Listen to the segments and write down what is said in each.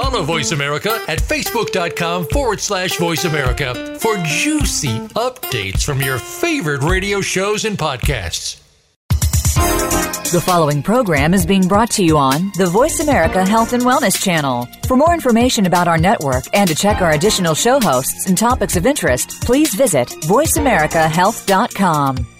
Follow Voice America at facebook.com forward slash voice America for juicy updates from your favorite radio shows and podcasts. The following program is being brought to you on the Voice America Health and Wellness Channel. For more information about our network and to check our additional show hosts and topics of interest, please visit VoiceAmericaHealth.com.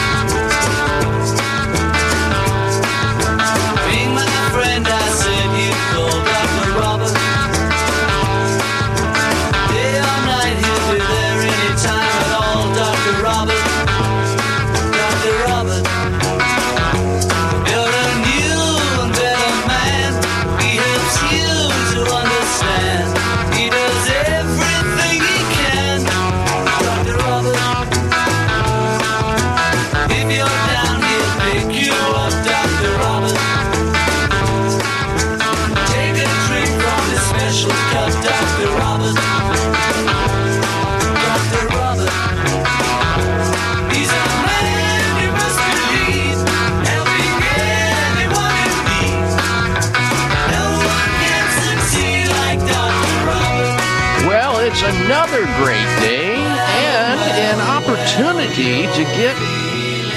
To get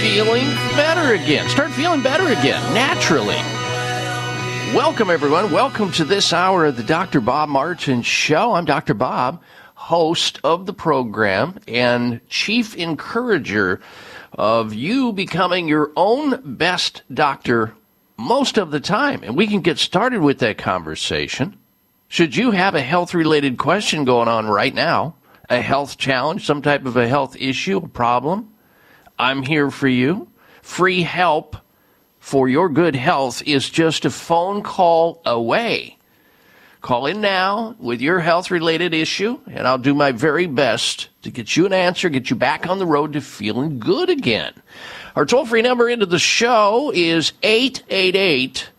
feeling better again. Start feeling better again, naturally. Welcome, everyone. Welcome to this hour of the Dr. Bob Martin Show. I'm Dr. Bob, host of the program and chief encourager of you becoming your own best doctor most of the time. And we can get started with that conversation. Should you have a health related question going on right now, a health challenge, some type of a health issue, a problem, I'm here for you. Free help for your good health is just a phone call away. Call in now with your health related issue, and I'll do my very best to get you an answer, get you back on the road to feeling good again. Our toll free number into the show is 888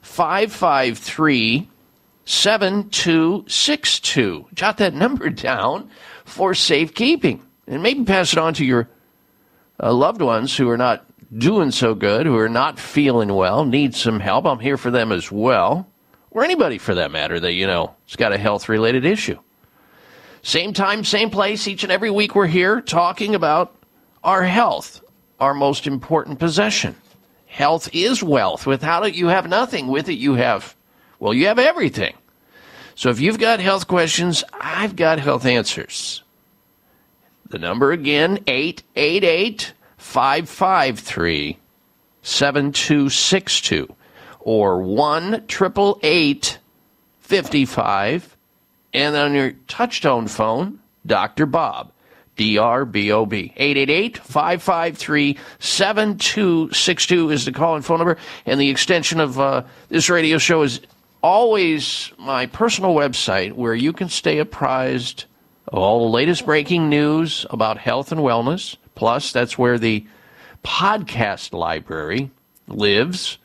553 7262. Jot that number down for safekeeping and maybe pass it on to your uh, loved ones who are not doing so good, who are not feeling well, need some help. I'm here for them as well, or anybody for that matter that, you know, has got a health related issue. Same time, same place, each and every week we're here talking about our health, our most important possession. Health is wealth. Without it, you have nothing. With it, you have, well, you have everything. So if you've got health questions, I've got health answers. The number again, 888 553 7262 or 1 888 55 and on your touchtone phone, Dr. Bob, D R B O B. 888 553 7262 is the call and phone number. And the extension of uh, this radio show is always my personal website where you can stay apprised all the latest breaking news about health and wellness. Plus, that's where the podcast library lives,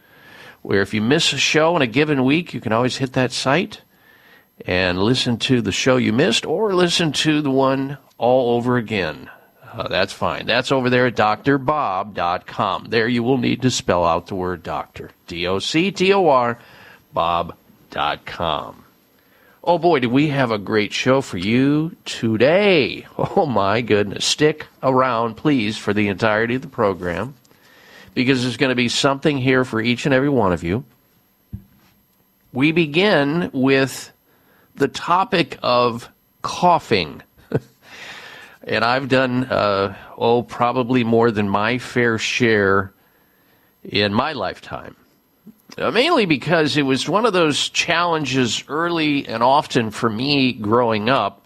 where if you miss a show in a given week, you can always hit that site and listen to the show you missed or listen to the one all over again. Uh, that's fine. That's over there at drbob.com. There you will need to spell out the word doctor. D O C T O R, bob.com. Oh boy, do we have a great show for you today. Oh my goodness. Stick around, please, for the entirety of the program because there's going to be something here for each and every one of you. we begin with the topic of coughing. and I've done, uh, oh, probably more than my fair share in my lifetime. Uh, mainly because it was one of those challenges early and often for me growing up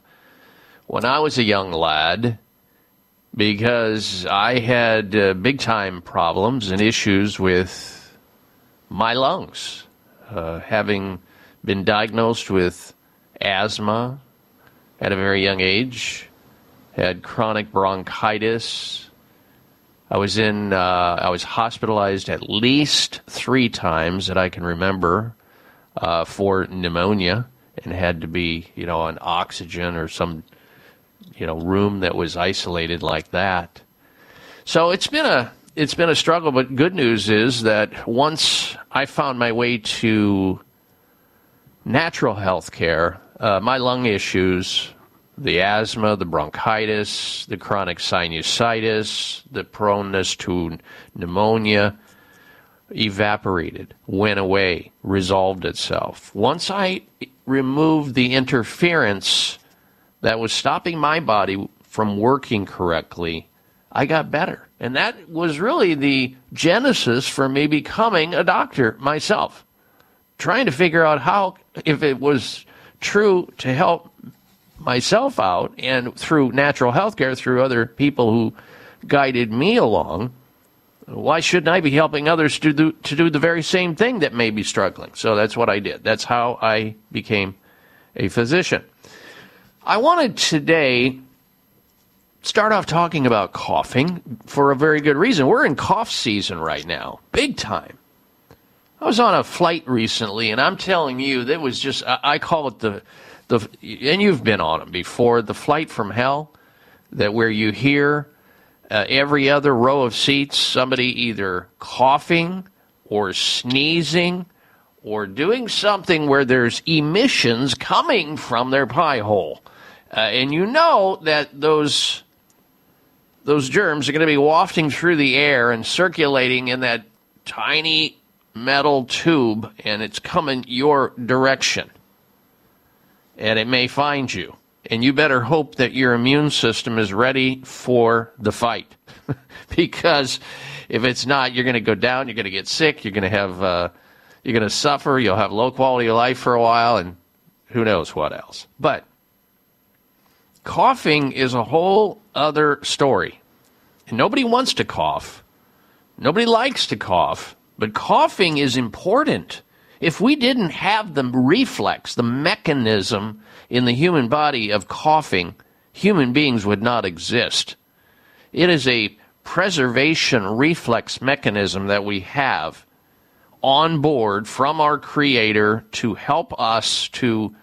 when I was a young lad because I had uh, big time problems and issues with my lungs, uh, having been diagnosed with asthma at a very young age, had chronic bronchitis. I was in, uh, I was hospitalized at least three times that I can remember uh, for pneumonia and had to be, you know, on oxygen or some you know room that was isolated like that. So it's been a it's been a struggle, but good news is that once I found my way to natural health care, uh, my lung issues, the asthma, the bronchitis, the chronic sinusitis, the proneness to pneumonia evaporated, went away, resolved itself. Once I removed the interference that was stopping my body from working correctly, I got better. And that was really the genesis for me becoming a doctor myself. Trying to figure out how, if it was true to help myself out and through natural health care, through other people who guided me along, why shouldn't I be helping others to do, to do the very same thing that may be struggling? So that's what I did. That's how I became a physician. I wanted today start off talking about coughing for a very good reason. We're in cough season right now, big time. I was on a flight recently, and I'm telling you, that was just, I, I call it the, the, and you've been on them before, the flight from hell, that where you hear uh, every other row of seats somebody either coughing or sneezing or doing something where there's emissions coming from their pie hole. Uh, and you know that those those germs are going to be wafting through the air and circulating in that tiny metal tube, and it's coming your direction. And it may find you. And you better hope that your immune system is ready for the fight. because if it's not, you're going to go down, you're going to get sick, you're going to have, uh, you're going to suffer, you'll have low quality of life for a while, and who knows what else. But coughing is a whole other story. And nobody wants to cough. Nobody likes to cough, but coughing is important. If we didn't have the reflex, the mechanism in the human body of coughing, human beings would not exist. It is a preservation reflex mechanism that we have on board from our creator to help us to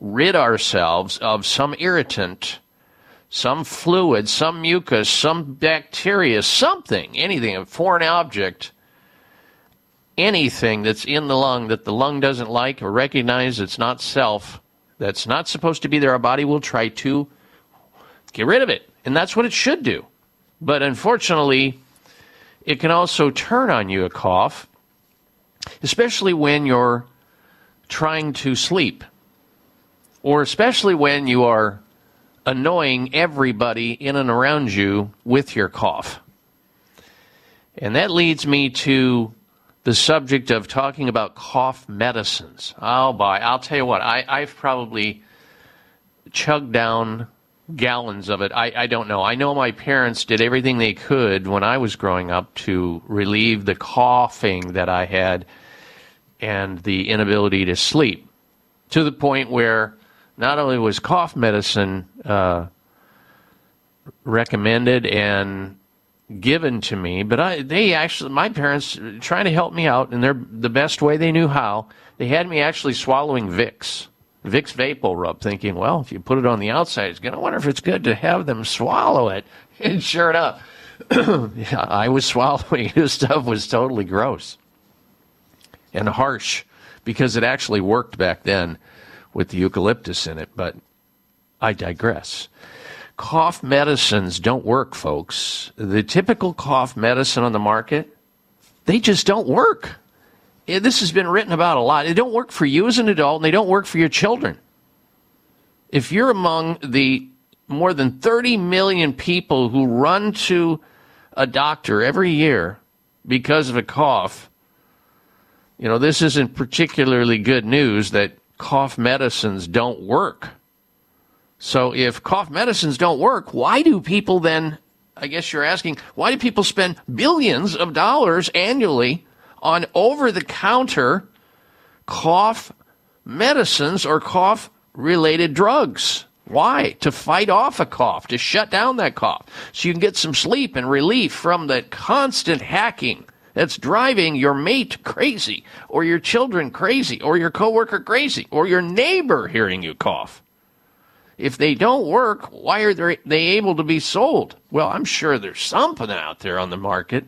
rid ourselves of some irritant, some fluid, some mucus, some bacteria, something, anything, a foreign object, anything that's in the lung that the lung doesn't like or recognize it's not self, that's not supposed to be there, our body will try to get rid of it. And that's what it should do. But unfortunately, it can also turn on you a cough, especially when you're trying to sleep or especially when you are annoying everybody in and around you with your cough. And that leads me to the subject of talking about cough medicines. Oh, boy, I'll tell you what, I, I've probably chugged down gallons of it. I, I don't know. I know my parents did everything they could when I was growing up to relieve the coughing that I had and the inability to sleep to the point where not only was cough medicine uh, recommended and given to me, but I they actually my parents trying to help me out in their the best way they knew how. They had me actually swallowing Vicks, Vicks Vapor Rub, thinking, well, if you put it on the outside, it's going to wonder if it's good to have them swallow it. And sure enough, I was swallowing this stuff was totally gross and harsh because it actually worked back then with the eucalyptus in it, but I digress. Cough medicines don't work, folks. The typical cough medicine on the market, they just don't work. This has been written about a lot. They don't work for you as an adult, and they don't work for your children. If you're among the more than 30 million people who run to a doctor every year because of a cough, you know, this isn't particularly good news that cough medicines don't work. So if cough medicines don't work, why do people then, I guess you're asking, why do people spend billions of dollars annually on over the counter cough medicines or cough related drugs? Why? To fight off a cough, to shut down that cough, so you can get some sleep and relief from the constant hacking that's driving your mate crazy, or your children crazy, or your coworker crazy, or your neighbor hearing you cough. If they don't work, why are they able to be sold? Well, I'm sure there's something out there on the market,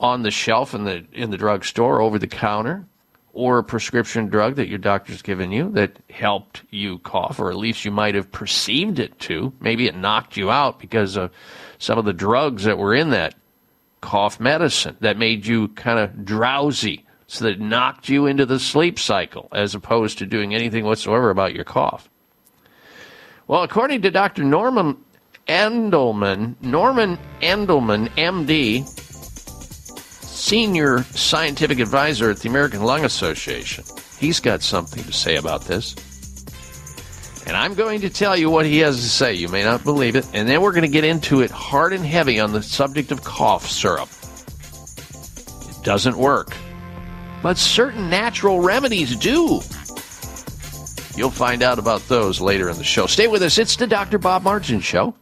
on the shelf in the in the drugstore, over the counter, or a prescription drug that your doctor's given you that helped you cough, or at least you might have perceived it to. Maybe it knocked you out because of some of the drugs that were in that cough medicine that made you kind of drowsy, so that knocked you into the sleep cycle as opposed to doing anything whatsoever about your cough. Well, according to Dr. Norman Edelman, Norman Edelman, MD, senior scientific advisor at the American Lung Association, he's got something to say about this. And I'm going to tell you what he has to say. You may not believe it. And then we're going to get into it hard and heavy on the subject of cough syrup. It doesn't work. But certain natural remedies do. You'll find out about those later in the show. Stay with us. It's the Dr. Bob Martin Show.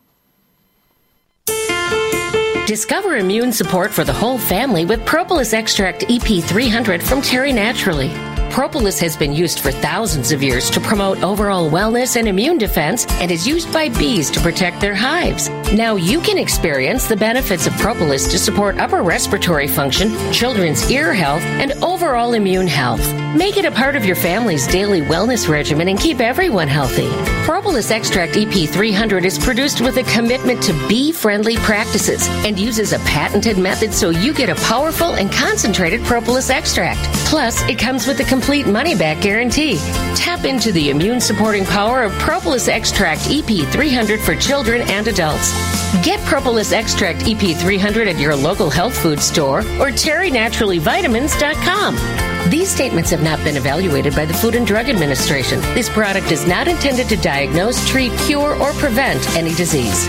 Discover immune support for the whole family with Propolis Extract EP300 from Terry Naturally. Propolis has been used for thousands of years to promote overall wellness and immune defense and is used by bees to protect their hives. Now you can experience the benefits of Propolis to support upper respiratory function, children's ear health, and overall immune health. Make it a part of your family's daily wellness regimen and keep everyone healthy. Propolis Extract EP300 is produced with a commitment to bee friendly practices and uses a patented method so you get a powerful and concentrated propolis extract. Plus, it comes with a complete money back guarantee. Tap into the immune supporting power of Propolis Extract EP300 for children and adults. Get Propolis Extract EP300 at your local health food store or terrynaturallyvitamins.com. These statements have not been evaluated by the Food and Drug Administration. This product is not intended to diagnose, treat, cure, or prevent any disease.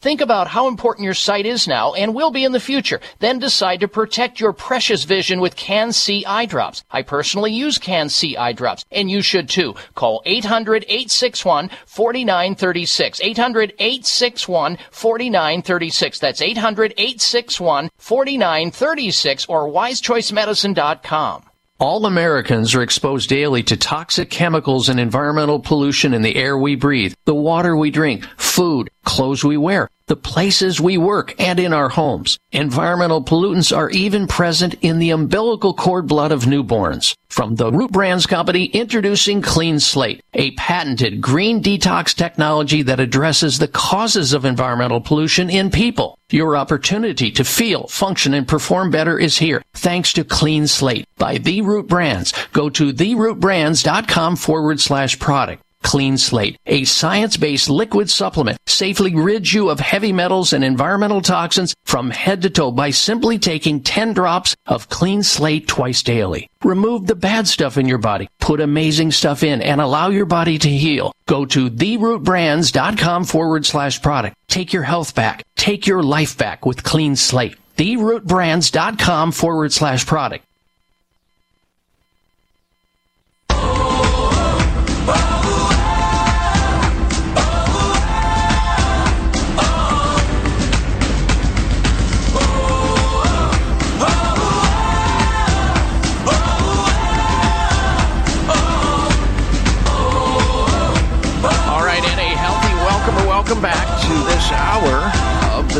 Think about how important your sight is now and will be in the future. Then decide to protect your precious vision with CAN-C eye drops. I personally use CAN-C eye drops, and you should too. Call 800-861-4936. 800-861-4936. That's 800-861-4936 or wisechoicemedicine.com. All Americans are exposed daily to toxic chemicals and environmental pollution in the air we breathe, the water we drink, food, clothes we wear, the places we work, and in our homes. Environmental pollutants are even present in the umbilical cord blood of newborns. From the Root Brands Company, introducing Clean Slate, a patented green detox technology that addresses the causes of environmental pollution in people. Your opportunity to feel, function, and perform better is here thanks to Clean Slate by The Root Brands. Go to therootbrands.com forward slash product. Clean Slate, a science-based liquid supplement, safely rids you of heavy metals and environmental toxins from head to toe by simply taking 10 drops of Clean Slate twice daily. Remove the bad stuff in your body, put amazing stuff in, and allow your body to heal. Go to therootbrands.com forward slash product. Take your health back. Take your life back with Clean Slate. Therootbrands.com forward slash product.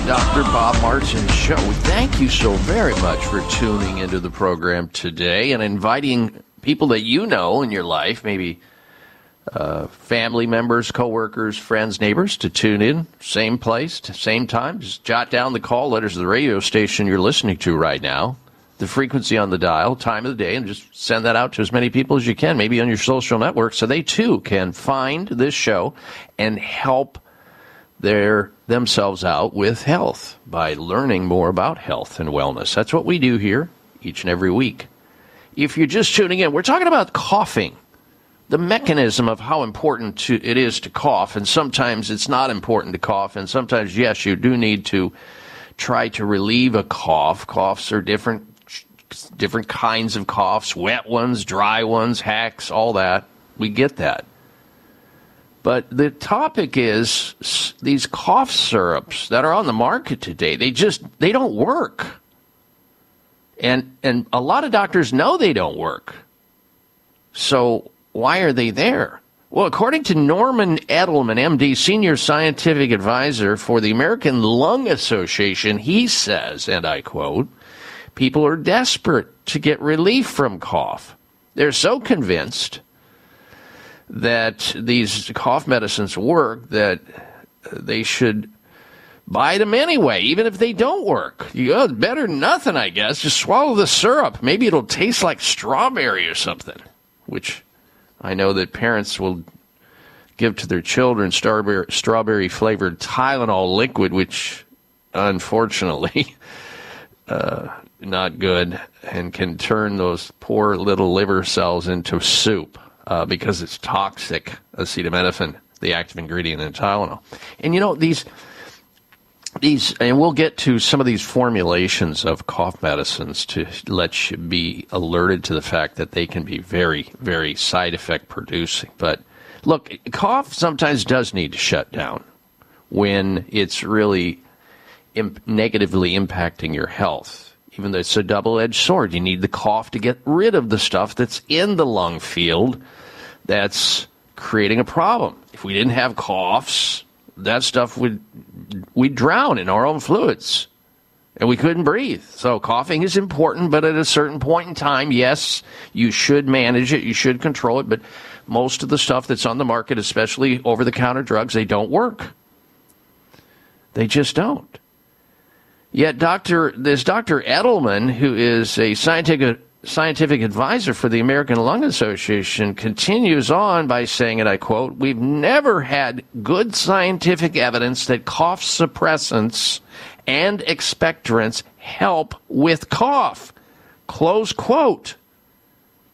Dr. Bob Martin Show. Thank you so very much for tuning into the program today and inviting people that you know in your life, maybe uh, family members, coworkers, friends, neighbors, to tune in. Same place, same time. Just jot down the call letters of the radio station you're listening to right now, the frequency on the dial, time of the day, and just send that out to as many people as you can, maybe on your social network, so they too can find this show and help their themselves out with health by learning more about health and wellness. That's what we do here each and every week. If you're just tuning in, we're talking about coughing the mechanism of how important to, it is to cough, and sometimes it's not important to cough, and sometimes, yes, you do need to try to relieve a cough. Coughs are different, different kinds of coughs, wet ones, dry ones, hacks, all that. We get that. But the topic is these cough syrups that are on the market today. They just they don't work. And and a lot of doctors know they don't work. So why are they there? Well, according to Norman Edelman, MD, senior scientific advisor for the American Lung Association, he says, and I quote, people are desperate to get relief from cough. They're so convinced that these cough medicines work that they should buy them anyway, even if they don't work. You go, better than nothing, I guess. Just swallow the syrup. Maybe it'll taste like strawberry or something, which I know that parents will give to their children strawberry, strawberry flavored Tylenol liquid, which unfortunately uh, not good and can turn those poor little liver cells into soup uh, because it's toxic acetaminophen, the active ingredient in Tylenol. And you know these these, and we'll get to some of these formulations of cough medicines to let you be alerted to the fact that they can be very, very side effect producing. But look, cough sometimes does need to shut down when it's really negatively impacting your health. Even though it's a double edged sword, you need the cough to get rid of the stuff that's in the lung field that's creating a problem. If we didn't have coughs, that stuff would we'd drown in our own fluids and we couldn't breathe. So coughing is important, but at a certain point in time, yes, you should manage it, you should control it, but most of the stuff that's on the market, especially over the counter drugs, they don't work. They just don't. Yet Dr. this Dr. Edelman, who is a scientific scientific advisor for the American Lung Association, continues on by saying, and I quote, We've never had good scientific evidence that cough suppressants and expectorants help with cough. Close quote.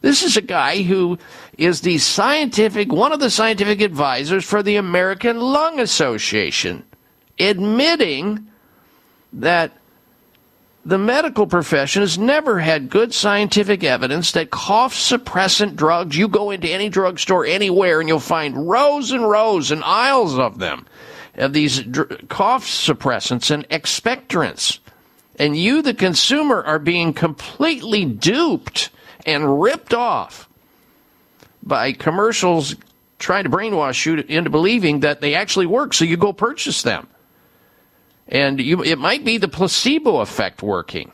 This is a guy who is the scientific, one of the scientific advisors for the American Lung Association, admitting that the medical profession has never had good scientific evidence that cough suppressant drugs, you go into any drugstore anywhere and you'll find rows and rows and aisles of them, of these dr- cough suppressants and expectorants. And you, the consumer, are being completely duped and ripped off by commercials trying to brainwash you into believing that they actually work, so you go purchase them and you, it might be the placebo effect working.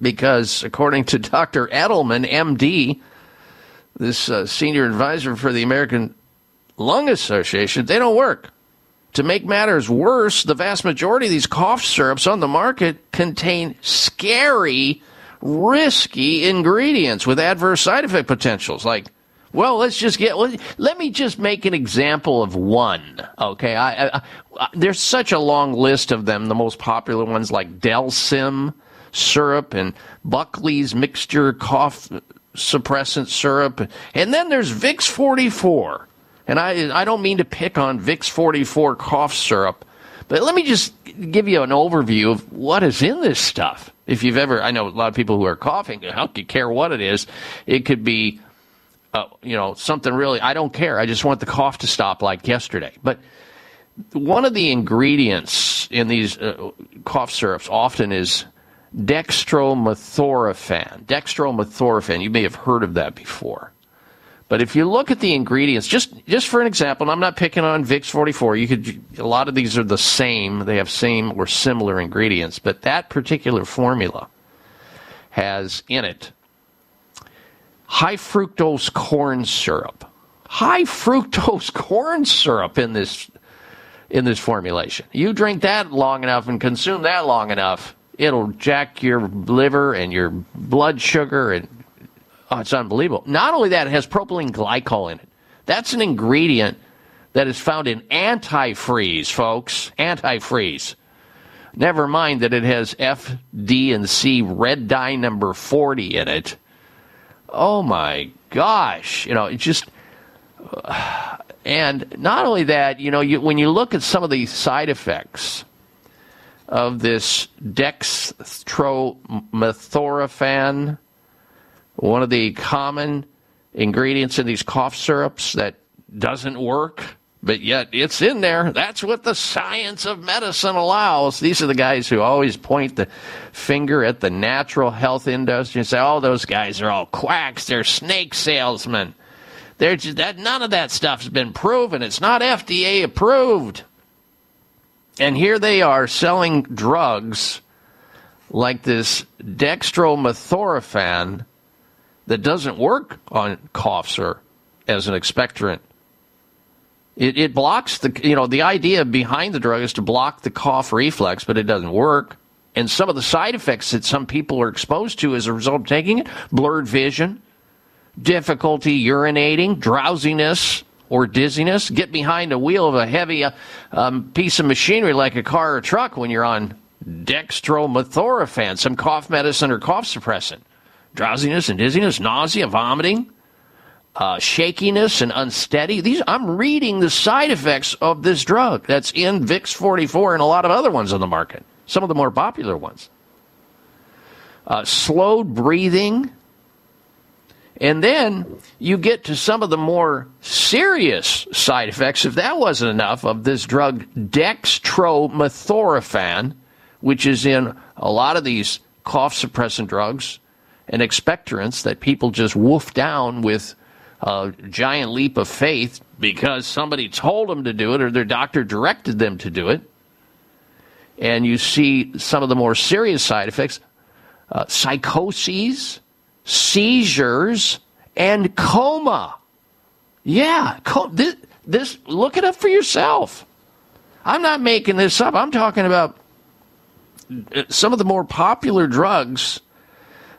Because according to dr edelman md this uh, senior advisor for the american lung association they don't work. To make matters worse the vast majority of these cough syrups on the market contain scary risky ingredients with adverse side effect potentials like well, let's just get. Let, me just make an example of one. Okay, I, I, I, there's such a long list of them. The most popular ones like Delsym syrup and Buckley's mixture cough suppressant syrup, and then there's Vicks 44. And I I don't mean to pick on Vicks 44 cough syrup, but let me just give you an overview of what is in this stuff. If you've ever, I know a lot of people who are coughing. How you care what it is? It could be uh, you know, something really, I don't care. I just want the cough to stop like yesterday. But one of the ingredients in these uh, cough syrups often is dextromethorphan. Dextromethorphan, you may have heard of that before. But if you look at the ingredients, just just for an example, and I'm not picking on Vicks 44. You could a lot of these are the same. They have same or similar ingredients, but that particular formula has in it high fructose corn syrup. High fructose corn syrup in this in this formulation. You drink that long enough and consume that long enough, it'll jack your liver and your blood sugar and oh, it's unbelievable. Not only that, it has propylene glycol in it. That's an ingredient that is found in antifreeze, folks. Antifreeze. Never mind that it has F, D, and C red dye number 40 in it. Oh my gosh. You know, it just. And not only that, you know, you, when you look at some of the side effects of this dextromethorphan, one of the common ingredients in these cough syrups that doesn't work, but yet it's in there. That's what the science of medicine allows. These are the guys who always point the finger at the natural health industry and say, "Oh, those guys are all quacks. They're snake salesmen." They're just, that none of that stuff's been proven. It's not FDA approved. And here they are selling drugs like this dextromethorphan that doesn't work on coughs or as an expectorant. It, it blocks the, you know, the idea behind the drug is to block the cough reflex, but it doesn't work. And some of the side effects that some people are exposed to as a result of taking it blurred vision, difficulty urinating, drowsiness, or dizziness. Get behind a wheel of a heavy uh, um, piece of machinery like a car or truck when you're on dextromethorphan, some cough medicine or cough suppressant. Drowsiness and dizziness, nausea, vomiting, uh, shakiness and unsteady. These I'm reading the side effects of this drug that's in Vicks 44 and a lot of other ones on the market. Some of the more popular ones. Uh, slowed breathing. And then you get to some of the more serious side effects, if that wasn't enough, of this drug dextromethorphan, which is in a lot of these cough suppressant drugs and expectorants that people just woof down with a giant leap of faith because somebody told them to do it or their doctor directed them to do it. And you see some of the more serious side effects uh, psychoses, seizures, and coma. Yeah, co- this, this, look it up for yourself. I'm not making this up. I'm talking about uh, some of the more popular drugs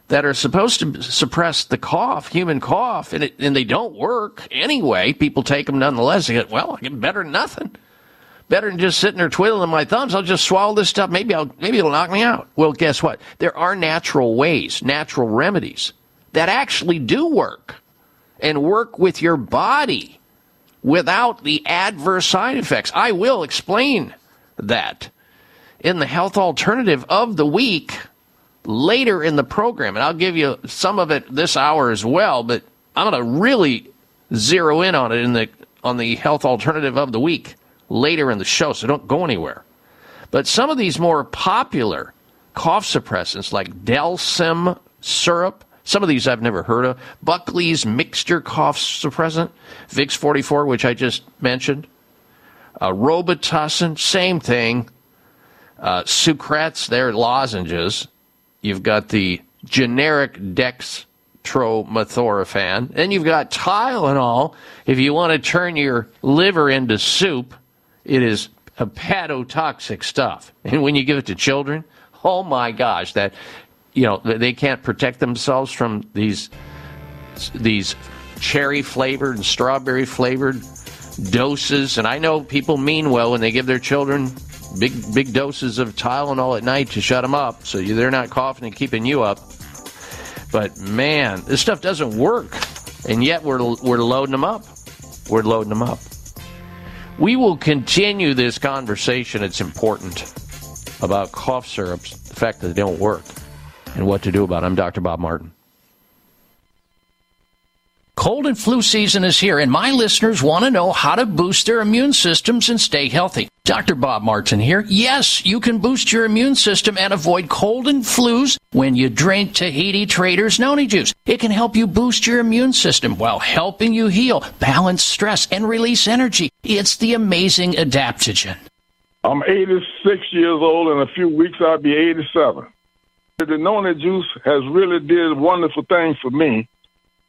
that are supposed to suppress the cough, human cough, and, it, and they don't work anyway. People take them nonetheless. They well, I get better than nothing. Better than just sitting there twiddling my thumbs. I'll just swallow this stuff. Maybe I'll, maybe it'll knock me out. Well, guess what? There are natural ways, natural remedies that actually do work and work with your body without the adverse side effects. I will explain that in the health alternative of the week later in the program. And I'll give you some of it this hour as well, but I'm going to really zero in on it in the on the health alternative of the week later in the show, so don't go anywhere. But some of these more popular cough suppressants like Delsym syrup, some of these I've never heard of. Buckley's mixture cough suppressant, Vicks 44, which I just mentioned. Uh, Robitussin, same thing. Uh, Sucrets, they're lozenges. You've got the generic dextromethorphan. Then you've got Tylenol. If you want to turn your liver into soup, it is hepatotoxic stuff. And when you give it to children, oh my gosh, that you know they can't protect themselves from these these cherry flavored and strawberry flavored doses. And I know people mean well when they give their children big big doses of Tylenol at night to shut them up, so you, they're not coughing and keeping you up. But man, this stuff doesn't work, and yet we're we're loading them up. We're loading them up. We will continue this conversation. It's important about cough syrups, the fact that they don't work, and what to do about it. I'm Dr. Bob Martin. Cold and flu season is here, and my listeners want to know how to boost their immune systems and stay healthy. Dr. Bob Martin here. Yes, you can boost your immune system and avoid cold and flus when you drink Tahiti Traders Noni Juice. It can help you boost your immune system while helping you heal, balance stress, and release energy. It's the amazing adaptogen. I'm 86 years old. In a few weeks, I'll be 87. The Noni juice has really did a wonderful thing for me.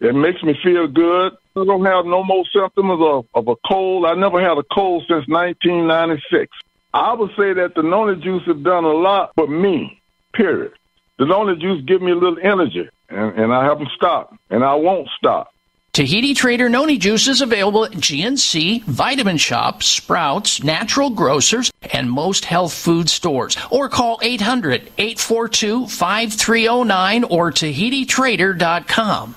It makes me feel good. I don't have no more symptoms of, of a cold. I never had a cold since 1996. I would say that the Noni juice has done a lot for me, period. The Noni juice give me a little energy, and, and I haven't stopped, and I won't stop. Tahiti Trader Noni Juice is available at GNC, Vitamin Shoppe, Sprouts, Natural Grocers, and most health food stores. Or call 800 842 5309 or TahitiTrader.com.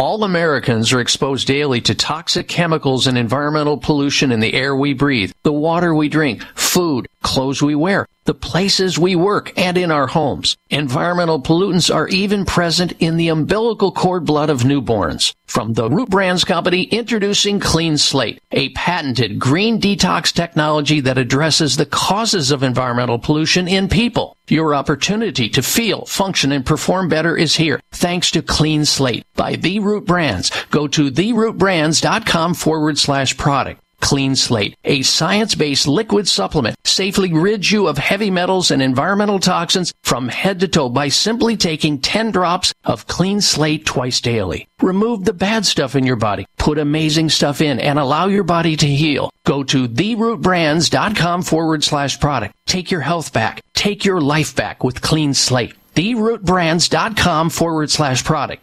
All Americans are exposed daily to toxic chemicals and environmental pollution in the air we breathe, the water we drink, food, clothes we wear, the places we work, and in our homes. Environmental pollutants are even present in the umbilical cord blood of newborns. From the Root Brands Company, introducing Clean Slate, a patented green detox technology that addresses the causes of environmental pollution in people. Your opportunity to feel, function, and perform better is here, thanks to Clean Slate by The Root Brands. Go to therootbrands.com forward slash product. Clean Slate, a science-based liquid supplement, safely rids you of heavy metals and environmental toxins from head to toe by simply taking 10 drops of Clean Slate twice daily. Remove the bad stuff in your body, put amazing stuff in, and allow your body to heal. Go to therootbrands.com forward slash product. Take your health back. Take your life back with Clean Slate. Therootbrands.com forward slash product.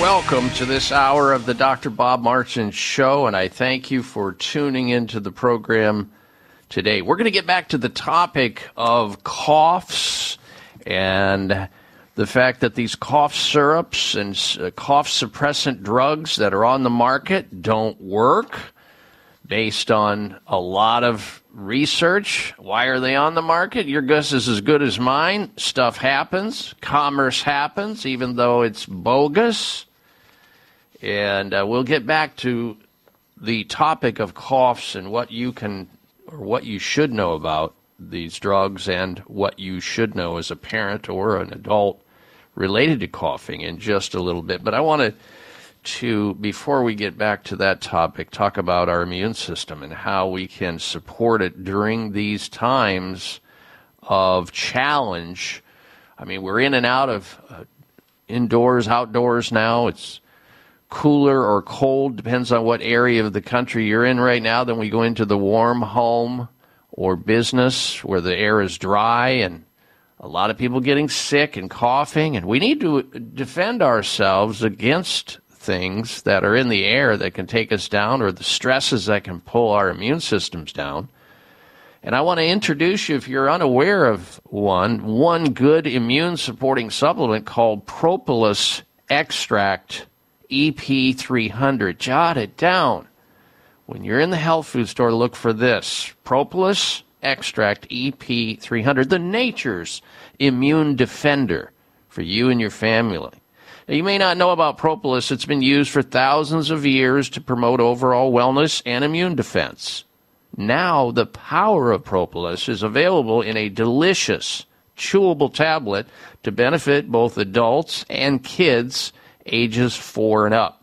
Welcome to this hour of the Dr. Bob Martin Show. And I thank you for tuning into the program today. We're going to get back to the topic of coughs and the fact that these cough syrups and uh, cough suppressant drugs that are on the market don't work based on a lot of research. Why are they on the market? Your guess is as good as mine. Stuff happens, commerce happens, even though it's bogus. And uh, we'll get back to the topic of coughs and what you can or what you should know about these drugs and what you should know as a parent or an adult related to coughing in just a little bit. But I want to, before we get back to that topic, talk about our immune system and how we can support it during these times of challenge. I mean, we're in and out of uh, indoors, outdoors now. It's cooler or cold, depends on what area of the country you're in right now. Then we go into the warm home or business where the air is dry and a lot of people getting sick and coughing. And we need to defend ourselves against things that are in the air that can take us down or the stresses that can pull our immune systems down. And I want to introduce you, if you're unaware of one, one good immune supporting supplement called Propolis Extract EP300. Jot it down. When you're in the health food store, look for this Propolis Extract EP300, the nature's immune defender for you and your family. You may not know about propolis. It's been used for thousands of years to promote overall wellness and immune defense. Now, the power of propolis is available in a delicious, chewable tablet to benefit both adults and kids ages four and up.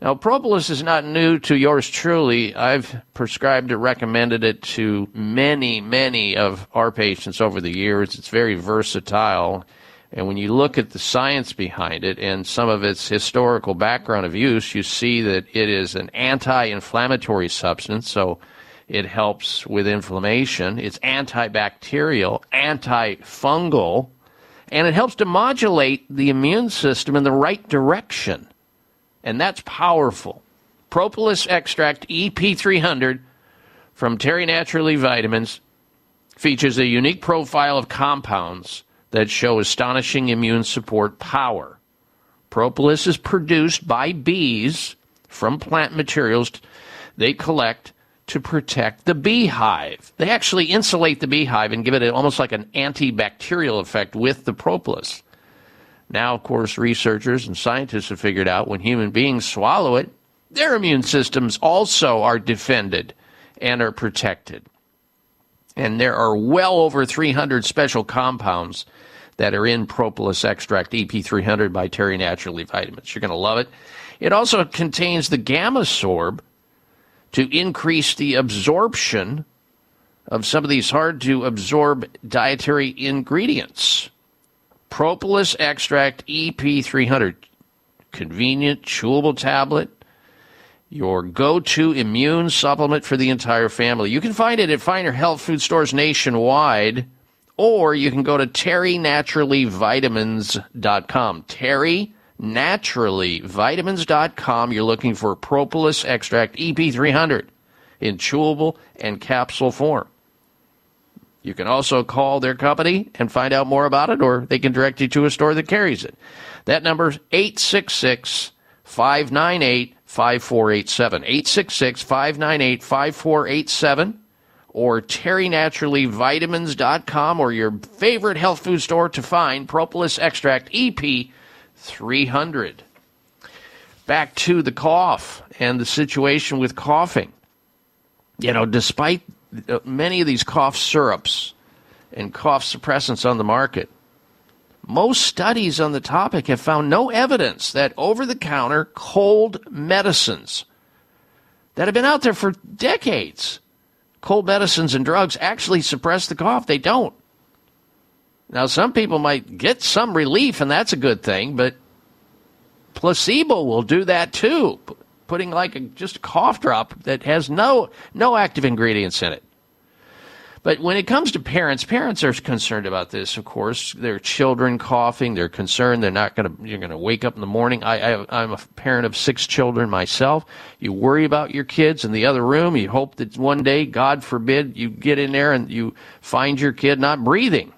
Now, propolis is not new to yours truly. I've prescribed or recommended it to many, many of our patients over the years. It's very versatile. And when you look at the science behind it and some of its historical background of use, you see that it is an anti inflammatory substance. So it helps with inflammation. It's antibacterial, antifungal, and it helps to modulate the immune system in the right direction. And that's powerful. Propolis extract EP300 from Terry Naturally Vitamins features a unique profile of compounds that show astonishing immune support power. Propolis is produced by bees from plant materials they collect to protect the beehive. They actually insulate the beehive and give it almost like an antibacterial effect with the propolis. Now, of course, researchers and scientists have figured out when human beings swallow it, their immune systems also are defended and are protected. And there are well over 300 special compounds that are in propolis extract EP300 by Terry Naturally Vitamins. You're going to love it. It also contains the gamma sorb to increase the absorption of some of these hard to absorb dietary ingredients. Propolis extract EP300, convenient, chewable tablet, your go to immune supplement for the entire family. You can find it at finer health food stores nationwide, or you can go to terrynaturallyvitamins.com. Terrynaturallyvitamins.com. You're looking for propolis extract EP300 in chewable and capsule form. You can also call their company and find out more about it, or they can direct you to a store that carries it. That number is 866 598 5487. 866 598 5487 or terrynaturallyvitamins.com or your favorite health food store to find propolis extract EP 300. Back to the cough and the situation with coughing. You know, despite uh, many of these cough syrups and cough suppressants on the market, most studies on the topic have found no evidence that over the counter cold medicines that have been out there for decades, cold medicines and drugs actually suppress the cough. They don't. Now, some people might get some relief, and that's a good thing, but placebo will do that too. Putting like a, just a cough drop that has no no active ingredients in it. But when it comes to parents, parents are concerned about this. Of course, their children coughing. They're concerned they're not going to. You're going to wake up in the morning. I, I, I'm a parent of six children myself. You worry about your kids in the other room. You hope that one day, God forbid, you get in there and you find your kid not breathing.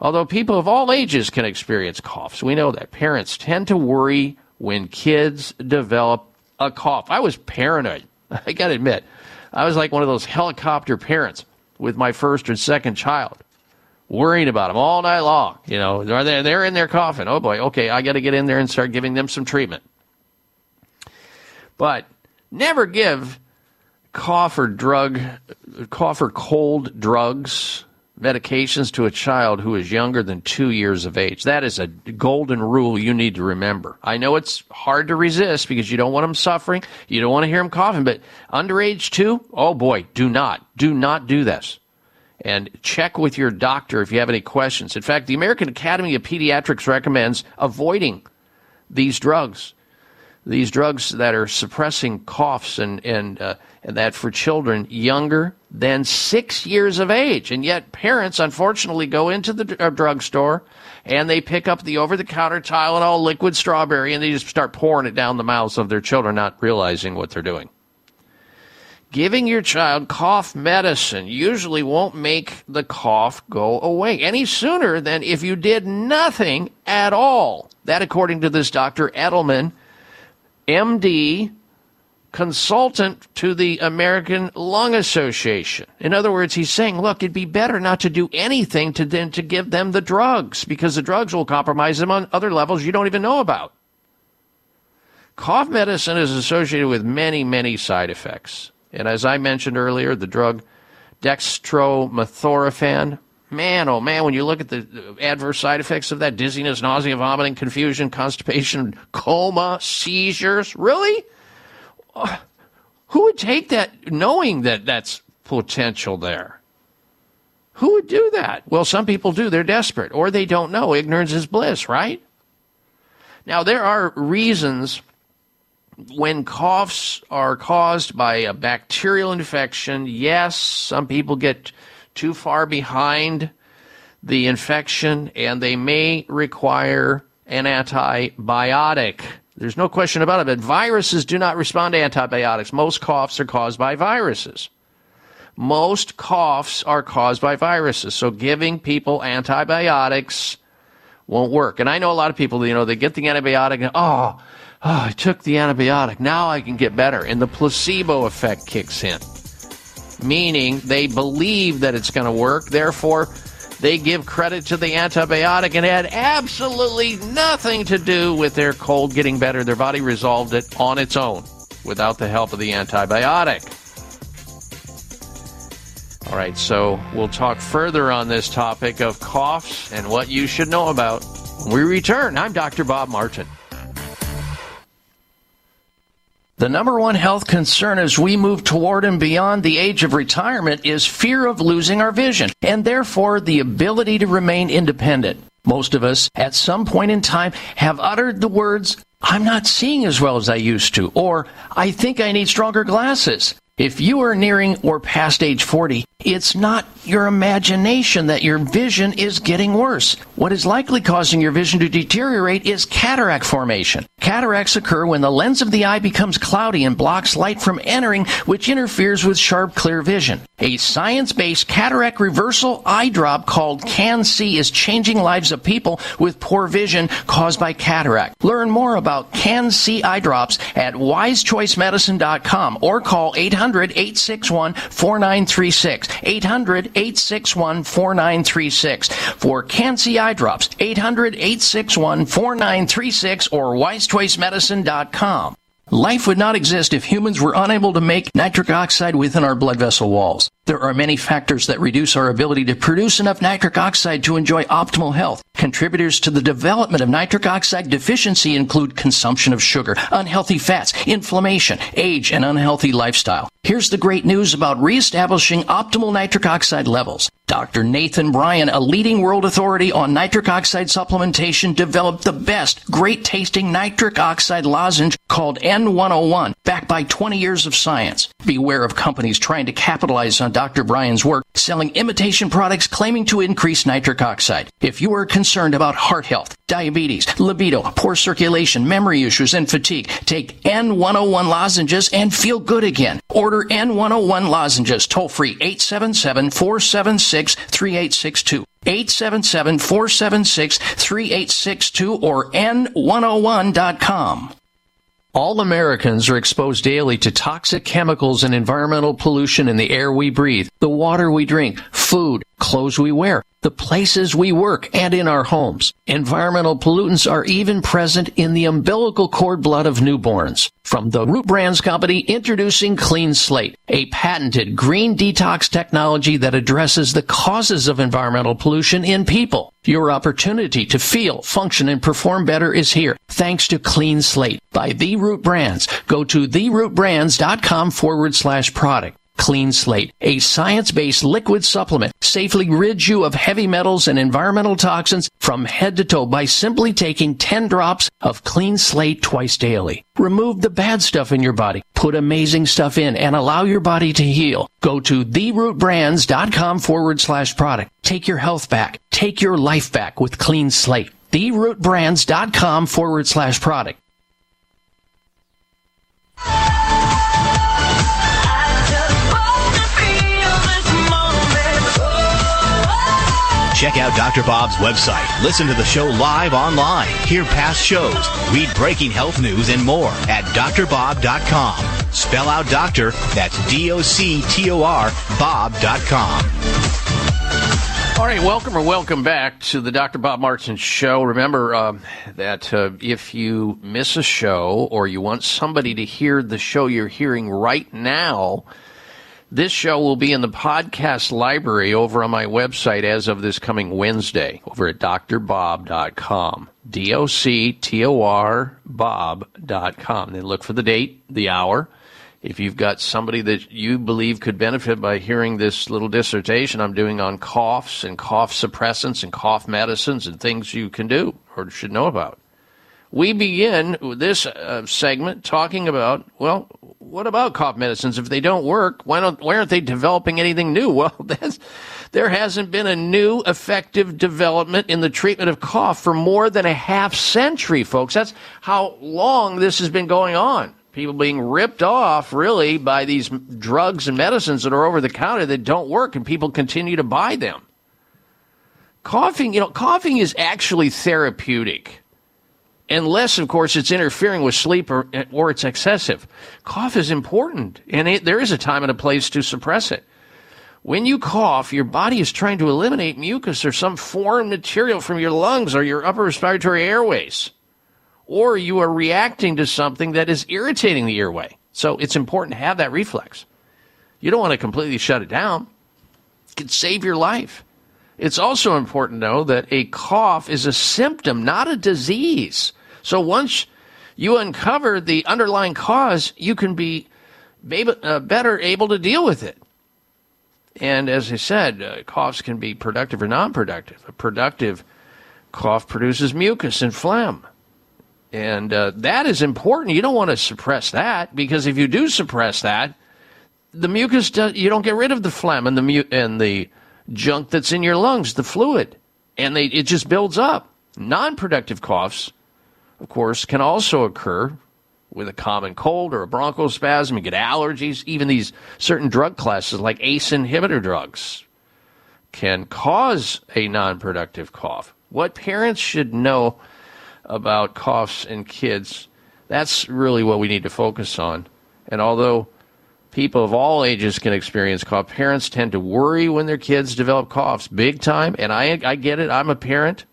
Although people of all ages can experience coughs, we know that parents tend to worry when kids develop a cough. I was paranoid. I got to admit, I was like one of those helicopter parents with my first and second child, worrying about them all night long. You know, are they they're in their coffin. Oh boy, okay, I got to get in there and start giving them some treatment. But never give cough or drug, cough or cold drugs, medications to a child who is younger than two years of age. That is a golden rule you need to remember. I know it's hard to resist because you don't want them suffering, you don't want to hear them coughing, but underage two, oh boy, do not, do not do this. And check with your doctor if you have any questions. In fact, the American Academy of Pediatrics recommends avoiding these drugs. these drugs that are suppressing coughs and and, uh, and that for children younger than six years of age, and yet parents unfortunately go into the uh, drugstore and they pick up the over-the-counter Tylenol liquid strawberry and they just start pouring it down the mouths of their children, not realizing what they're doing. Giving your child cough medicine usually won't make the cough go away any sooner than if you did nothing at all. That, according to this Dr. Edelman, MD, consultant to the American Lung Association. In other words, he's saying, look, it'd be better not to do anything to than to give them the drugs because the drugs will compromise them on other levels you don't even know about. Cough medicine is associated with many, many side effects. And as I mentioned earlier, the drug dextromethorphan, man, oh man, when you look at the adverse side effects of that dizziness, nausea, vomiting, confusion, constipation, coma, seizures, really? Uh, Who would take that knowing that that's potential there? Who would do that? Well, some people do. They're desperate or they don't know. Ignorance is bliss, right? Now, there are reasons when coughs are caused by a bacterial infection, yes, some people get too far behind the infection and they may require an antibiotic. There's no question about it, but viruses do not respond to antibiotics. Most coughs are caused by viruses. Most coughs are caused by viruses. So giving people antibiotics won't work. And I know a lot of people, you know, they get the antibiotic and, oh, oh, I took the antibiotic. Now I can get better. And the placebo effect kicks in, meaning they believe that it's going to work. Therefore, they give credit to the antibiotic and had absolutely nothing to do with their cold getting better. Their body resolved it on its own without the help of the antibiotic. All right, so we'll talk further on this topic of coughs and what you should know about when we return. I'm Dr. Bob Martin. The number one health concern as we move toward and beyond the age of retirement is fear of losing our vision and therefore the ability to remain independent. Most of us at some point in time have uttered the words, I'm not seeing as well as I used to, or I think I need stronger glasses. If you are nearing or past age 40, it's not your imagination that your vision is getting worse. What is likely causing your vision to deteriorate is cataract formation. Cataracts occur when the lens of the eye becomes cloudy and blocks light from entering, which interferes with sharp, clear vision. A science-based cataract reversal eye drop called CAN-C is changing lives of people with poor vision caused by cataract. Learn more about CAN-C eye drops at wisechoicemedicine.com or call 800-861-4936. 800-861-4936 for CAN-C eye drops. 800-861-4936 or wisechoicemedicine.com. Life would not exist if humans were unable to make nitric oxide within our blood vessel walls. There are many factors that reduce our ability to produce enough nitric oxide to enjoy optimal health. Contributors to the development of nitric oxide deficiency include consumption of sugar, unhealthy fats, inflammation, age, and unhealthy lifestyle. Here's the great news about reestablishing optimal nitric oxide levels. Dr. Nathan Bryan, a leading world authority on nitric oxide supplementation, developed the best, great tasting nitric oxide lozenge called N101, backed by 20 years of science. Beware of companies trying to capitalize on Dr. Bryan's work, selling imitation products claiming to increase nitric oxide. If you are concerned about heart health, diabetes, libido, poor circulation, memory issues, and fatigue, take N101 lozenges and feel good again. Order N101 lozenges toll free 877 476 3862. 877 476 3862 or N101.com. All Americans are exposed daily to toxic chemicals and environmental pollution in the air we breathe, the water we drink, food, clothes we wear, the places we work, and in our homes. Environmental pollutants are even present in the umbilical cord blood of newborns. From the Root Brands Company, introducing Clean Slate, a patented green detox technology that addresses the causes of environmental pollution in people. Your opportunity to feel, function, and perform better is here, thanks to Clean Slate by The Root Brands. Go to therootbrands.com forward slash product. Clean Slate, a science-based liquid supplement, safely rids you of heavy metals and environmental toxins from head to toe by simply taking 10 drops of Clean Slate twice daily. Remove the bad stuff in your body, put amazing stuff in, and allow your body to heal. Go to therootbrands.com forward slash product. Take your health back. Take your life back with Clean Slate. Therootbrands.com forward slash product. Check out Dr. Bob's website. Listen to the show live online. Hear past shows. Read breaking health news and more at drbob.com. Spell out doctor, that's D O C T O R, Bob.com. All right, welcome or welcome back to the Dr. Bob Martin Show. Remember um, that uh, if you miss a show or you want somebody to hear the show you're hearing right now, this show will be in the podcast library over on my website as of this coming Wednesday over at drbob.com. D O C T O R Bob.com. Then look for the date, the hour. If you've got somebody that you believe could benefit by hearing this little dissertation I'm doing on coughs and cough suppressants and cough medicines and things you can do or should know about. We begin this uh, segment talking about, well, what about cough medicines? If they don't work, why, don't, why aren't they developing anything new? Well, there hasn't been a new effective development in the treatment of cough for more than a half century, folks. That's how long this has been going on. People being ripped off, really, by these drugs and medicines that are over the counter that don't work, and people continue to buy them. Coughing, you know, coughing is actually therapeutic unless, of course, it's interfering with sleep or, or it's excessive. Cough is important, and it, there is a time and a place to suppress it. When you cough, your body is trying to eliminate mucus or some foreign material from your lungs or your upper respiratory airways. Or you are reacting to something that is irritating the airway. So it's important to have that reflex. You don't want to completely shut it down. It can save your life. It's also important know that a cough is a symptom, not a disease. So once you uncover the underlying cause, you can be uh, better able to deal with it. And as I said, uh, coughs can be productive or non productive. A productive cough produces mucus and phlegm. And uh, that is important. You don't want to suppress that because if you do suppress that, the mucus, does, you don't get rid of the phlegm and the, mu- and the junk that's in your lungs, the fluid. And they, it just builds up. Non productive coughs, of course, can also occur with a common cold or a bronchospasm. You get allergies. Even these certain drug classes, like ACE inhibitor drugs, can cause a non productive cough. What parents should know about coughs in kids, that's really what we need to focus on. And although people of all ages can experience cough, parents tend to worry when their kids develop coughs big time. And I, I get it, I'm a parent.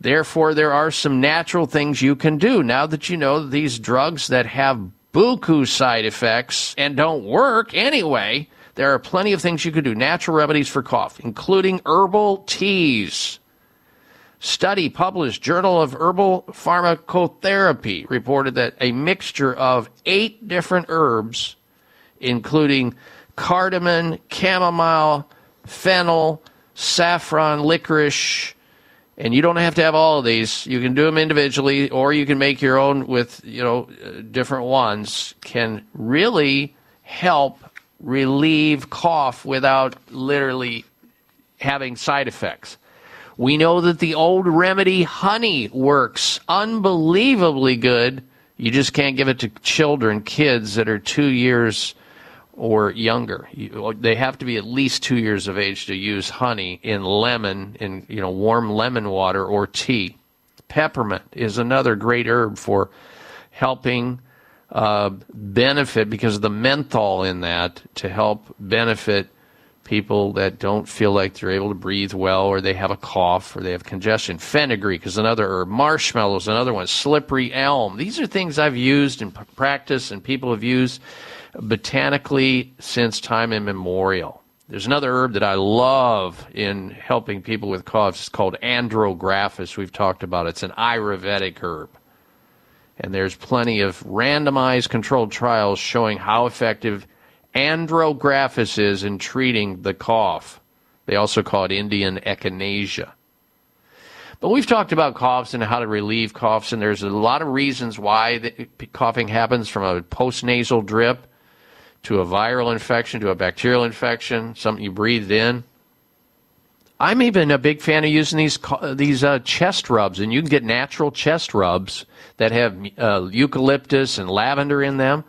Therefore, there are some natural things you can do now that you know these drugs that have buku side effects and don't work anyway. There are plenty of things you can do, natural remedies for cough, including herbal teas. Study published Journal of Herbal Pharmacotherapy reported that a mixture of eight different herbs, including cardamom, chamomile, fennel, saffron, licorice, and you don't have to have all of these. You can do them individually, or you can make your own with you know uh, different ones. Can really help relieve cough without literally having side effects. We know that the old remedy honey works unbelievably good. You just can't give it to children, kids that are two years or younger. You, they have to be at least two years of age to use honey in lemon, in you know warm lemon water or tea. Peppermint is another great herb for helping uh, benefit because of the menthol in that to help benefit people that don't feel like they're able to breathe well or they have a cough or they have congestion. Fenugreek is another herb. Marshmallow is another one. Slippery elm. These are things I've used in practice and people have used botanically since time immemorial. There's another herb that I love in helping people with coughs. It's called andrographis. We've talked about it. It's an Ayurvedic herb. And there's plenty of randomized controlled trials showing how effective andrographis is in treating the cough. They also call it Indian echinacea. But we've talked about coughs and how to relieve coughs, and there's a lot of reasons why coughing happens from a postnasal drip to a viral infection to a bacterial infection, something you breathed in. I'm even a big fan of using these these uh, chest rubs, and you can get natural chest rubs that have uh, eucalyptus and lavender in them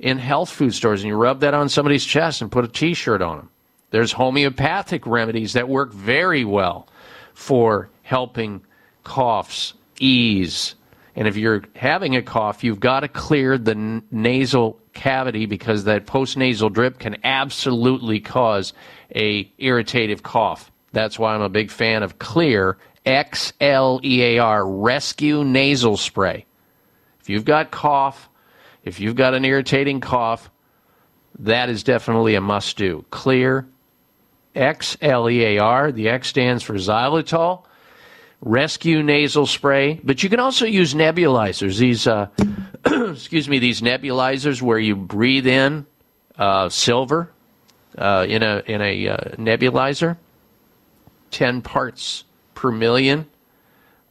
in health food stores, and you rub that on somebody's chest and put a T-shirt on them. There's homeopathic remedies that work very well for helping coughs ease. And if you're having a cough, you've got to clear the nasal cavity because that postnasal drip can absolutely cause a irritative cough. That's why I'm a big fan of Xlear X L E A R Rescue Nasal Spray. If you've got cough, if you've got an irritating cough, that is definitely a must do. Xlear X L E A R. The X stands for xylitol. Rescue nasal spray, but you can also use nebulizers. These, uh, excuse me, these nebulizers where you breathe in uh, silver uh, in a in a uh, nebulizer, ten parts per million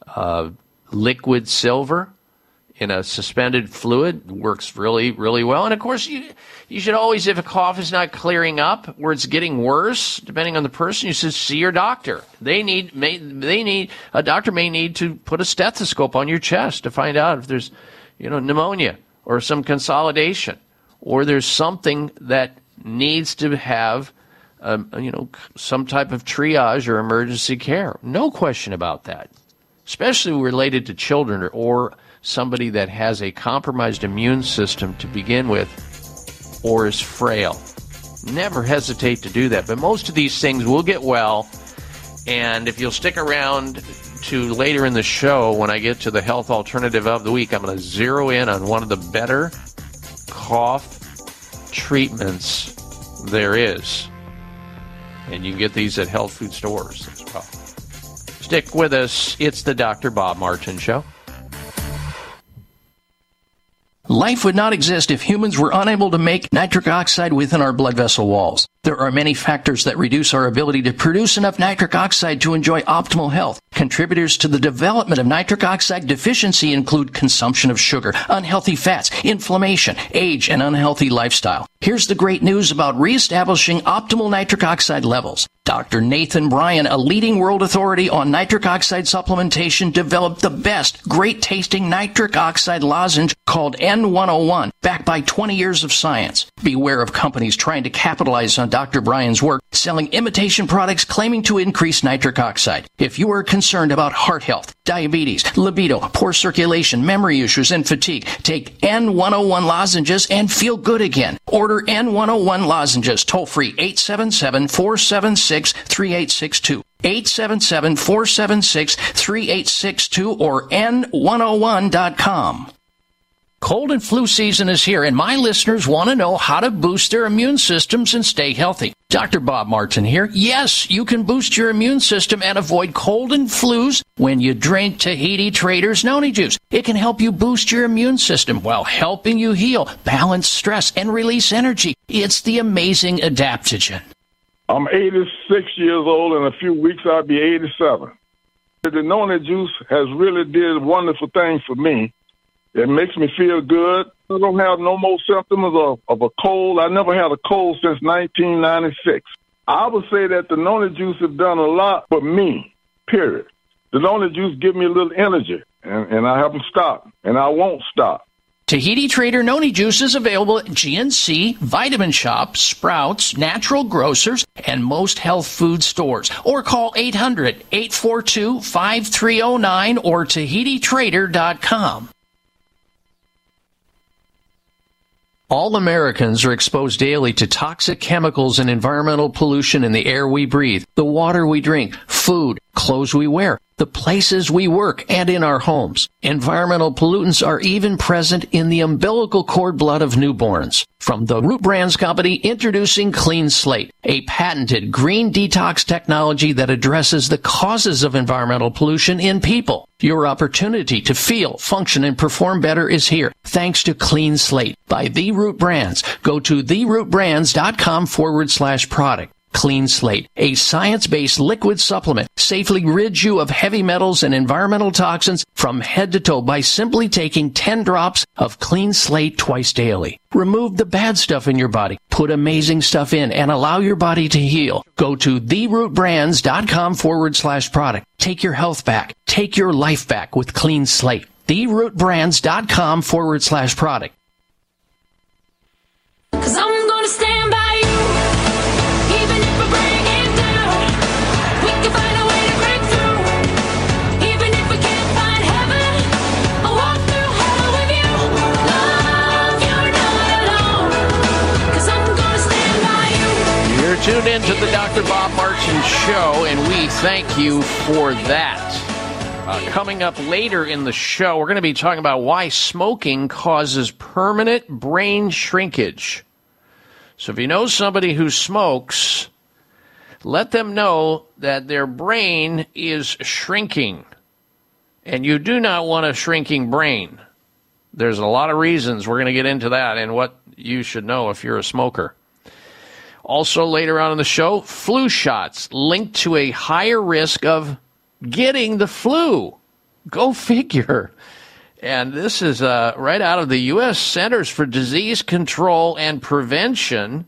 uh, liquid silver in a suspended fluid works really really well. And of course, you you should always, if a cough is not clearing up, where it's getting worse, depending on the person, you should see your doctor. They need may, they need a doctor may need to put a stethoscope on your chest to find out if there's you know pneumonia or some consolidation or there's something that needs to have um, you know some type of triage or emergency care. No question about that, especially related to children or, or somebody that has a compromised immune system to begin with or is frail. Never hesitate to do that. But most of these things will get well. And if you'll stick around to later in the show, when I get to the health alternative of the week, I'm going to zero in on one of the better cough treatments there is. And you can get these at health food stores as well. Stick with us. It's the Dr. Bob Martin Show. Life would not exist if humans were unable to make nitric oxide within our blood vessel walls. There are many factors that reduce our ability to produce enough nitric oxide to enjoy optimal health. Contributors to the development of nitric oxide deficiency include consumption of sugar, unhealthy fats, inflammation, age, and unhealthy lifestyle. Here's the great news about reestablishing optimal nitric oxide levels. Dr. Nathan Bryan, a leading world authority on nitric oxide supplementation, developed the best, great tasting nitric oxide lozenge called N101, backed by 20 years of science. Beware of companies trying to capitalize on Dr. Bryan's work, selling imitation products claiming to increase nitric oxide. If you are concerned about heart health, diabetes, libido, poor circulation, memory issues, and fatigue, take N101 lozenges and feel good again. Order N101 lozenges toll free 877 476 3862. 877 476 3862 or N101.com. Cold and flu season is here, and my listeners want to know how to boost their immune systems and stay healthy. Dr. Bob Martin here. Yes, you can boost your immune system and avoid cold and flus when you drink Tahiti Traders Noni Juice. It can help you boost your immune system while helping you heal, balance stress, and release energy. It's the amazing adaptogen. I'm 86 years old. And in a few weeks, I'll be 87. The Noni juice has really did a wonderful thing for me. It makes me feel good. I don't have no more symptoms of, of a cold. I never had a cold since 1996. I would say that the Nona juice has done a lot for me, period. The Nona juice give me a little energy, and, and I haven't stopped, and I won't stop. Tahiti Trader Noni Juice is available at GNC, Vitamin Shoppe, Sprouts, Natural Grocers, and most health food stores. Or call 800 842 5309 or TahitiTrader.com. All Americans are exposed daily to toxic chemicals and environmental pollution in the air we breathe, the water we drink, food, clothes we wear, the places we work, and in our homes. Environmental pollutants are even present in the umbilical cord blood of newborns. From the Root Brands Company, introducing Clean Slate, a patented green detox technology that addresses the causes of environmental pollution in people. Your opportunity to feel, function, and perform better is here thanks to Clean Slate by The Root Brands. Go to therootbrands.com forward slash product. Clean Slate, a science-based liquid supplement, safely rids you of heavy metals and environmental toxins from head to toe by simply taking 10 drops of Clean Slate twice daily. Remove the bad stuff in your body, put amazing stuff in, and allow your body to heal. Go to therootbrands.com forward slash product. Take your health back. Take your life back with Clean Slate. Therootbrands.com forward slash product. Tuned in to the Dr. Bob Martin Show, and we thank you for that. Uh, coming up later in the show, we're going to be talking about why smoking causes permanent brain shrinkage. So if you know somebody who smokes, let them know that their brain is shrinking. And you do not want a shrinking brain. There's a lot of reasons. We're going to get into that and what you should know if you're a smoker. Also, later on in the show, flu shots linked to a higher risk of getting the flu. Go figure. And this is uh, right out of the U.S. Centers for Disease Control and Prevention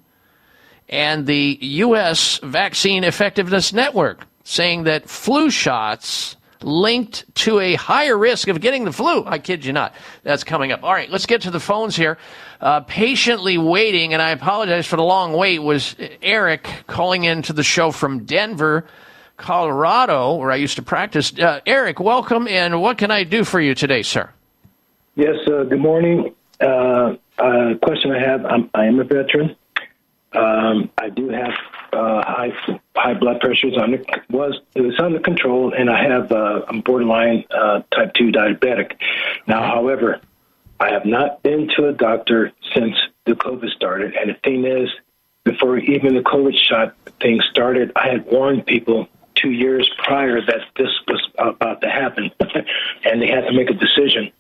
and the U.S. Vaccine Effectiveness Network saying that flu shots linked to a higher risk of getting the flu. I kid you not. That's coming up. All right, let's get to the phones here. Uh, patiently waiting, and I apologize for the long wait, was Eric calling into the show from Denver, Colorado, where I used to practice. Uh, Eric, welcome, and what can I do for you today, sir? Yes, uh, good morning. Uh, uh, question I have I'm, I am a veteran. Um, I do have uh, high high blood pressures under was it was under control, and I have uh, I'm borderline uh, type two diabetic. Now, however, I have not been to a doctor since the COVID started, and the thing is, before even the COVID shot thing started, I had warned people two years prior that this was about to happen, and they had to make a decision.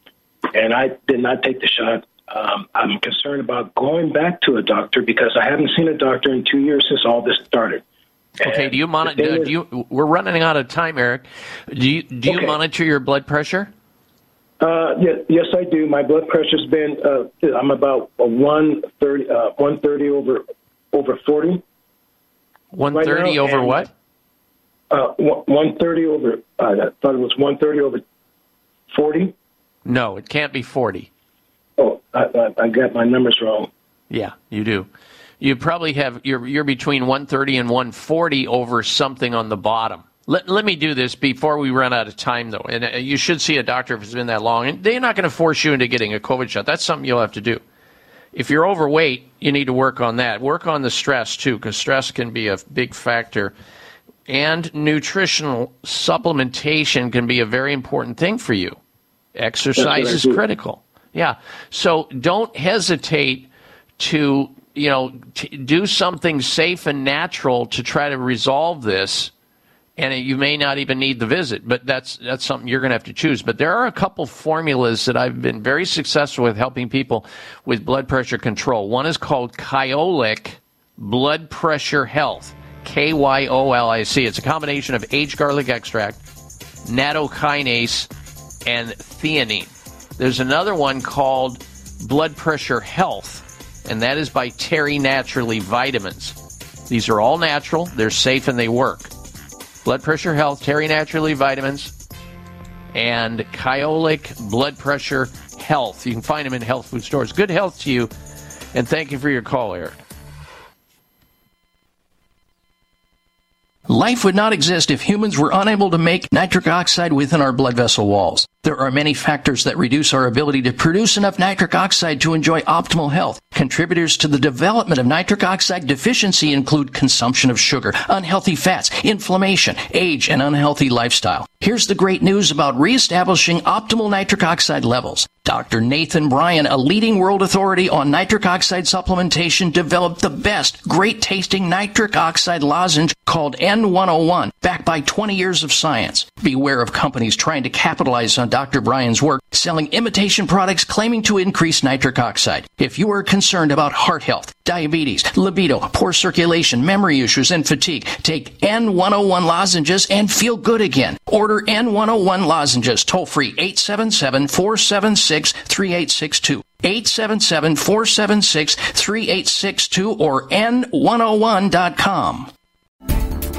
And I did not take the shot. Um, I'm concerned about going back to a doctor because I haven't seen a doctor in two years since all this started. Okay, do you monitor? Do you? We're running out of time, Eric. Do you do you Okay. monitor your blood pressure? Uh, yes, yes, I do. My blood pressure's been. Uh, I'm about a one thirty, uh, one thirty over over forty. One thirty over what? Uh, one thirty over. Uh, I thought it was one thirty over forty. No, it can't be forty. Oh, I, I, I got my numbers wrong. Yeah, you do. You probably have you're you're between 130 and 140 over something on the bottom. Let, let me do this before we run out of time, though. And uh, you should see a doctor if it's been that long. And they're not going to force you into getting a COVID shot. That's something you'll have to do. If you're overweight, you need to work on that. Work on the stress too, because stress can be a big factor. And nutritional supplementation can be a very important thing for you. Exercise That's what I is critical. Yeah. So don't hesitate to, you know, t- do something safe and natural to try to resolve this. And you may not even need the visit, but that's that's something you're going to have to choose. But there are a couple formulas that I've been very successful with helping people with blood pressure control. One is called Kyolic Blood Pressure Health, K Y O L I C. It's a combination of aged garlic extract, nattokinase, and theanine. There's another one called Blood Pressure Health, and that is by Terry Naturally Vitamins. These are all natural, they're safe, and they work. Blood Pressure Health, Terry Naturally Vitamins, and Kyolic Blood Pressure Health. You can find them in health food stores. Good health to you, and thank you for your call, Eric. Life would not exist if humans were unable to make nitric oxide within our blood vessel walls. There are many factors that reduce our ability to produce enough nitric oxide to enjoy optimal health. Contributors to the development of nitric oxide deficiency include consumption of sugar, unhealthy fats, inflammation, age, and unhealthy lifestyle. Here's the great news about reestablishing optimal nitric oxide levels. Dr. Nathan Bryan, a leading world authority on nitric oxide supplementation, developed the best great tasting nitric oxide lozenge called N101, backed by 20 years of science. Beware of companies trying to capitalize on Dr. Bryan's work, selling imitation products claiming to increase nitric oxide. If you are concerned about heart health, diabetes, libido, poor circulation, memory issues, and fatigue, take N101 lozenges and feel good again. Order N101 lozenges toll free 877 476 3862. 877 476 3862 or N101.com.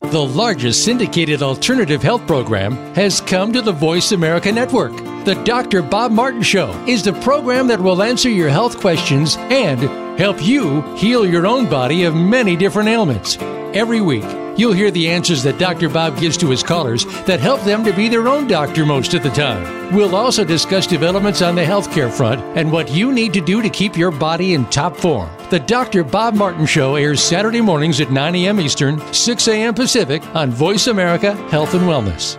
The largest syndicated alternative health program has come to the Voice America Network. The Dr. Bob Martin Show is the program that will answer your health questions and help you heal your own body of many different ailments. Every week, you'll hear the answers that Dr. Bob gives to his callers that help them to be their own doctor most of the time. We'll also discuss developments on the healthcare front and what you need to do to keep your body in top form. The Dr. Bob Martin Show airs Saturday mornings at 9 a.m. Eastern, 6 a.m. Pacific on Voice America Health and Wellness.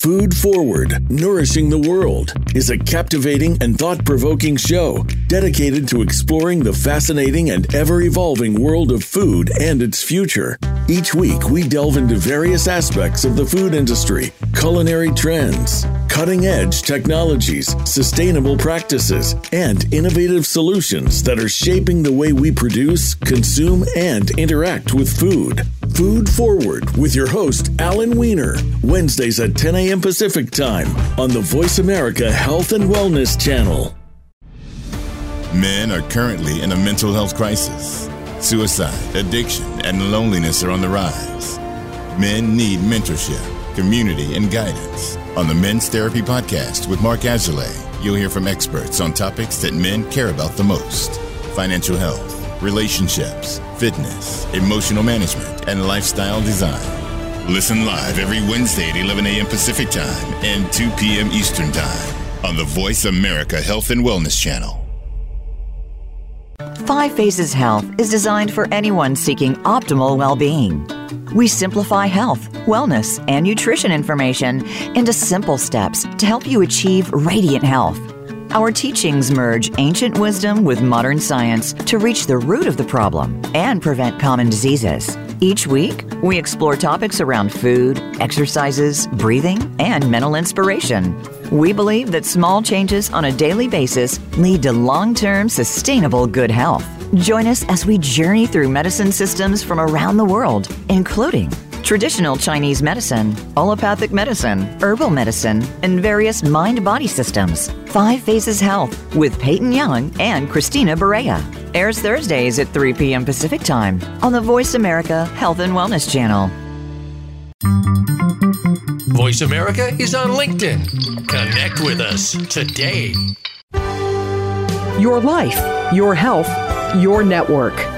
Food Forward, Nourishing the World, is a captivating and thought provoking show dedicated to exploring the fascinating and ever evolving world of food and its future. Each week, we delve into various aspects of the food industry, culinary trends, cutting edge technologies, sustainable practices, and innovative solutions that are shaping the way we produce, consume, and interact with food. Food Forward with your host, Alan Weiner, Wednesdays at 10 a.m. Pacific Time on the Voice America Health and Wellness Channel. Men are currently in a mental health crisis. Suicide, addiction, and loneliness are on the rise. Men need mentorship, community, and guidance. On the Men's Therapy Podcast with Mark Azulay, you'll hear from experts on topics that men care about the most financial health, relationships, fitness, emotional management, and lifestyle design. Listen live every Wednesday at 11 a.m. Pacific Time and 2 p.m. Eastern Time on the Voice America Health and Wellness Channel. Five Phases Health is designed for anyone seeking optimal well being. We simplify health, wellness, and nutrition information into simple steps to help you achieve radiant health. Our teachings merge ancient wisdom with modern science to reach the root of the problem and prevent common diseases. Each week, we explore topics around food, exercises, breathing, and mental inspiration. We believe that small changes on a daily basis lead to long term sustainable good health. Join us as we journey through medicine systems from around the world, including traditional Chinese medicine, allopathic medicine, herbal medicine, and various mind body systems. Five Phases Health with Peyton Young and Christina Berea. Airs Thursdays at 3 p.m. Pacific Time on the Voice America Health and Wellness Channel. Voice America is on LinkedIn. Connect with us today. Your life, your health, your network.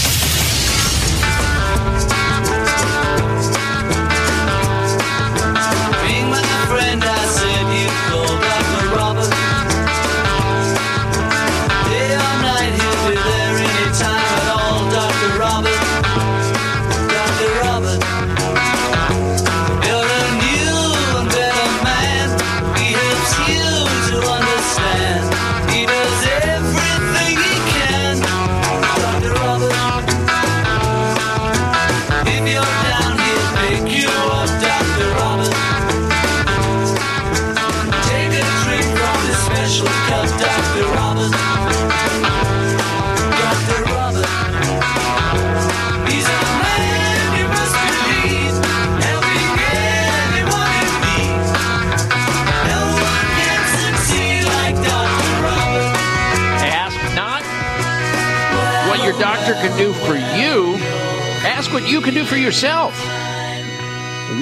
What you can do for yourself.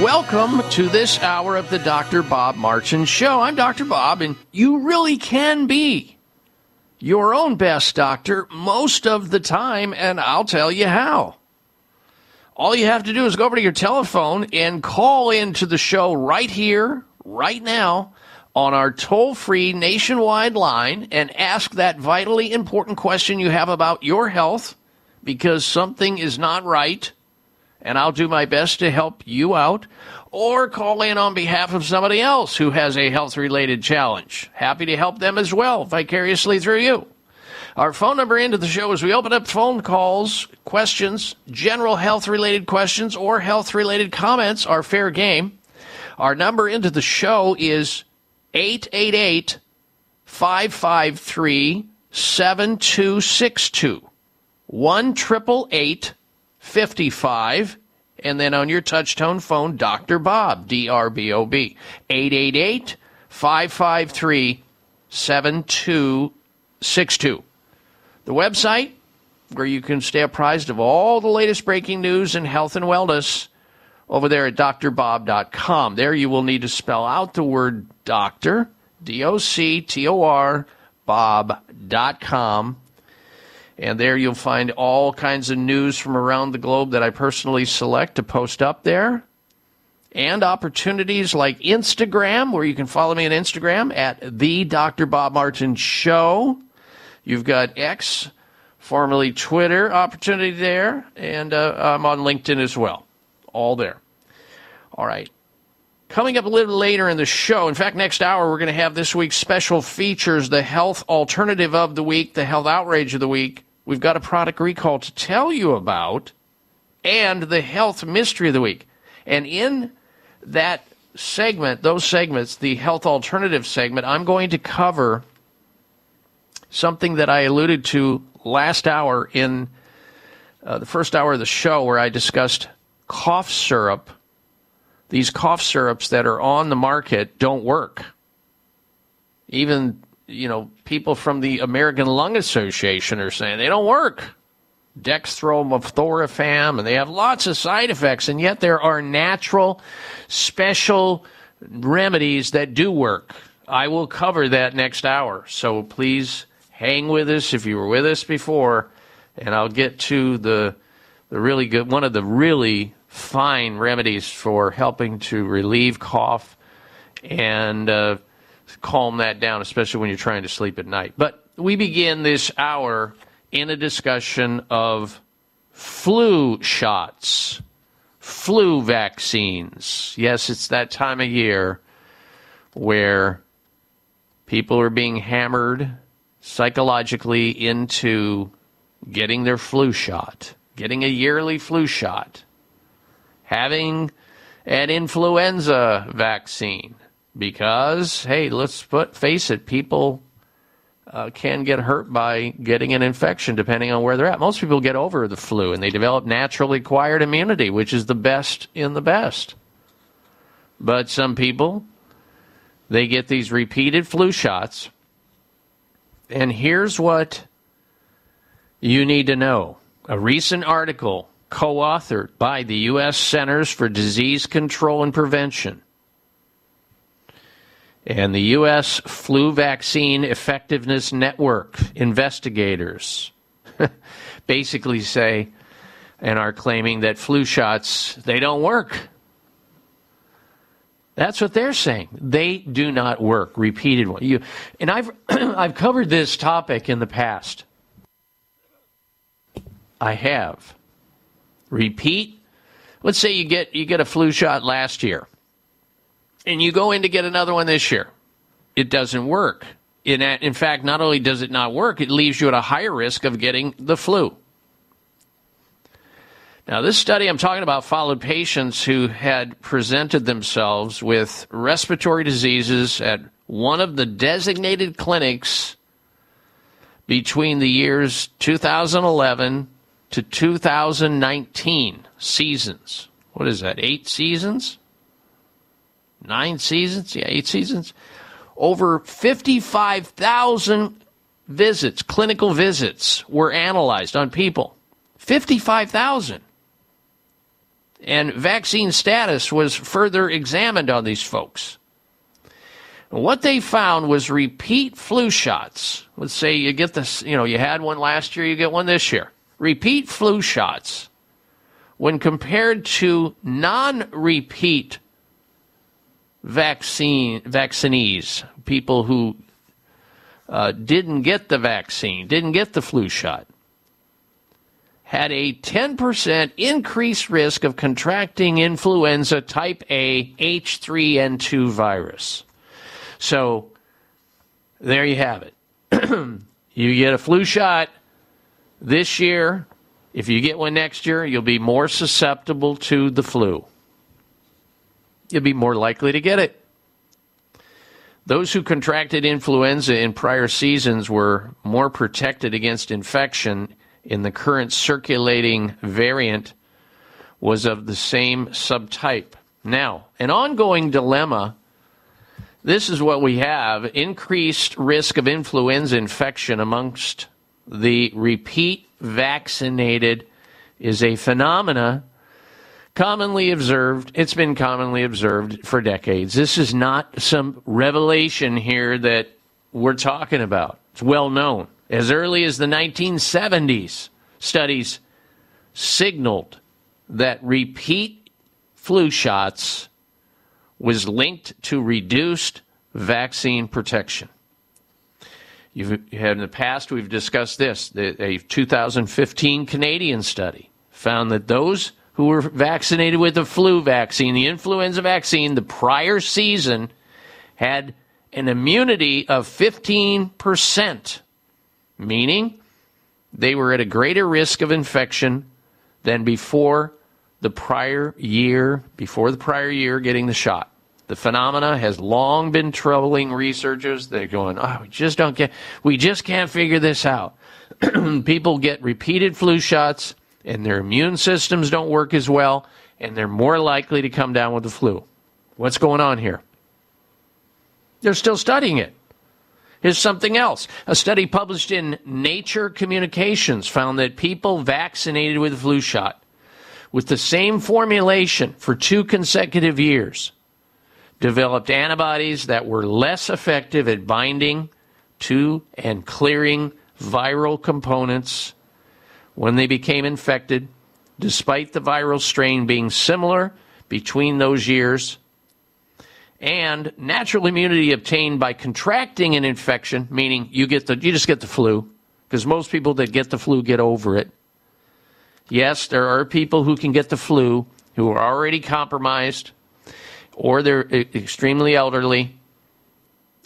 Welcome to this hour of the Dr. Bob Martin Show. I'm Dr. Bob, and you really can be your own best doctor most of the time, and I'll tell you how. All you have to do is go over to your telephone and call into the show right here, right now, on our toll free nationwide line and ask that vitally important question you have about your health because something is not right and I'll do my best to help you out, or call in on behalf of somebody else who has a health related challenge. Happy to help them as well, vicariously through you. Our phone number into the show as we open up phone calls, questions, general health related questions, or health related comments are fair game. Our number into the show is 888 553 7262. 1 55 and then on your touchtone phone, Dr. Bob, D R B O B, 888 553 7262. The website where you can stay apprised of all the latest breaking news in health and wellness over there at drbob.com. There you will need to spell out the word doctor, D O C T O R, bob.com. And there you'll find all kinds of news from around the globe that I personally select to post up there. And opportunities like Instagram, where you can follow me on Instagram at the Dr. Bob Martin Show. You've got X, formerly Twitter, opportunity there. And uh, I'm on LinkedIn as well. All there. All right. Coming up a little later in the show, in fact, next hour, we're going to have this week's special features the health alternative of the week, the health outrage of the week. We've got a product recall to tell you about, and the health mystery of the week. And in that segment, those segments, the health alternative segment, I'm going to cover something that I alluded to last hour in uh, the first hour of the show, where I discussed cough syrup. These cough syrups that are on the market don't work. Even you know, people from the American Lung Association are saying they don't work. Dextromethorphan, and they have lots of side effects, and yet there are natural, special remedies that do work. I will cover that next hour, so please hang with us if you were with us before, and I'll get to the the really good one of the really fine remedies for helping to relieve cough and uh, calm that down, especially when you're trying to sleep at night. But we begin this hour in a discussion of flu shots, flu vaccines. Yes, it's that time of year where people are being hammered psychologically into getting their flu shot, getting a yearly flu shot, having an influenza vaccine because hey, let's put face it, people uh, can get hurt by getting an infection depending on where they're at. Most people get over the flu and they develop naturally acquired immunity, which is the best in the best. But some people they get these repeated flu shots. And here's what you need to know. A recent article co authored by the U.S. Centers for Disease Control and Prevention And the U.S. Flu Vaccine Effectiveness Network investigators basically say and are claiming that flu shots they don't work. That's what they're saying. They do not work. Repeated one. You and I've I've covered this topic in the past. I have. Repeat. Let's say you get you get a flu shot last year, and you go in to get another one this year. It doesn't work. In, in fact, not only does it not work, it leaves you at a higher risk of getting the flu. Now, this study I'm talking about followed patients who had presented themselves with respiratory diseases at one of the designated clinics between the years 2011 to 2019 seasons. What is that? Eight seasons? Nine seasons? Yeah, eight seasons. Over 55,000 visits, clinical visits, were analyzed on people. 55,000. And vaccine status was further examined on these folks. What they found was repeat flu shots. Let's say you get this, you know, you had one last year, you get one this year. Repeat flu shots, when compared to non repeat vaccine vaccinees, people who uh, didn't get the vaccine, didn't get the flu shot, had a 10% increased risk of contracting influenza type A H3N2 virus. So there you have it. you get a flu shot this year. If you get one next year, you'll be more susceptible to the flu. You'll be more likely to get it. Those who contracted influenza in prior seasons were more protected against infection in the current circulating variant was of the same subtype. Now, an ongoing dilemma this is what we have increased risk of influenza infection amongst the repeat vaccinated is a phenomena commonly observed. It's been commonly observed for decades. This is not some revelation here that we're talking about. It's well known. As early as the 1970s, studies signaled that repeat flu shots was linked to reduced vaccine protection. You've in the past, we've discussed this. A 2015 Canadian study found that those who were vaccinated with the flu vaccine, the influenza vaccine, the prior season had an immunity of 15%, meaning they were at a greater risk of infection than before the prior year, before the prior year getting the shot. The phenomena has long been troubling researchers. They're going, oh, we just don't get, we just can't figure this out. People get repeated flu shots and their immune systems don't work as well, and they're more likely to come down with the flu. What's going on here? They're still studying it. Here's something else. A study published in Nature Communications found that people vaccinated with flu shot with the same formulation for two consecutive years developed antibodies that were less effective at binding to and clearing viral components when they became infected, despite the viral strain being similar between those years. And natural immunity obtained by contracting an infection, meaning you get the you just get the flu, because most people that get the flu get over it. Yes, there are people who can get the flu who are already compromised or they're extremely elderly.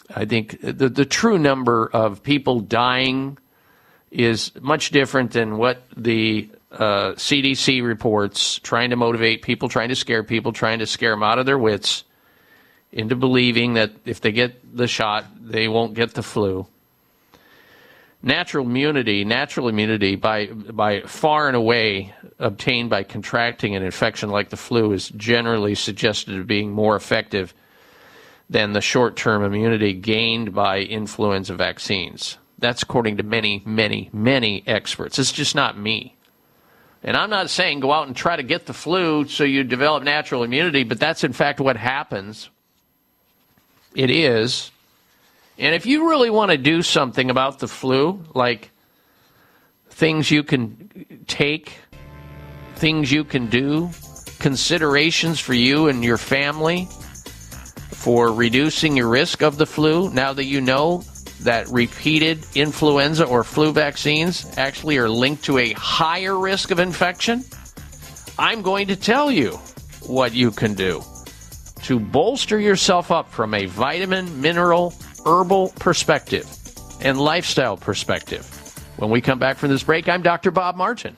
I think the, the true number of people dying is much different than what the uh, CDC reports, trying to motivate people, trying to scare people, trying to scare them out of their wits into believing that if they get the shot, they won't get the flu. Natural immunity, natural immunity by by far and away obtained by contracting an infection like the flu is generally suggested as being more effective than the short-term immunity gained by influenza vaccines. That's according to many, many, many experts. It's just not me. And I'm not saying go out and try to get the flu so you develop natural immunity, but that's in fact what happens. It is. And if you really want to do something about the flu, like things you can take, things you can do, considerations for you and your family for reducing your risk of the flu, now that you know that repeated influenza or flu vaccines actually are linked to a higher risk of infection, I'm going to tell you what you can do to bolster yourself up from a vitamin, mineral, herbal perspective and lifestyle perspective. When we come back from this break, I'm Dr. Bob Martin.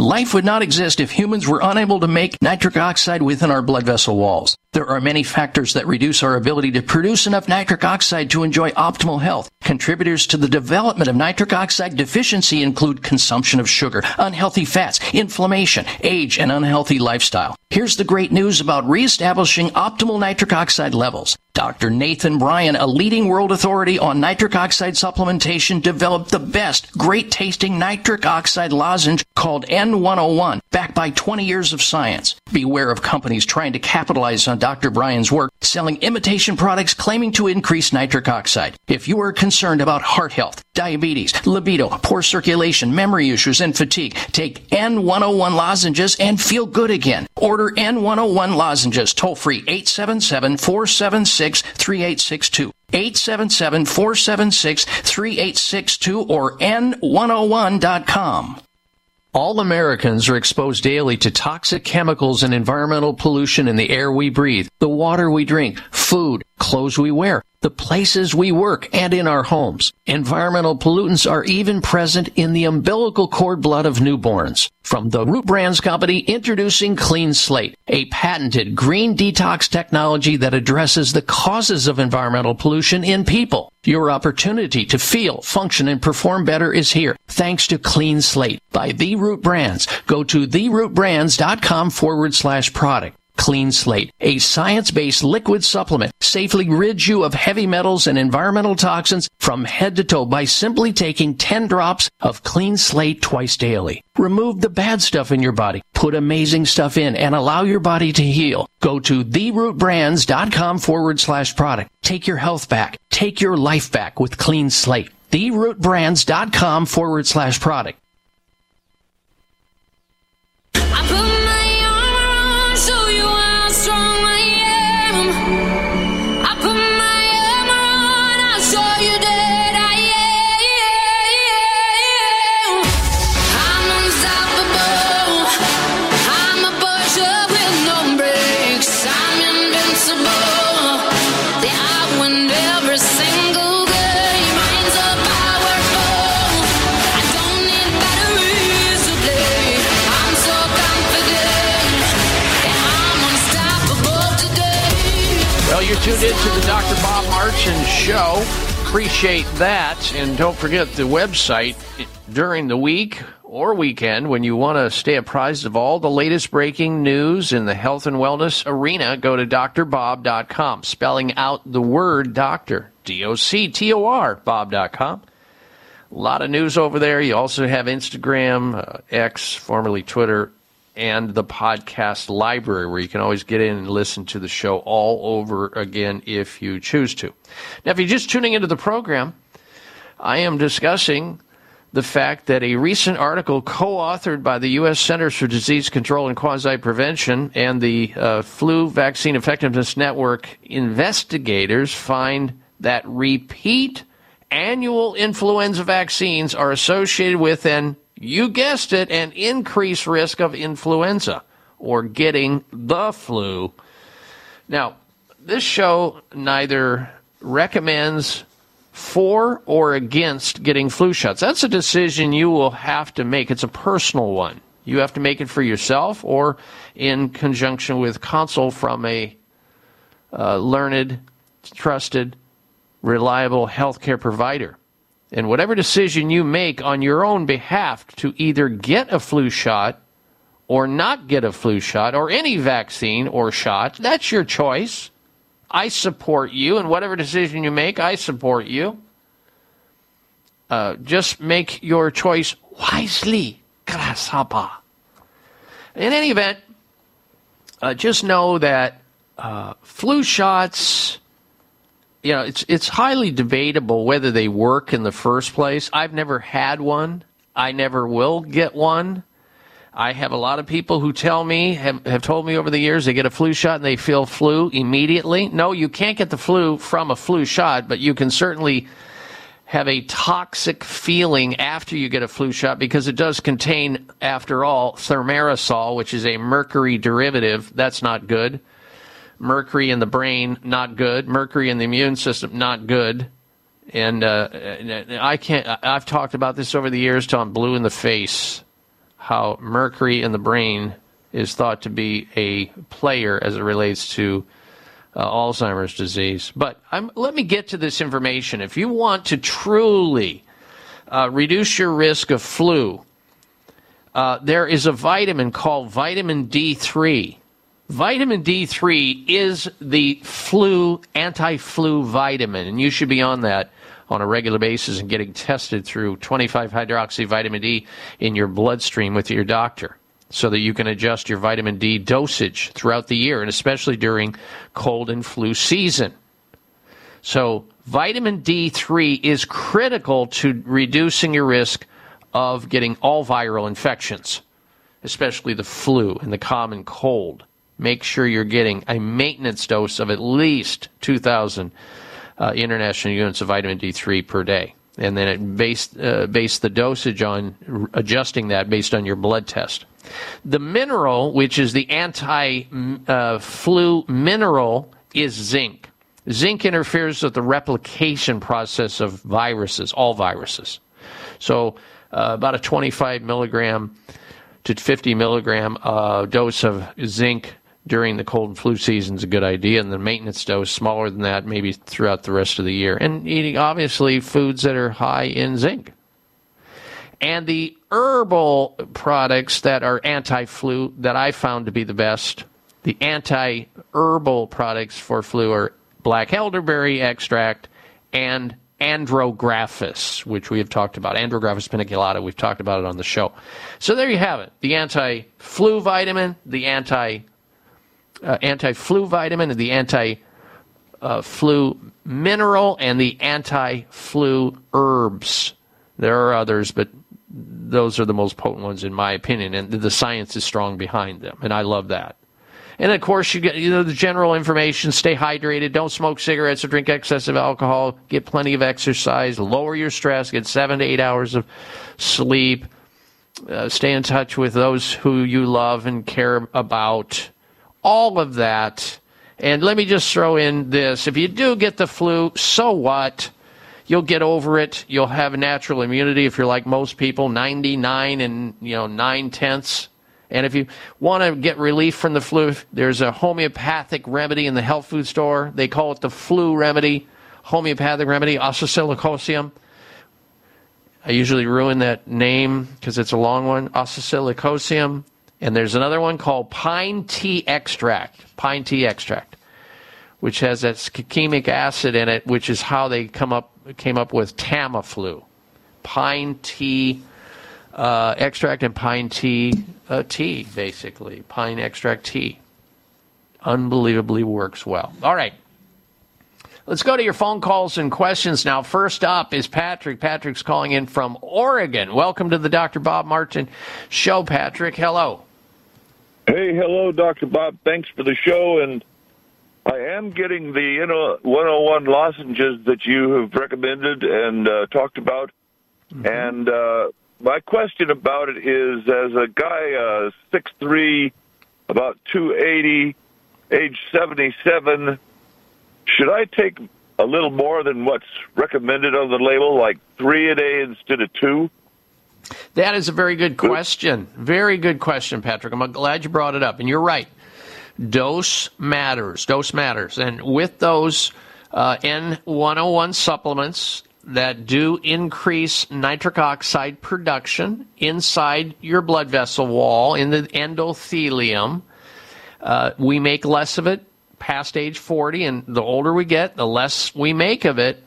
Life would not exist if humans were unable to make nitric oxide within our blood vessel walls. There are many factors that reduce our ability to produce enough nitric oxide to enjoy optimal health. Contributors to the development of nitric oxide deficiency include consumption of sugar, unhealthy fats, inflammation, age, and unhealthy lifestyle. Here's the great news about reestablishing optimal nitric oxide levels. Dr. Nathan Bryan, a leading world authority on nitric oxide supplementation, developed the best, great tasting nitric oxide lozenge called N101, backed by 20 years of science. Beware of companies trying to capitalize on Dr. Bryan's work, selling imitation products claiming to increase nitric oxide. If you are concerned about heart health, diabetes, libido, poor circulation, memory issues, and fatigue, take N101 lozenges and feel good again. Order N101 lozenges toll free 877 476 3862. 877 476 3862 or N101.com. All Americans are exposed daily to toxic chemicals and environmental pollution in the air we breathe, the water we drink, food, clothes we wear, the places we work, and in our homes. Environmental pollutants are even present in the umbilical cord blood of newborns. From the Root Brands Company, introducing Clean Slate, a patented green detox technology that addresses the causes of environmental pollution in people. Your opportunity to feel, function, and perform better is here, thanks to Clean Slate by The Root Brands. Go to therootbrands.com forward slash product. Clean Slate, a science-based liquid supplement, safely rids you of heavy metals and environmental toxins from head to toe by simply taking 10 drops of Clean Slate twice daily. Remove the bad stuff in your body, put amazing stuff in, and allow your body to heal. Go to therootbrands.com forward slash product. Take your health back. Take your life back with Clean Slate. Therootbrands.com forward slash product. Appreciate that. And don't forget the website during the week or weekend when you want to stay apprised of all the latest breaking news in the health and wellness arena. Go to drbob.com, spelling out the word doctor, D O C T O R, bob.com. A lot of news over there. You also have Instagram, uh, X, formerly Twitter, and the podcast library where you can always get in and listen to the show all over again if you choose to. Now, if you're just tuning into the program, I am discussing the fact that a recent article co authored by the U.S. Centers for Disease Control and Quasi Prevention and the uh, Flu Vaccine Effectiveness Network investigators find that repeat annual influenza vaccines are associated with an, you guessed it, an increased risk of influenza or getting the flu. Now, this show neither recommends for or against getting flu shots. That's a decision you will have to make. It's a personal one. You have to make it for yourself or in conjunction with counsel from a uh, learned, trusted, reliable healthcare provider. And whatever decision you make on your own behalf to either get a flu shot or not get a flu shot or any vaccine or shot, that's your choice. I support you, and whatever decision you make, I support you. Uh, just make your choice wisely, grasshopper. In any event, uh, just know that uh, flu shots, you know, it's it's highly debatable whether they work in the first place. I've never had one. I never will get one. I have a lot of people who tell me, have, have told me over the years, they get a flu shot and they feel flu immediately. No, you can't get the flu from a flu shot, but you can certainly have a toxic feeling after you get a flu shot because it does contain, after all, thimerosal, which is a mercury derivative. That's not good. Mercury in the brain, not good. Mercury in the immune system, not good. And uh, I can't. I've talked about this over the years till I'm blue in the face. How mercury in the brain is thought to be a player as it relates to uh, Alzheimer's disease. But I'm, let me get to this information. If you want to truly uh, reduce your risk of flu, uh, there is a vitamin called vitamin D3. Vitamin D3 is the flu, anti flu vitamin, and you should be on that on a regular basis and getting tested through 25 hydroxy vitamin D in your bloodstream with your doctor so that you can adjust your vitamin D dosage throughout the year and especially during cold and flu season. So, vitamin D3 is critical to reducing your risk of getting all viral infections, especially the flu and the common cold. Make sure you're getting a maintenance dose of at least 2,000 uh, international units of vitamin D3 per day. And then it based, uh, base the dosage on r- adjusting that based on your blood test. The mineral, which is the anti uh, flu mineral, is zinc. Zinc interferes with the replication process of viruses, all viruses. So, uh, about a 25 milligram to 50 milligram uh, dose of zinc during the cold and flu season is a good idea, and the maintenance dose smaller than that, maybe throughout the rest of the year. And eating obviously foods that are high in zinc. And the herbal products that are anti flu that I found to be the best, the anti herbal products for flu are black elderberry extract and andrographis, which we have talked about. Andrographis paniculata, we've talked about it on the show. So there you have it the anti flu vitamin, the anti uh, anti flu vitamin, the anti uh, flu mineral, and the anti flu herbs. There are others, but those are the most potent ones in my opinion, and the science is strong behind them, and I love that. And of course, you get you know the general information: stay hydrated, don't smoke cigarettes or drink excessive alcohol, get plenty of exercise, lower your stress, get seven to eight hours of sleep, uh, stay in touch with those who you love and care about, all of that. And let me just throw in this: if you do get the flu, so what? You'll get over it. You'll have natural immunity if you're like most people, 99 and you know nine tenths. And if you want to get relief from the flu, there's a homeopathic remedy in the health food store. They call it the flu remedy, homeopathic remedy, oscillocosium. I usually ruin that name because it's a long one, oscillocosium. And there's another one called pine tea extract, pine tea extract, which has that shikimic acid in it, which is how they come up came up with Tamiflu, pine tea uh, extract and pine tea uh, tea, basically pine extract tea. Unbelievably works well. All right, Let's go to your phone calls and questions now. First up is Patrick. Patrick's calling in from Oregon. Welcome to the Dr. Bob Martin Show, Patrick. Hello. Hey, hello, Dr. Bob. Thanks for the show. And I am getting the you know 101 lozenges that you have recommended and uh, talked about. And uh, my question about it is as a guy, uh, 6'3, about 280, age 77, should I take a little more than what's recommended on the label, like three a day instead of two? That is a very good question. Very good question, Patrick. I'm glad you brought it up. And you're right. Dose matters. Dose matters. And with those uh, N101 supplements that do increase nitric oxide production inside your blood vessel wall in the endothelium, uh, we make less of it past age 40. And the older we get, the less we make of it.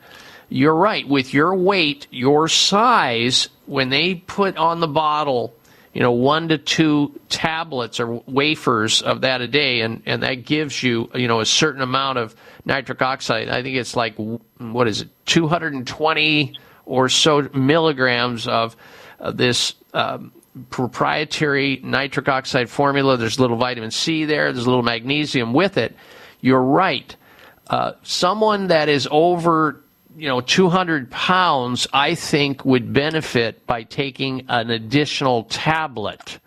You're right. With your weight, your size, when they put on the bottle, you know, one to two tablets or wafers of that a day, and, and that gives you, you know, a certain amount of nitric oxide. I think it's like, what is it, 220 or so milligrams of uh, this um, proprietary nitric oxide formula. There's a little vitamin C there, there's a little magnesium with it. You're right. Uh, someone that is over you know 200 pounds i think would benefit by taking an additional tablet.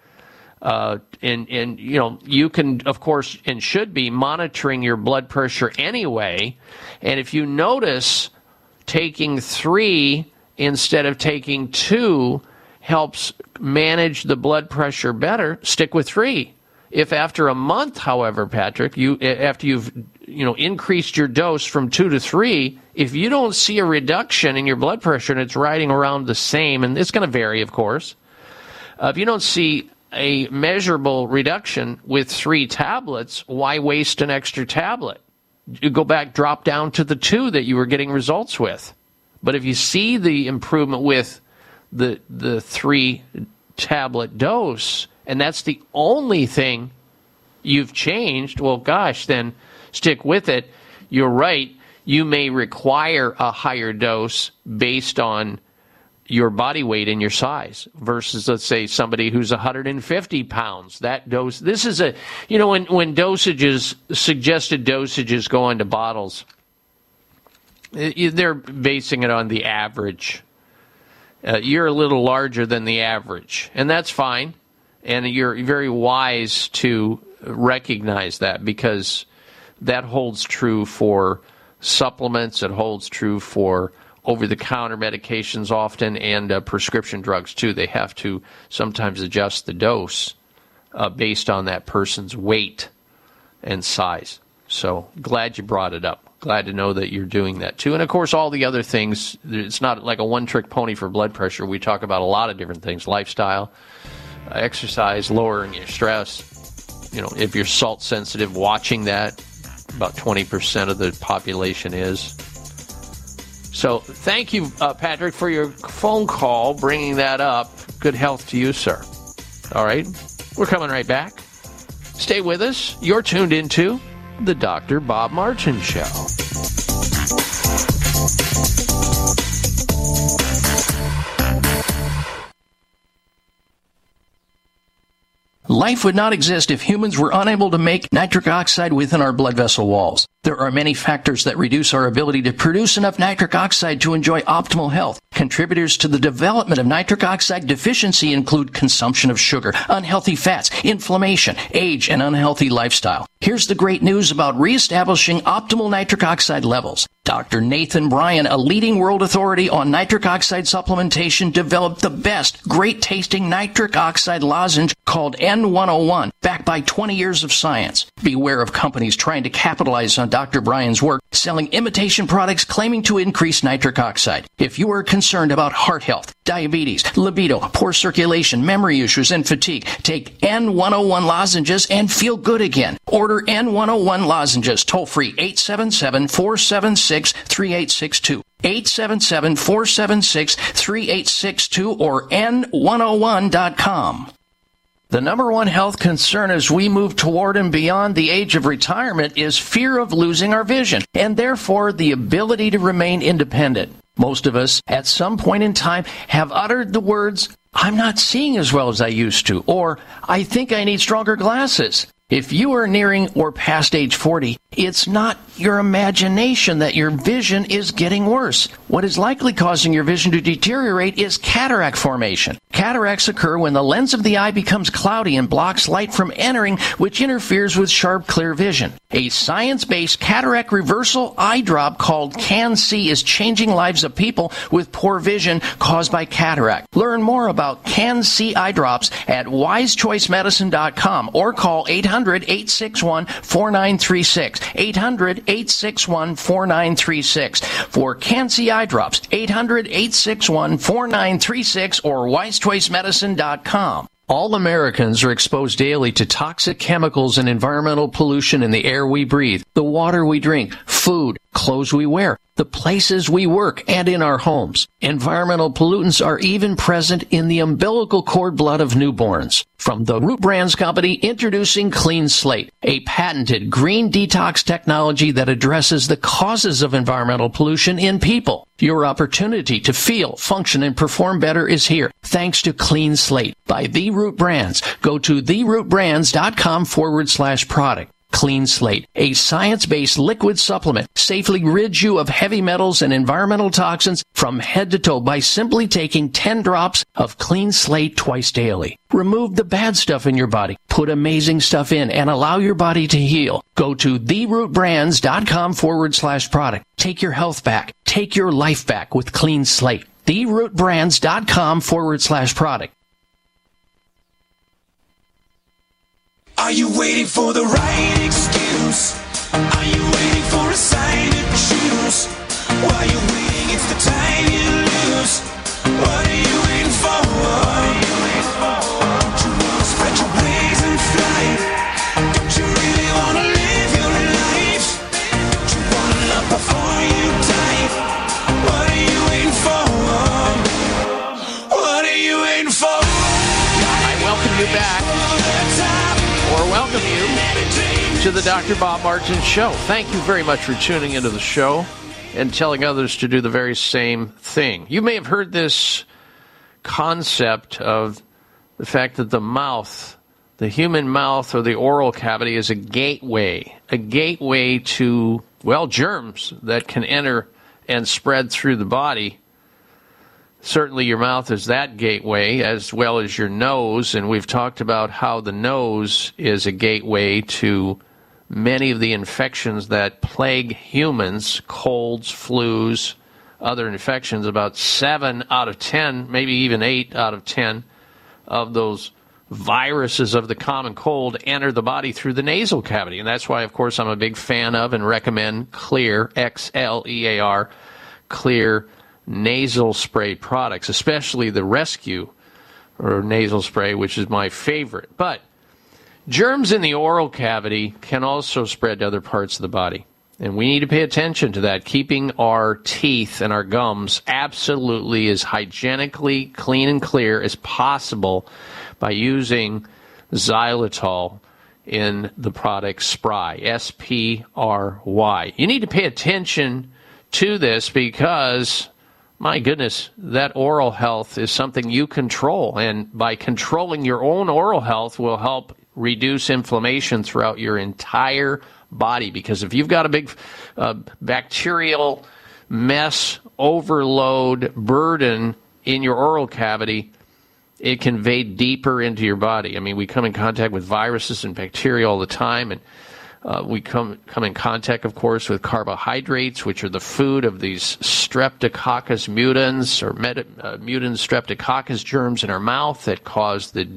Uh, and and you know you can of course and should be monitoring your blood pressure anyway. And if you notice taking three instead of taking two helps manage the blood pressure better stick with three. If after a month however patrick you after you've you know increased your dose from two to three if you don't see a reduction in your blood pressure and it's riding around the same and it's going to vary of course uh, if you don't see a measurable reduction with three tablets why waste an extra tablet? You go back drop down to the two that you were getting results with. But if you see the improvement with the the three tablet dose and that's the only thing you've changed well gosh then stick with it. You're right. You may require a higher dose based on your body weight and your size versus let's say somebody who's 150 pounds that dose this is a you know when when dosages suggested dosages go into bottles they're basing it on the average uh, you're a little larger than the average and that's fine and you're very wise to recognize that because that holds true for supplements. It holds true for over the counter medications often and uh, prescription drugs too. They have to sometimes adjust the dose uh, based on that person's weight and size. So glad you brought it up. Glad to know that you're doing that too. And of course, all the other things, it's not like a one trick pony for blood pressure. We talk about a lot of different things lifestyle, uh, exercise, lowering your stress. You know, if you're salt sensitive, watching that, about 20% of the population is. So thank you, uh, Patrick, for your phone call, bringing that up. Good health to you, sir. All right, we're coming right back. Stay with us. You're tuned into the Dr. Bob Martin Show. Life would not exist if humans were unable to make nitric oxide within our blood vessel walls. There are many factors that reduce our ability to produce enough nitric oxide to enjoy optimal health. Contributors to the development of nitric oxide deficiency include consumption of sugar, unhealthy fats, inflammation, age, and unhealthy lifestyle. Here's the great news about reestablishing optimal nitric oxide levels. Dr. Nathan Bryan, a leading world authority on nitric oxide supplementation, developed the best great tasting nitric oxide lozenge called N101, backed by 20 years of science. Beware of companies trying to capitalize on Dr. Bryan's work, selling imitation products claiming to increase nitric oxide. If you are concerned about heart health, diabetes, libido, poor circulation, memory issues, and fatigue, take N101 lozenges and feel good again. Order N101 lozenges toll free 877 476 3862. 877 476 3862 or N101.com. The number one health concern as we move toward and beyond the age of retirement is fear of losing our vision and therefore the ability to remain independent. Most of us, at some point in time, have uttered the words, I'm not seeing as well as I used to, or I think I need stronger glasses. If you are nearing or past age 40, it's not your imagination that your vision is getting worse. What is likely causing your vision to deteriorate is cataract formation. Cataracts occur when the lens of the eye becomes cloudy and blocks light from entering, which interferes with sharp, clear vision. A science-based cataract reversal eye drop called CAN-C is changing lives of people with poor vision caused by cataract. Learn more about CAN-C eye drops at wisechoicemedicine.com or call 800-861-4936. 800-861-4936 for CAN-C eye drops. 800-861-4936 or wisechoicemedicine.com. All Americans are exposed daily to toxic chemicals and environmental pollution in the air we breathe, the water we drink, food, clothes we wear, the places we work, and in our homes. Environmental pollutants are even present in the umbilical cord blood of newborns. From the Root Brands Company, introducing Clean Slate, a patented green detox technology that addresses the causes of environmental pollution in people. Your opportunity to feel, function, and perform better is here, thanks to Clean Slate by The Root Brands. Go to therootbrands.com forward slash product. Clean Slate, a science-based liquid supplement, safely rids you of heavy metals and environmental toxins from head to toe by simply taking 10 drops of Clean Slate twice daily. Remove the bad stuff in your body, put amazing stuff in, and allow your body to heal. Go to therootbrands.com forward slash product. Take your health back. Take your life back with Clean Slate. Therootbrands.com forward slash product. Are you waiting for the right excuse? Are you waiting for a sign to choose? While you're waiting, it's the time you lose. What are you waiting for? To the Dr. Bob Martin Show. Thank you very much for tuning into the show and telling others to do the very same thing. You may have heard this concept of the fact that the mouth, the human mouth or the oral cavity, is a gateway, a gateway to, well, germs that can enter and spread through the body. Certainly, your mouth is that gateway as well as your nose, and we've talked about how the nose is a gateway to many of the infections that plague humans colds, flus, other infections. About seven out of ten, maybe even eight out of ten of those viruses of the common cold enter the body through the nasal cavity. And that's why, of course, I'm a big fan of and recommend Xlear, X L E A R, Xlear nasal spray products, especially the Rescue or nasal spray, which is my favorite. But germs in the oral cavity can also spread to other parts of the body. And we need to pay attention to that, keeping our teeth and our gums absolutely as hygienically clean and clear as possible by using xylitol in the product Spry, S P R Y. You need to pay attention to this because my goodness, that oral health is something you control. And by controlling your own oral health will help reduce inflammation throughout your entire body. Because if you've got a big uh, bacterial mess, overload, burden in your oral cavity, it can invade deeper into your body. I mean, we come in contact with viruses and bacteria all the time, and uh, we come come in contact, of course, with carbohydrates, which are the food of these Streptococcus mutans or meta, uh, mutant Streptococcus germs in our mouth that cause the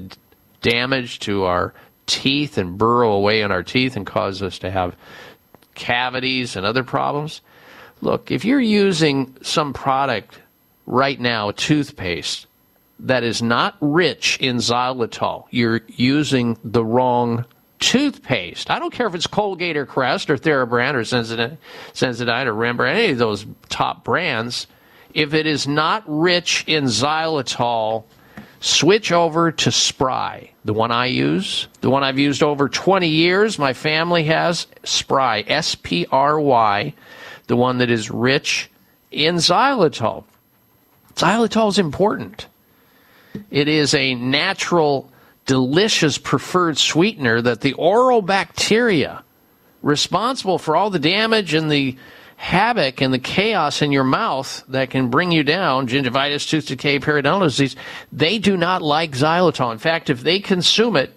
damage to our teeth and burrow away in our teeth and cause us to have cavities and other problems. Look, if you're using some product right now, a toothpaste that is not rich in xylitol, you're using the wrong toothpaste. I don't care if it's Colgate or Crest or TheraBreath or Sensodyne, or Rembrandt, any of those top brands. If it is not rich in xylitol, switch over to Spry, the one I use, the one I've used over 20 years. My family has Spry, S P R Y, the one that is rich in xylitol. Xylitol is important. It is a natural, delicious preferred sweetener that the oral bacteria responsible for all the damage and the havoc and the chaos in your mouth that can bring you down, gingivitis, tooth decay, periodontal disease, they do not like xylitol. In fact, if they consume it,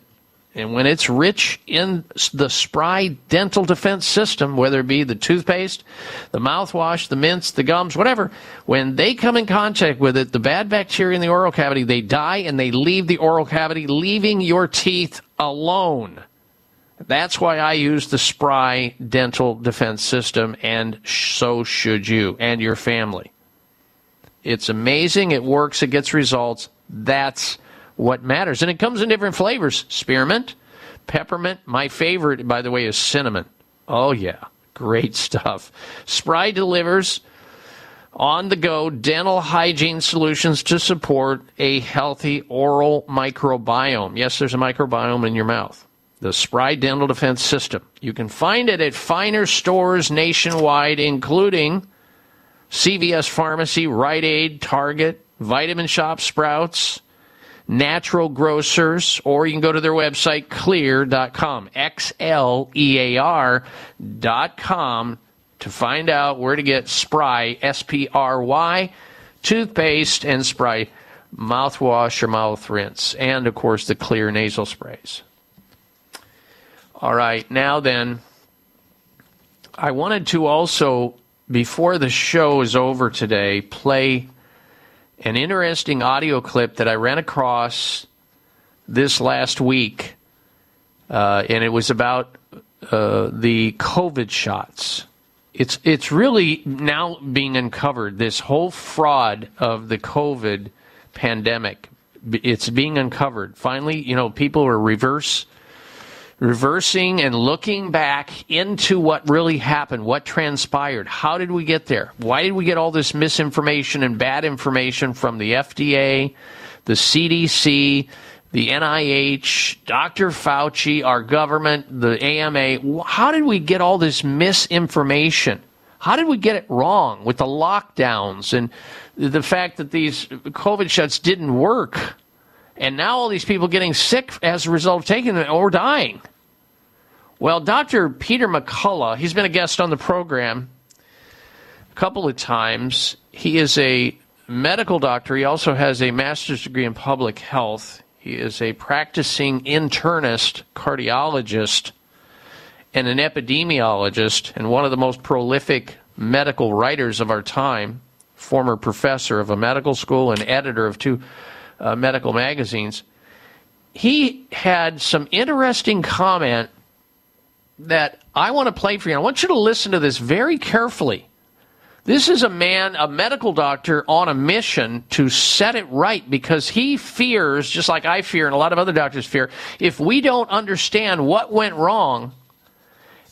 and when it's rich in the Spry dental defense system, whether it be the toothpaste, the mouthwash, the mints, the gums, whatever, when they come in contact with it, the bad bacteria in the oral cavity, they die and they leave the oral cavity, leaving your teeth alone. That's why I use the Spry dental defense system, and so should you and your family. It's amazing. It works. It gets results. That's what matters. And it comes in different flavors spearmint, peppermint. My favorite, by the way, is cinnamon. Oh, yeah. Great stuff. Spry delivers on the go dental hygiene solutions to support a healthy oral microbiome. Yes, there's a microbiome in your mouth. The Spry Dental Defense System. You can find it at finer stores nationwide, including CVS Pharmacy, Rite Aid, Target, Vitamin Shoppe, Sprouts, Natural Grocers, or you can go to their website, xlear.com, X L E A R dot com, to find out where to get Spry, S P R Y, toothpaste, and Spry mouthwash or mouth rinse, and of course the clear nasal sprays. All right, now then, I wanted to also, before the show is over today, play an interesting audio clip that I ran across this last week, uh, and it was about uh, the COVID shots. It's it's really now being uncovered. This whole fraud of the COVID pandemic, it's being uncovered. Finally, you know, people are reverse reversing and looking back into what really happened, what transpired, how did we get there? Why did we get all this misinformation and bad information from the FDA, the CDC, the NIH, Dr. Fauci, our government, the AMA? How did we get all this misinformation? How did we get it wrong with the lockdowns and the fact that these COVID shots didn't work? And now all these people getting sick as a result of taking them or dying. Well, Dr. Peter McCullough, he's been a guest on the program a couple of times. He is a medical doctor. He also has a master's degree in public health. He is a practicing internist, cardiologist, and an epidemiologist, and one of the most prolific medical writers of our time, former professor of a medical school and editor of two uh, medical magazines. He had some interesting comment that I want to play for you. I want you to listen to this very carefully. This is a man, a medical doctor, on a mission to set it right because he fears, just like I fear and a lot of other doctors fear, if we don't understand what went wrong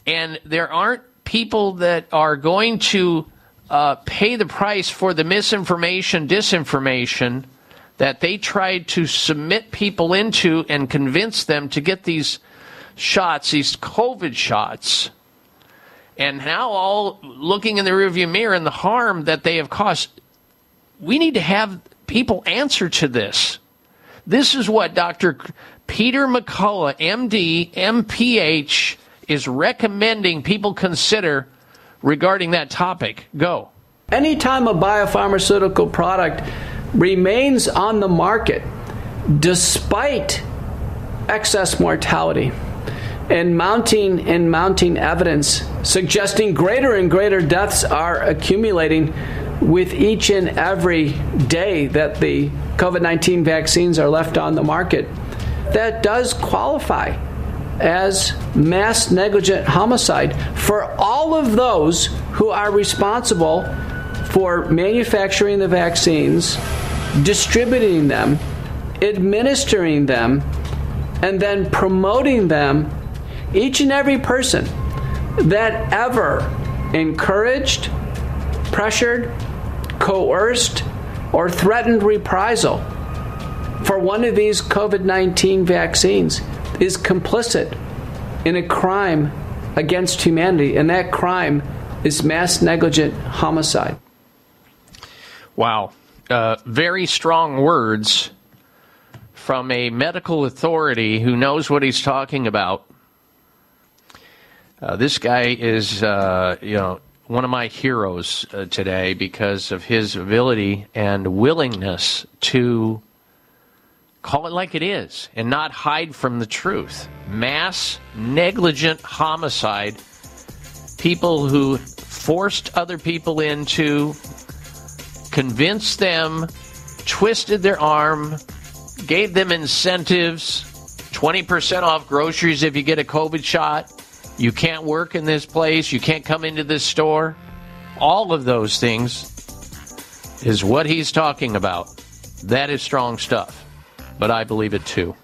and there aren't people that are going to uh, pay the price for the misinformation, disinformation that they tried to submit people into and convince them to get these shots, these COVID shots, and now all looking in the rearview mirror and the harm that they have caused, we need to have people answer to this. This is what Dr. Peter McCullough, MD, MPH, is recommending people consider regarding that topic. Go. Anytime a biopharmaceutical product remains on the market despite excess mortality and mounting and mounting evidence suggesting greater and greater deaths are accumulating with each and every day that the COVID 19 vaccines are left on the market, that does qualify as mass negligent homicide for all of those who are responsible for manufacturing the vaccines, distributing them, administering them, and then promoting them. Each and every person that ever encouraged, pressured, coerced, or threatened reprisal for one of these COVID 19 vaccines is complicit in a crime against humanity, and that crime is mass negligent homicide. Wow. Uh, very strong words from a medical authority who knows what he's talking about. Uh, this guy is, uh, you know, one of my heroes uh, today because of his ability and willingness to call it like it is and not hide from the truth. Mass negligent homicide. People who forced other people into, convinced them, twisted their arm, gave them incentives 20% off groceries if you get a COVID shot. You can't work in this place. You can't come into this store. All of those things is what he's talking about. That is strong stuff. But I believe it too.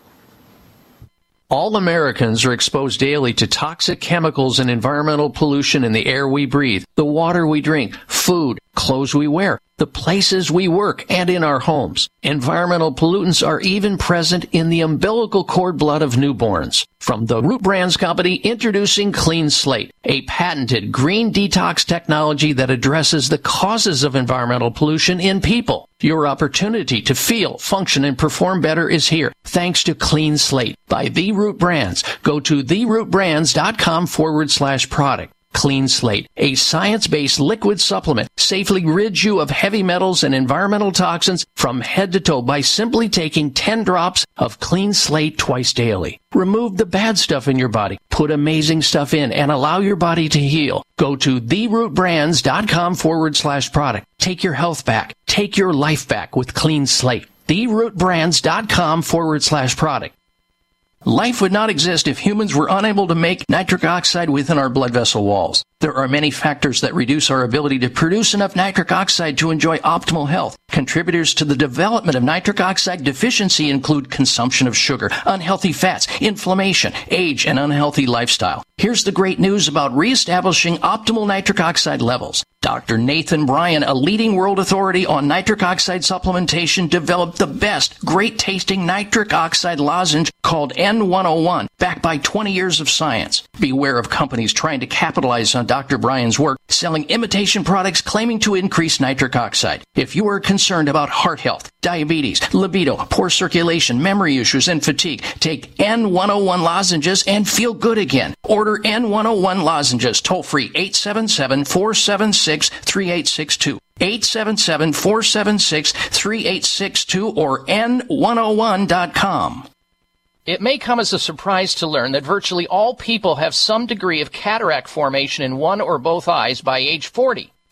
All Americans are exposed daily to toxic chemicals and environmental pollution in the air we breathe, the water we drink, food, clothes we wear, the places we work, and in our homes. Environmental pollutants are even present in the umbilical cord blood of newborns. From the Root Brands Company, introducing Clean Slate, a patented green detox technology that addresses the causes of environmental pollution in people. Your opportunity to feel, function, and perform better is here thanks to Clean Slate by The Root Brands. Go to therootbrands.com forward slash product. Clean Slate, a science-based liquid supplement, safely rids you of heavy metals and environmental toxins from head to toe by simply taking 10 drops of Clean Slate twice daily. Remove the bad stuff in your body, put amazing stuff in, and allow your body to heal. Go to therootbrands.com forward slash product. Take your health back. Take your life back with Clean Slate. Therootbrands.com forward slash product. Life would not exist if humans were unable to make nitric oxide within our blood vessel walls. There are many factors that reduce our ability to produce enough nitric oxide to enjoy optimal health. Contributors to the development of nitric oxide deficiency include consumption of sugar, unhealthy fats, inflammation, age, and unhealthy lifestyle. Here's the great news about reestablishing optimal nitric oxide levels. Dr. Nathan Bryan, a leading world authority on nitric oxide supplementation, developed the best great tasting nitric oxide lozenge called N101, backed by 20 years of science. Beware of companies trying to capitalize on Dr. Bryan's work, selling imitation products claiming to increase nitric oxide. If you are concerned about heart health, diabetes, libido, poor circulation, memory issues, and fatigue, take N101 lozenges and feel good again. Order N101 lozenges toll free 877 476 3862. 877 476 3862 or N101.com. It may come as a surprise to learn that virtually all people have some degree of cataract formation in one or both eyes by age 40.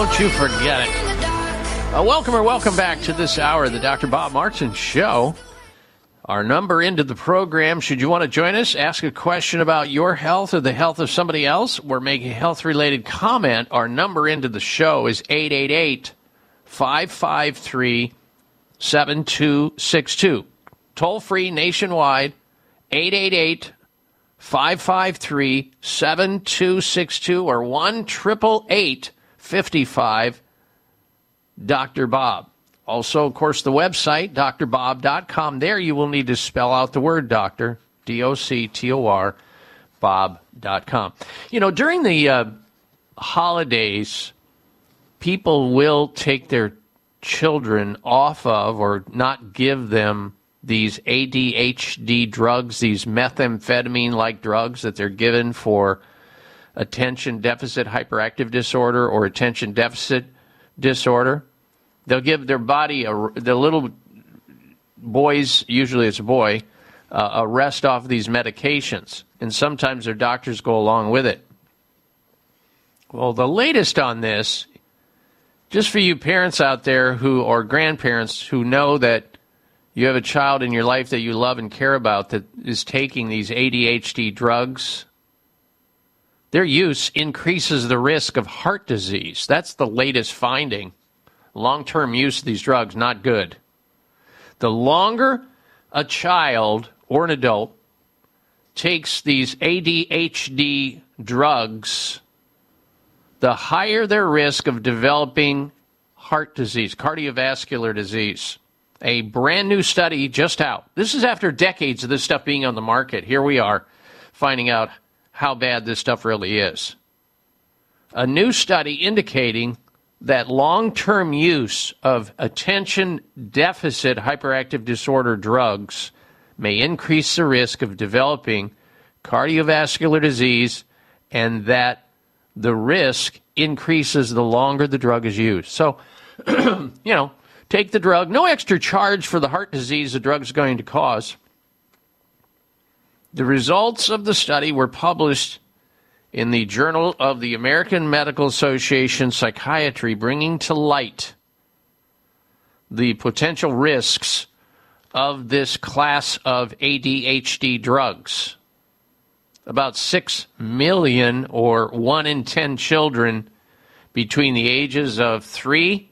Don't you forget it. Uh, welcome or welcome back to this hour of the Dr. Bob Martin Show. Our number into the program, should you want to join us, ask a question about your health or the health of somebody else, or make a health related comment, our number into the show is 888 553 7262. toll free nationwide, 888 553 7262 or 1 888 55 Dr. Bob. Also, of course, the website, drbob.com. There you will need to spell out the word doctor, D O C T O R, bob.com. You know, during the uh, holidays, people will take their children off of or not give them these ADHD drugs, these methamphetamine like drugs that they're given for attention deficit hyperactive disorder or attention deficit disorder. They'll give their body a the little boys, usually it's a boy, uh, a rest off these medications, and sometimes their doctors go along with it. Well, the latest on this, just for you parents out there who or grandparents who know that you have a child in your life that you love and care about that is taking these ADHD drugs, their use increases the risk of heart disease. That's the latest finding. Long term use of these drugs, not good. The longer a child or an adult takes these ADHD drugs, the higher their risk of developing heart disease, cardiovascular disease. A brand new study just out. This is after decades of this stuff being on the market. Here we are finding out how bad this stuff really is. A new study indicating that long term use of attention deficit hyperactive disorder drugs may increase the risk of developing cardiovascular disease and that the risk increases the longer the drug is used. So, you know, take the drug, no extra charge for the heart disease the drug's going to cause. The results of the study were published in the Journal of the American Medical Association Psychiatry, bringing to light the potential risks of this class of ADHD drugs. About 6 million, or 1 in 10 children between the ages of 3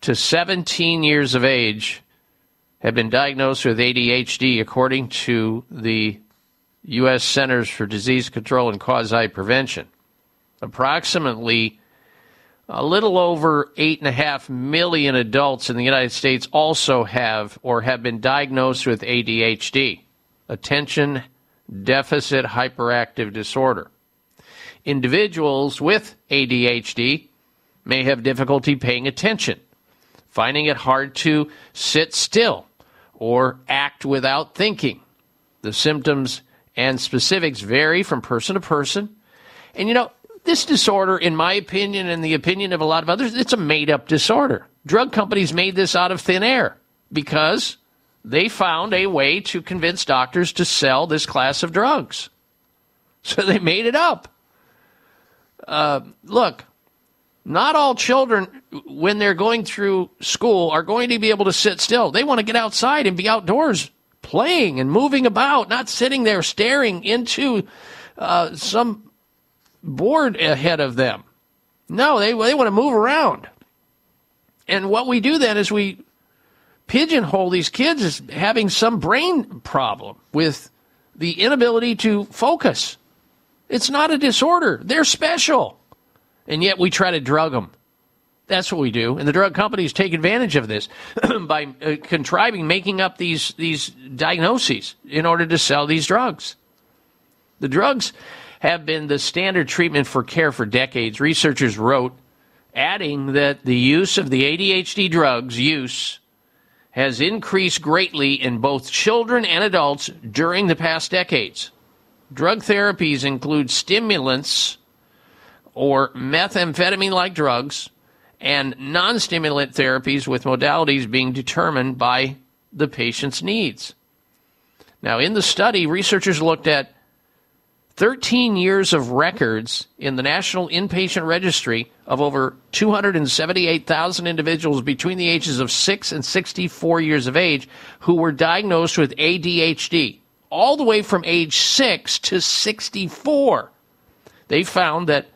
to 17 years of age have been diagnosed with ADHD, according to the U.S. Centers for Disease Control and Quasi Prevention. Approximately a little over 8.5 million adults in the United States also have or have been diagnosed with ADHD, attention deficit hyperactive disorder. Individuals with ADHD may have difficulty paying attention, finding it hard to sit still or act without thinking. The symptoms and specifics vary from person to person. And you know, this disorder, in my opinion and the opinion of a lot of others, it's a made up disorder. Drug companies made this out of thin air because they found a way to convince doctors to sell this class of drugs. So they made it up. Uh, look, not all children, when they're going through school, are going to be able to sit still. They want to get outside and be outdoors playing and moving about, not sitting there staring into uh, some board ahead of them. No, they, they want to move around. And what we do then is we pigeonhole these kids as having some brain problem with the inability to focus. It's not a disorder. They're special. And yet we try to drug them. That's what we do. And the drug companies take advantage of this by uh, contriving, making up these, these diagnoses in order to sell these drugs. The drugs have been the standard treatment for care for decades. Researchers wrote, adding that the use of the ADHD drugs use has increased greatly in both children and adults during the past decades. Drug therapies include stimulants or methamphetamine like drugs and non stimulant therapies with modalities being determined by the patient's needs. Now, in the study, researchers looked at 13 years of records in the National Inpatient Registry of over 278,000 individuals between the ages of 6 and 64 years of age who were diagnosed with ADHD, all the way from age 6 to 64. They found that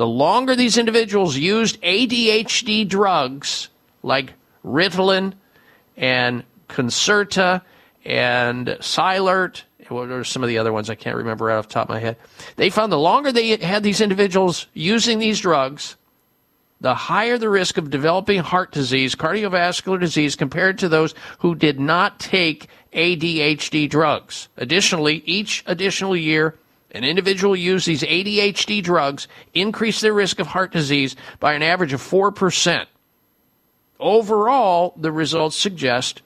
the longer these individuals used ADHD drugs like Ritalin and Concerta and Cylert. What are some of the other ones? I can't remember right off the top of my head. They found the longer they had these individuals using these drugs, the higher the risk of developing heart disease, cardiovascular disease, compared to those who did not take ADHD drugs. Additionally, each additional year, an individual use these ADHD drugs increase their risk of heart disease by an average of 4%. Overall, the results suggest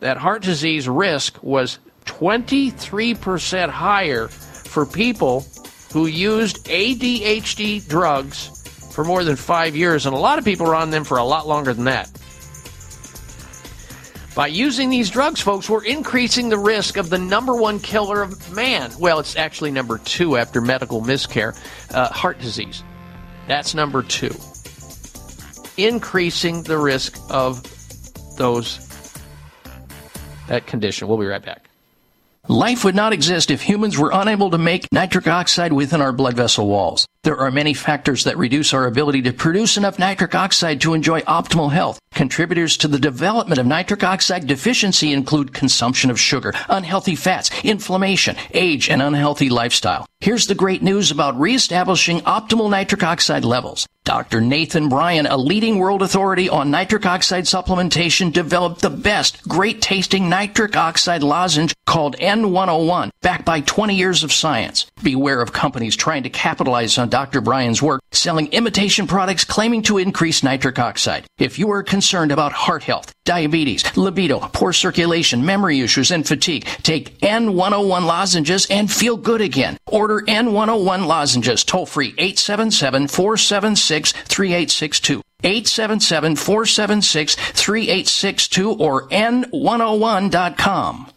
that heart disease risk was 23% higher for people who used ADHD drugs for more than five years, and a lot of people are on them for a lot longer than that. By using these drugs, folks, we're increasing the risk of the number one killer of man. Well, it's actually number two after medical miscare, uh, heart disease. That's number two. Increasing the risk of those that condition. We'll be right back. Life would not exist if humans were unable to make nitric oxide within our blood vessel walls. There are many factors that reduce our ability to produce enough nitric oxide to enjoy optimal health. Contributors to the development of nitric oxide deficiency include consumption of sugar, unhealthy fats, inflammation, age, and unhealthy lifestyle. Here's the great news about reestablishing optimal nitric oxide levels. Dr. Nathan Bryan, a leading world authority on nitric oxide supplementation, developed the best, great tasting nitric oxide lozenge called N101, backed by 20 years of science. Beware of companies trying to capitalize on Dr. Bryan's work, selling imitation products claiming to increase nitric oxide. If you are concerned about heart health, diabetes, libido, poor circulation, memory issues, and fatigue, take N101 lozenges and feel good again. Order N101 lozenges toll free 877 476 3862. 877 476 3862 or N101.com.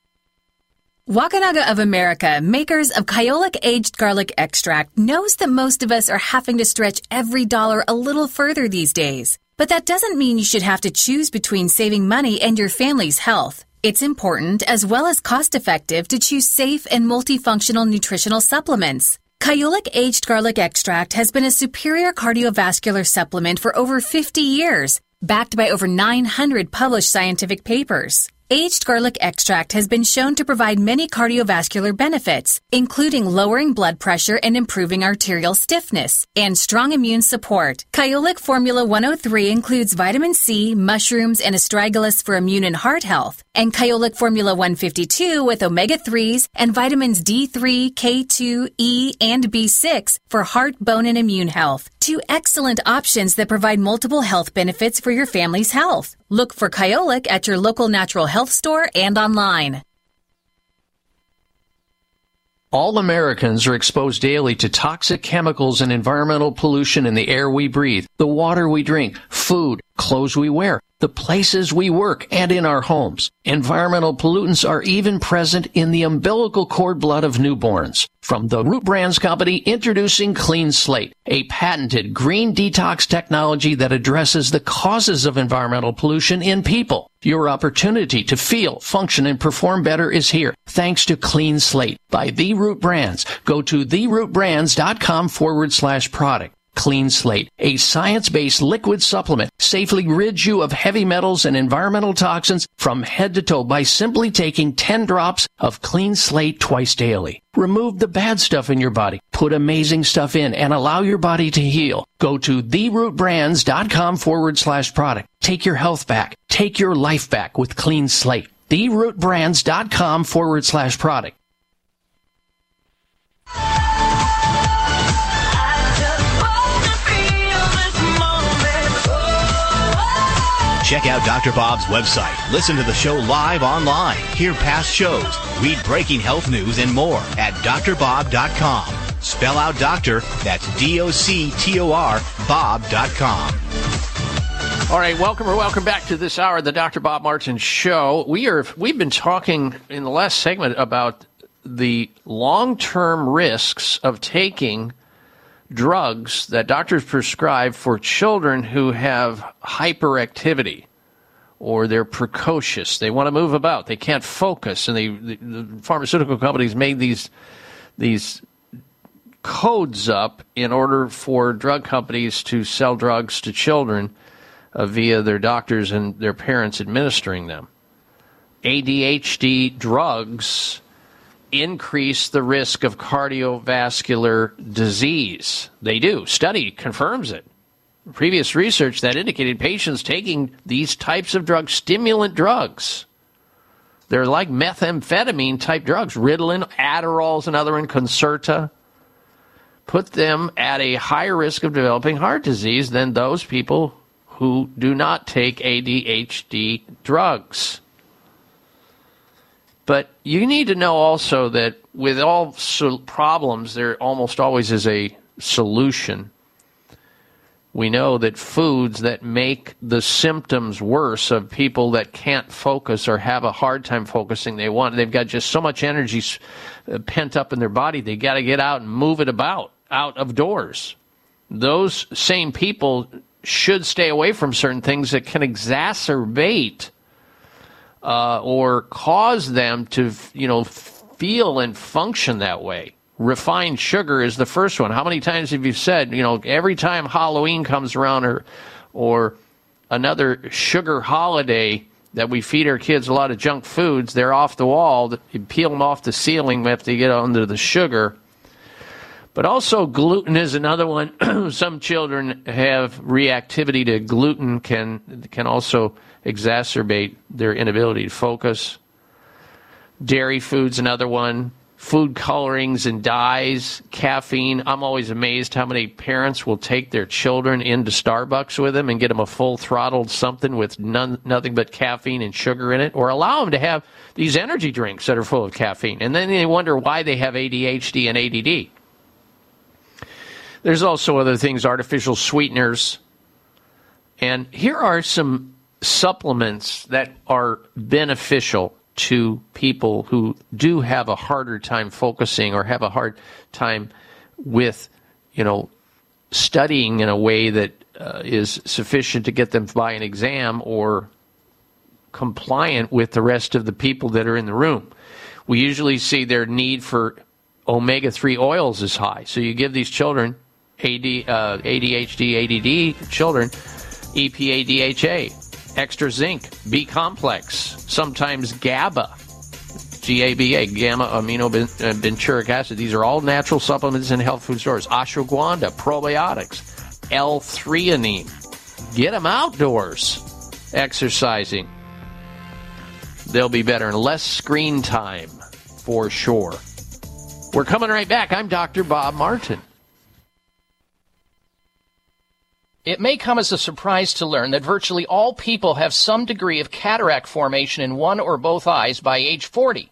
Wakunaga of America, makers of Kyolic Aged Garlic Extract, knows that most of us are having to stretch every dollar a little further these days. But that doesn't mean you should have to choose between saving money and your family's health. It's important as well as cost effective to choose safe and multifunctional nutritional supplements. Kyolic Aged Garlic Extract has been a superior cardiovascular supplement for over 50 years, backed by over 900 published scientific papers. Aged garlic extract has been shown to provide many cardiovascular benefits, including lowering blood pressure and improving arterial stiffness, and strong immune support. Kyolic Formula 103 includes vitamin C, mushrooms, and astragalus for immune and heart health, and Kyolic Formula 152 with omega 3s and vitamins D3, K2, E, and B6 for heart, bone, and immune health. Two excellent options that provide multiple health benefits for your family's health. Look for Kyolic at your local natural health store and online. All Americans are exposed daily to toxic chemicals and environmental pollution in the air we breathe, the water we drink, food, clothes we wear, the places we work, and in our homes. Environmental pollutants are even present in the umbilical cord blood of newborns. From the Root Brands Company, introducing Clean Slate, a patented green detox technology that addresses the causes of environmental pollution in people. Your opportunity to feel, function, and perform better is here thanks to Clean Slate by The Root Brands. Go to therootbrands.com forward slash product. Clean Slate, a science-based liquid supplement, safely rids you of heavy metals and environmental toxins from head to toe by simply taking 10 drops of Clean Slate twice daily. Remove the bad stuff in your body, put amazing stuff in, and allow your body to heal. Go to therootbrands.com forward slash product. Take your health back. Take your life back with Clean Slate. Therootbrands.com forward slash product. Check out Dr. Bob's website. Listen to the show live online. Hear past shows. Read breaking health news and more at drbob.com. Spell out doctor, that's D O C T O R, Bob.com. All right, welcome or welcome back to this hour of the Dr. Bob Martin Show. We are we've been talking in the last segment about the long-term risks of taking drugs that doctors prescribe for children who have hyperactivity or they're precocious. They want to move about. They can't focus, and they, the, the pharmaceutical companies made these these codes up in order for drug companies to sell drugs to children uh, via their doctors and their parents administering them. ADHD drugs increase the risk of cardiovascular disease. They do. Study confirms it. Previous research that indicated patients taking these types of drugs, stimulant drugs, they're like methamphetamine type drugs, Ritalin, Adderall is another one, Concerta, put them at a higher risk of developing heart disease than those people who do not take ADHD drugs. But you need to know also that with all sol- problems, there almost always is a solution. We know that foods that make the symptoms worse of people that can't focus or have a hard time focusing, they want they've got just so much energy uh, pent up in their body, they got to get out and move it about out of doors. Those same people should stay away from certain things that can exacerbate uh, or cause them to, you know, feel and function that way. Refined sugar is the first one. How many times have you said, you know, every time Halloween comes around or, or another sugar holiday that we feed our kids a lot of junk foods, they're off the wall. You peel them off the ceiling, have to get under the sugar. But also gluten is another one. Some children have reactivity to gluten can can also exacerbate their inability to focus. Dairy food's another one. Food colorings and dyes, caffeine. I'm always amazed how many parents will take their children into Starbucks with them and get them a full throttled something with none, nothing but caffeine and sugar in it, or allow them to have these energy drinks that are full of caffeine. And then they wonder why they have ADHD and ADD. There's also other things, artificial sweeteners. And here are some supplements that are beneficial to people who do have a harder time focusing or have a hard time with, you know, studying in a way that uh, is sufficient to get them by an exam or compliant with the rest of the people that are in the room. We usually see their need for omega 3 oils is high. So you give these children, AD, uh, ADHD, ADD children, EPA, DHA, extra zinc, B complex, sometimes GABA, GABA, gamma amino uh, benchuric acid. These are all natural supplements in health food stores. Ashwagandha, probiotics, L-threonine. Get them outdoors, exercising. They'll be better and less screen time for sure. We're coming right back. I'm Dr. Bob Martin. It may come as a surprise to learn that virtually all people have some degree of cataract formation in one or both eyes by age 40.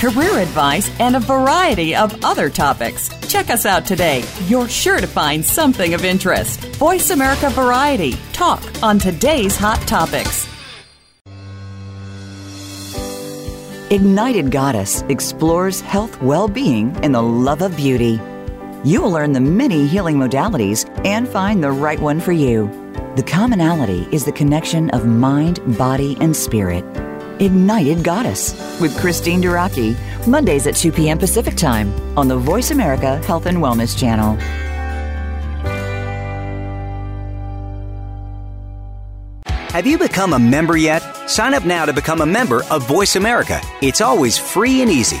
career advice, and a variety of other topics. Check us out today. You're sure to find something of interest. Voice America Variety. Talk on today's hot topics. Ignited Goddess explores health, well being, and the love of beauty. You will learn the many healing modalities and find the right one for you. The commonality is the connection of mind, body, and spirit. Ignited Goddess with Christine Duraki, Mondays at 2 p.m. Pacific Time on the Voice America Health and Wellness Channel. Have you become a member yet? Sign up now to become a member of Voice America. It's always free and easy.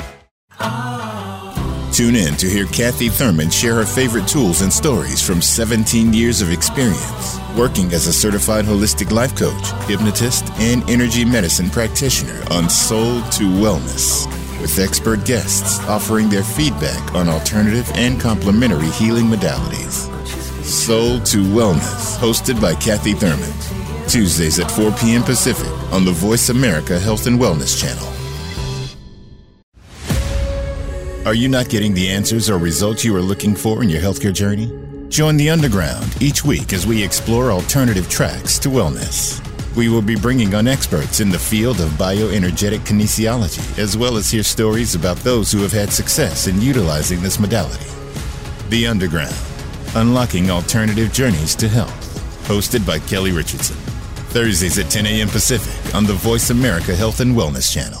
Tune in to hear Kathy Thurman share her favorite tools and stories from 17 years of experience working as a certified holistic life coach, hypnotist, and energy medicine practitioner on Soul to Wellness. With expert guests offering their feedback on alternative and complementary healing modalities. Soul to Wellness, hosted by Kathy Thurman. Tuesdays at 4 p.m. Pacific on the Voice America Health and Wellness Channel. Are you not getting the answers or results you are looking for in your healthcare journey? Join the Underground each week as we explore alternative tracks to wellness. We will be bringing on experts in the field of bioenergetic kinesiology, as well as hear stories about those who have had success in utilizing this modality. The Underground Unlocking Alternative Journeys to Health, hosted by Kelly Richardson. Thursdays at 10 a.m. Pacific on the Voice America Health and Wellness Channel.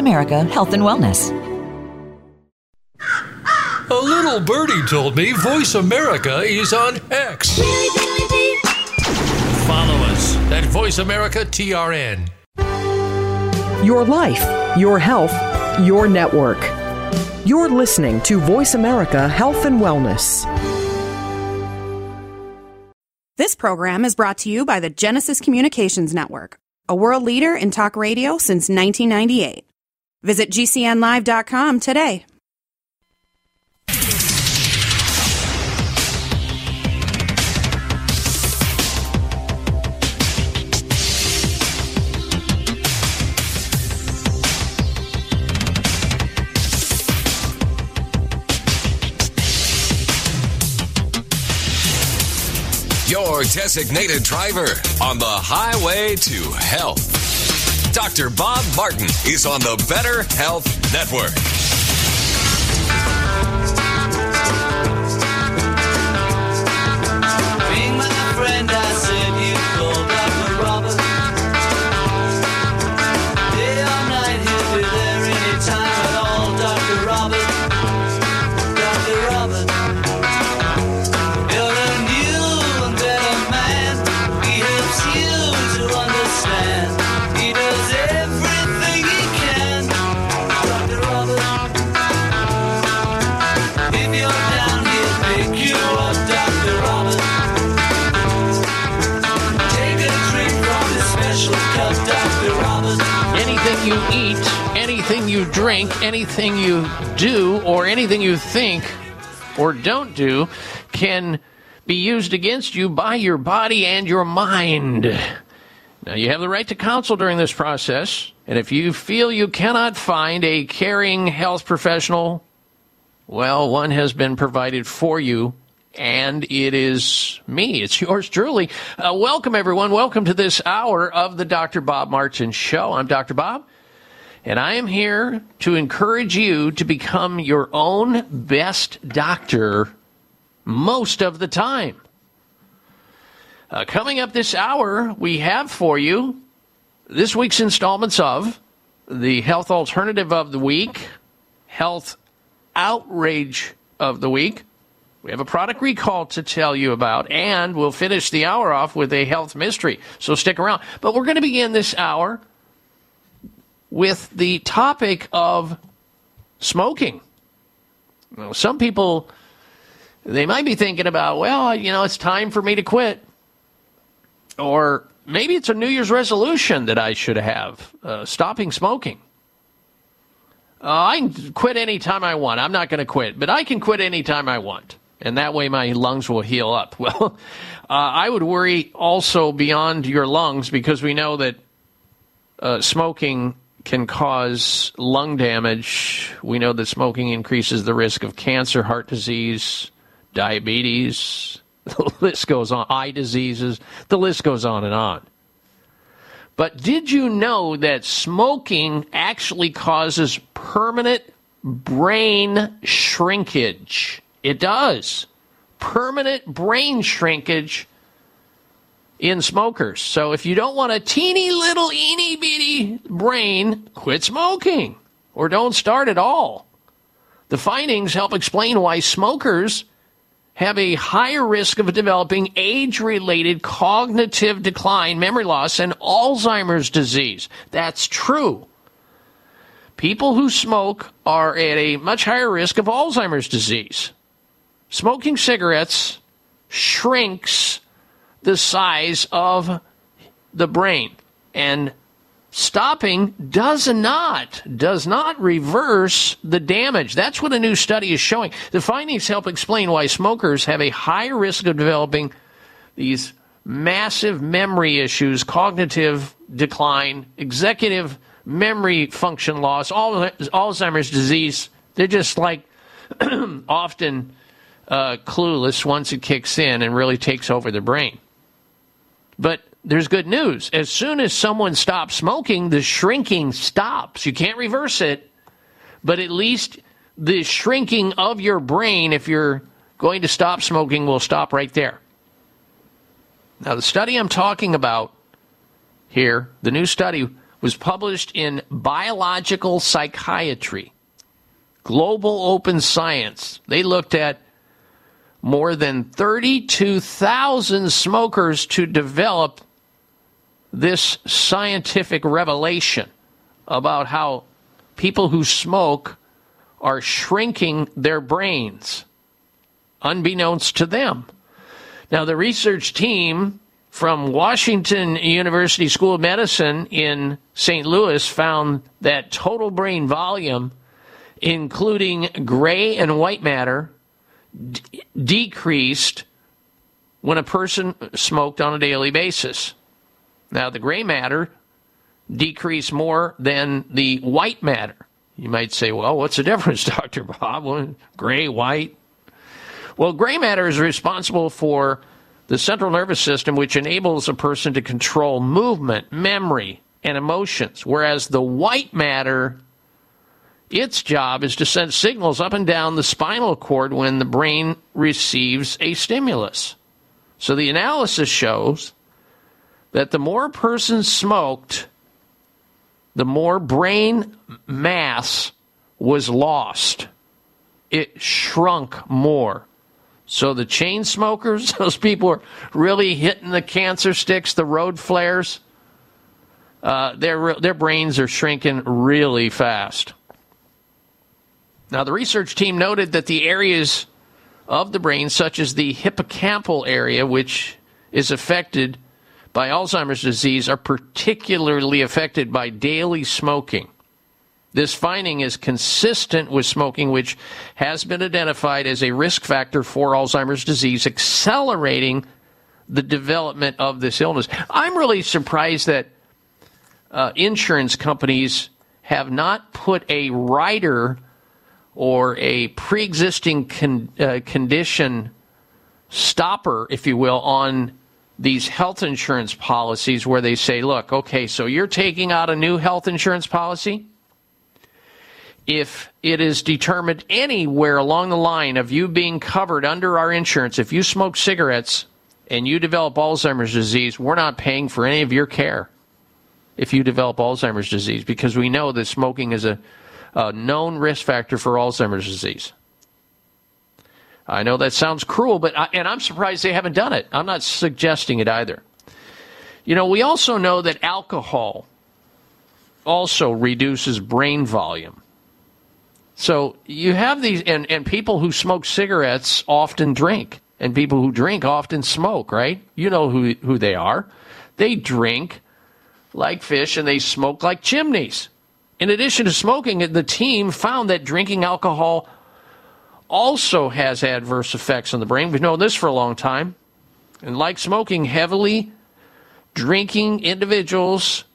America Health and Wellness. A little birdie told me Voice America is on X. Follow us at Voice America TRN. Your life, your health, your network. You're listening to Voice America Health and Wellness. This program is brought to you by the Genesis Communications Network, a world leader in talk radio since 1998. Visit GCNlive.com today. Your designated driver on the highway to health. Dr. Bob Martin is on the Better Health Network. Anything you eat, anything you drink, anything you do, or anything you think or don't do can be used against you by your body and your mind. Now, you have the right to counsel during this process, and if you feel you cannot find a caring health professional, well, one has been provided for you, and it is me. It's yours truly. Uh, welcome, everyone. Welcome to this hour of the Dr. Bob Martin Show. I'm Dr. Bob, and I am here to encourage you to become your own best doctor most of the time. Uh, coming up this hour, we have for you this week's installments of the Health Alternative of the Week, Health Outrage of the Week. We have a product recall to tell you about, and we'll finish the hour off with a health mystery. So stick around. But we're going to begin this hour with the topic of smoking. Some people, they might be thinking about, well, you know, it's time for me to quit. Or maybe it's a New Year's resolution that I should have, uh, stopping smoking. Uh, I can quit anytime I want. I'm not going to quit, but I can quit anytime I want. And that way my lungs will heal up. Well, uh, I would worry also beyond your lungs because we know that uh, smoking can cause lung damage. We know that smoking increases the risk of cancer, heart disease, diabetes. The list goes on, eye diseases. The list goes on and on. But did you know that smoking actually causes permanent brain shrinkage? It does. Permanent brain shrinkage in smokers. So if you don't want a teeny little eeny bitty brain, quit smoking or don't start at all. The findings help explain why smokers have a higher risk of developing age related cognitive decline, memory loss, and Alzheimer's disease. That's true. People who smoke are at a much higher risk of Alzheimer's disease. Smoking cigarettes shrinks the size of the brain. And stopping does not does not reverse the damage. That's what a new study is showing. The findings help explain why smokers have a higher risk of developing these massive memory issues cognitive decline executive memory function loss all alzheimer's disease. They're just like often uh, clueless once it kicks in and really takes over the brain but there's good news. As soon as someone stops smoking, the shrinking stops. You can't reverse it, but at least the shrinking of your brain, if you're going to stop smoking, will stop right there. Now, the study I'm talking about here, the new study, was published in Biological Psychiatry, Global Open Science. They looked at more than 32,000 smokers to develop this scientific revelation about how people who smoke are shrinking their brains, unbeknownst to them. Now, the research team from Washington University School of Medicine in St. Louis found that total brain volume, including gray and white matter, d- decreased when a person smoked on a daily basis. Now, the gray matter decreased more than the white matter. You might say, well, what's the difference, Dr. Bob? Well, gray, white? Well, gray matter is responsible for the central nervous system, which enables a person to control movement, memory, and emotions, whereas the white matter, its job is to send signals up and down the spinal cord when the brain receives a stimulus. So the analysis shows that the more a person smoked, the more brain mass was lost. It shrunk more. So the chain smokers, those people are really hitting the cancer sticks, the road flares, uh, their, their brains are shrinking really fast. Now, the research team noted that the areas of the brain, such as the hippocampal area, which is affected by Alzheimer's disease are particularly affected by daily smoking. This finding is consistent with smoking, which has been identified as a risk factor for Alzheimer's disease, accelerating the development of this illness. I'm really surprised that uh, insurance companies have not put a rider or a pre existing con- uh, condition stopper, if you will, on these health insurance policies where they say, look, okay, so you're taking out a new health insurance policy? If it is determined anywhere along the line of you being covered under our insurance, if you smoke cigarettes and you develop Alzheimer's disease, we're not paying for any of your care if you develop Alzheimer's disease because we know that smoking is a, a known risk factor for Alzheimer's disease. I know that sounds cruel, but I, and I'm surprised they haven't done it. I'm not suggesting it either. You know, we also know that alcohol also reduces brain volume. So you have these, and, and people who smoke cigarettes often drink, and people who drink often smoke, right? You know who, who they are. They drink like fish and they smoke like chimneys. In addition to smoking, the team found that drinking alcohol also has adverse effects on the brain. We've known this for a long time. And like smoking, heavily drinking individuals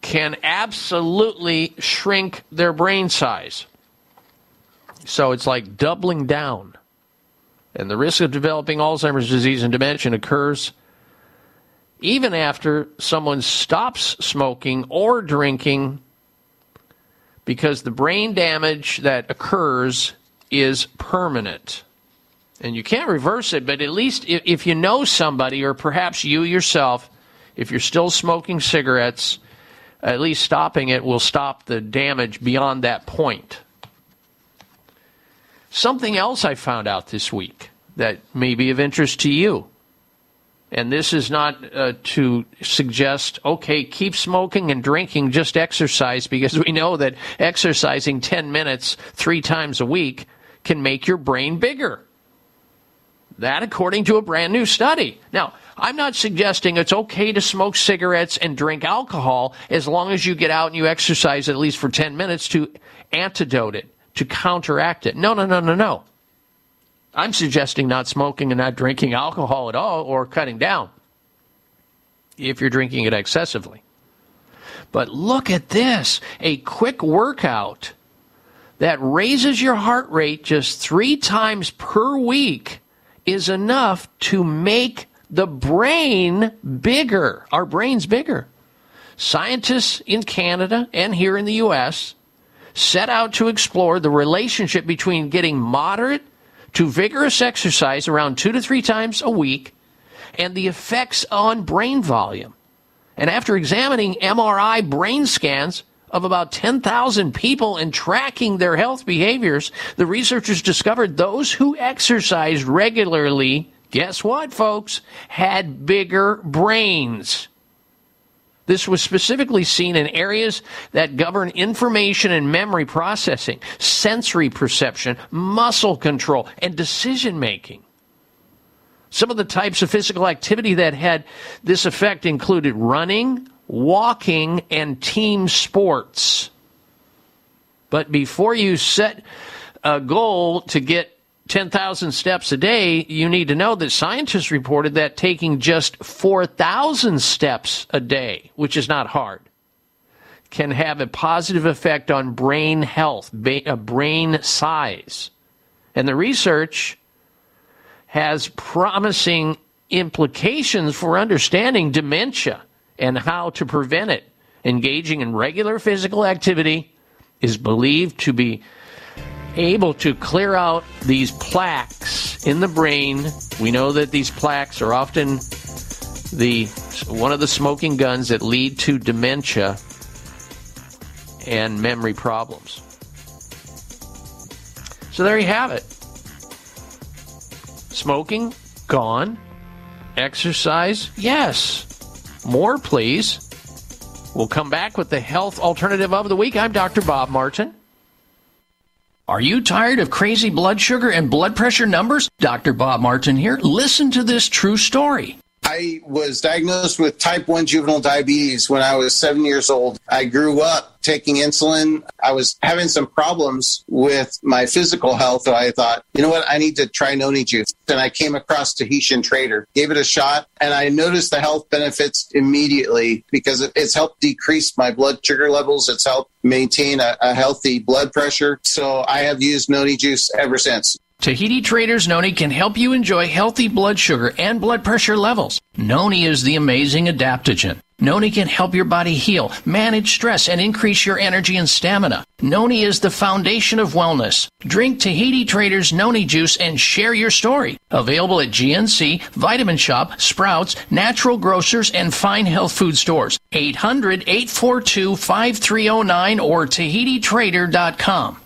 can absolutely shrink their brain size. So it's like doubling down. And the risk of developing Alzheimer's disease and dementia occurs even after someone stops smoking or drinking because the brain damage that occurs is permanent. And you can't reverse it, but at least if, you know somebody, or perhaps you yourself, if you're still smoking cigarettes, at least stopping it will stop the damage beyond that point. Something else I found out this week that may be of interest to you. And this is not uh, to suggest, okay, keep smoking and drinking, just exercise, because we know that exercising 10 minutes three times a week can make your brain bigger. That, according to a brand new study. Now, I'm not suggesting it's okay to smoke cigarettes and drink alcohol as long as you get out and you exercise at least for 10 minutes to antidote it, to counteract it. No, no, no, no, no. I'm suggesting not smoking and not drinking alcohol at all or cutting down if you're drinking it excessively. But look at this a quick workout that raises your heart rate just three times per week is enough to make the brain bigger. Our brain's bigger. Scientists in Canada and here in the U.S. set out to explore the relationship between getting moderate to vigorous exercise around two to three times a week and the effects on brain volume. And after examining MRI brain scans of about 10,000 people and tracking their health behaviors, the researchers discovered those who exercised regularly, guess what, folks, had bigger brains. This was specifically seen in areas that govern information and memory processing, sensory perception, muscle control, and decision making. Some of the types of physical activity that had this effect included running, walking, and team sports. But before you set a goal to get 10,000 steps a day, you need to know that scientists reported that taking just 4,000 steps a day, which is not hard, can have a positive effect on brain health, uh, brain size. And the research has promising implications for understanding dementia and how to prevent it. Engaging in regular physical activity is believed to be able to clear out these plaques in the brain. We know that these plaques are often the one of the smoking guns that lead to dementia and memory problems. So there you have it. Smoking gone. Exercise, yes. More, please. We'll come back with the health alternative of the week. I'm Dr. Bob Martin. Are you tired of crazy blood sugar and blood pressure numbers? Dr. Bob Martin here. Listen to this true story. I was diagnosed with type 1 juvenile diabetes when I was seven years old. I grew up taking insulin. I was having some problems with my physical health. So I thought, you know what? I need to try noni juice. And I came across Tahitian Trader, gave it a shot, and I noticed the health benefits immediately because it's helped decrease my blood sugar levels. It's helped maintain a, a healthy blood pressure. So I have used noni juice ever since. Tahiti Traders Noni can help you enjoy healthy blood sugar and blood pressure levels. Noni is the amazing adaptogen. Noni can help your body heal, manage stress, and increase your energy and stamina. Noni is the foundation of wellness. Drink Tahiti Traders Noni juice and share your story. Available at GNC, Vitamin Shoppe, Sprouts, Natural Grocers, and Fine Health Food Stores. 800 842 5309 or TahitiTrader.com.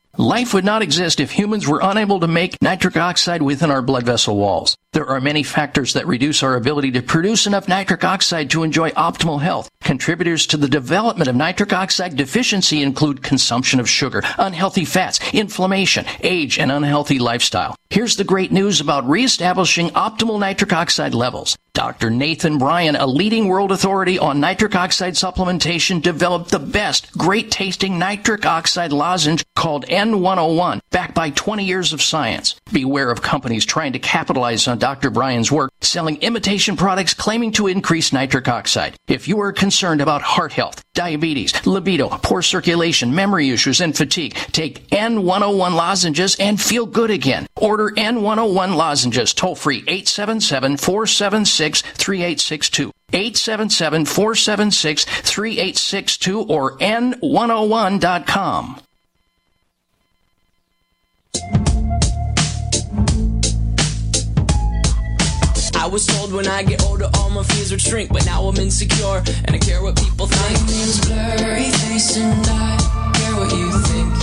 Life would not exist if humans were unable to make nitric oxide within our blood vessel walls. There are many factors that reduce our ability to produce enough nitric oxide to enjoy optimal health. Contributors to the development of nitric oxide deficiency include consumption of sugar, unhealthy fats, inflammation, age, and unhealthy lifestyle. Here's the great news about reestablishing optimal nitric oxide levels. Dr. Nathan Bryan, a leading world authority on nitric oxide supplementation, developed the best, great tasting nitric oxide lozenge called N101, backed by 20 years of science. Beware of companies trying to capitalize on Dr. Bryan's work, selling imitation products claiming to increase nitric oxide. If you are concerned about heart health, diabetes, libido, poor circulation, memory issues, and fatigue, take N101 lozenges and feel good again. Order N101 lozenges toll free 877 476 3862. 877 476 3862 or N101.com. I was told when I get older all my fears would shrink, but now I'm insecure and I care what people think. My name's blurry face and I care what you think.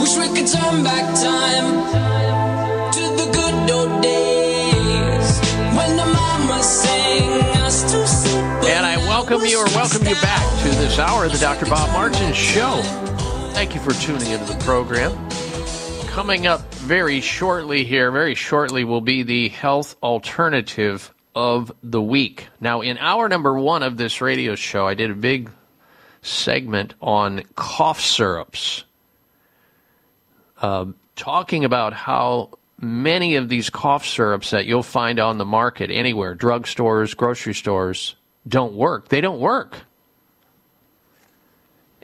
Wish we could turn back time to the good old days when the mama sang us to sleep. And I welcome you or welcome you back to this hour of the Dr. Bob Martin Show. Thank you for tuning into the program. Coming up very shortly here, very shortly, will be the health alternative of the week. Now, in hour number one of this radio show, I did a big segment on cough syrups, uh, talking about how many of these cough syrups that you'll find on the market anywhere, drugstores, grocery stores, don't work. They don't work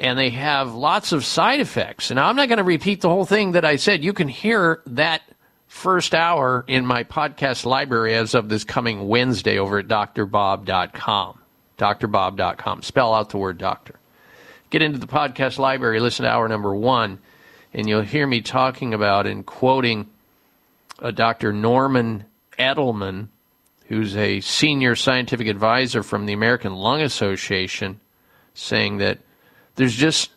and they have lots of side effects. And I'm not going to repeat the whole thing that I said. You can hear that first hour in my podcast library as of this coming Wednesday over at drbob.com. drbob.com. Spell out the word doctor. Get into the podcast library, listen to hour number one, and you'll hear me talking about and quoting uh, a Dr. Norman Edelman, who's a senior scientific advisor from the American Lung Association, saying that there's just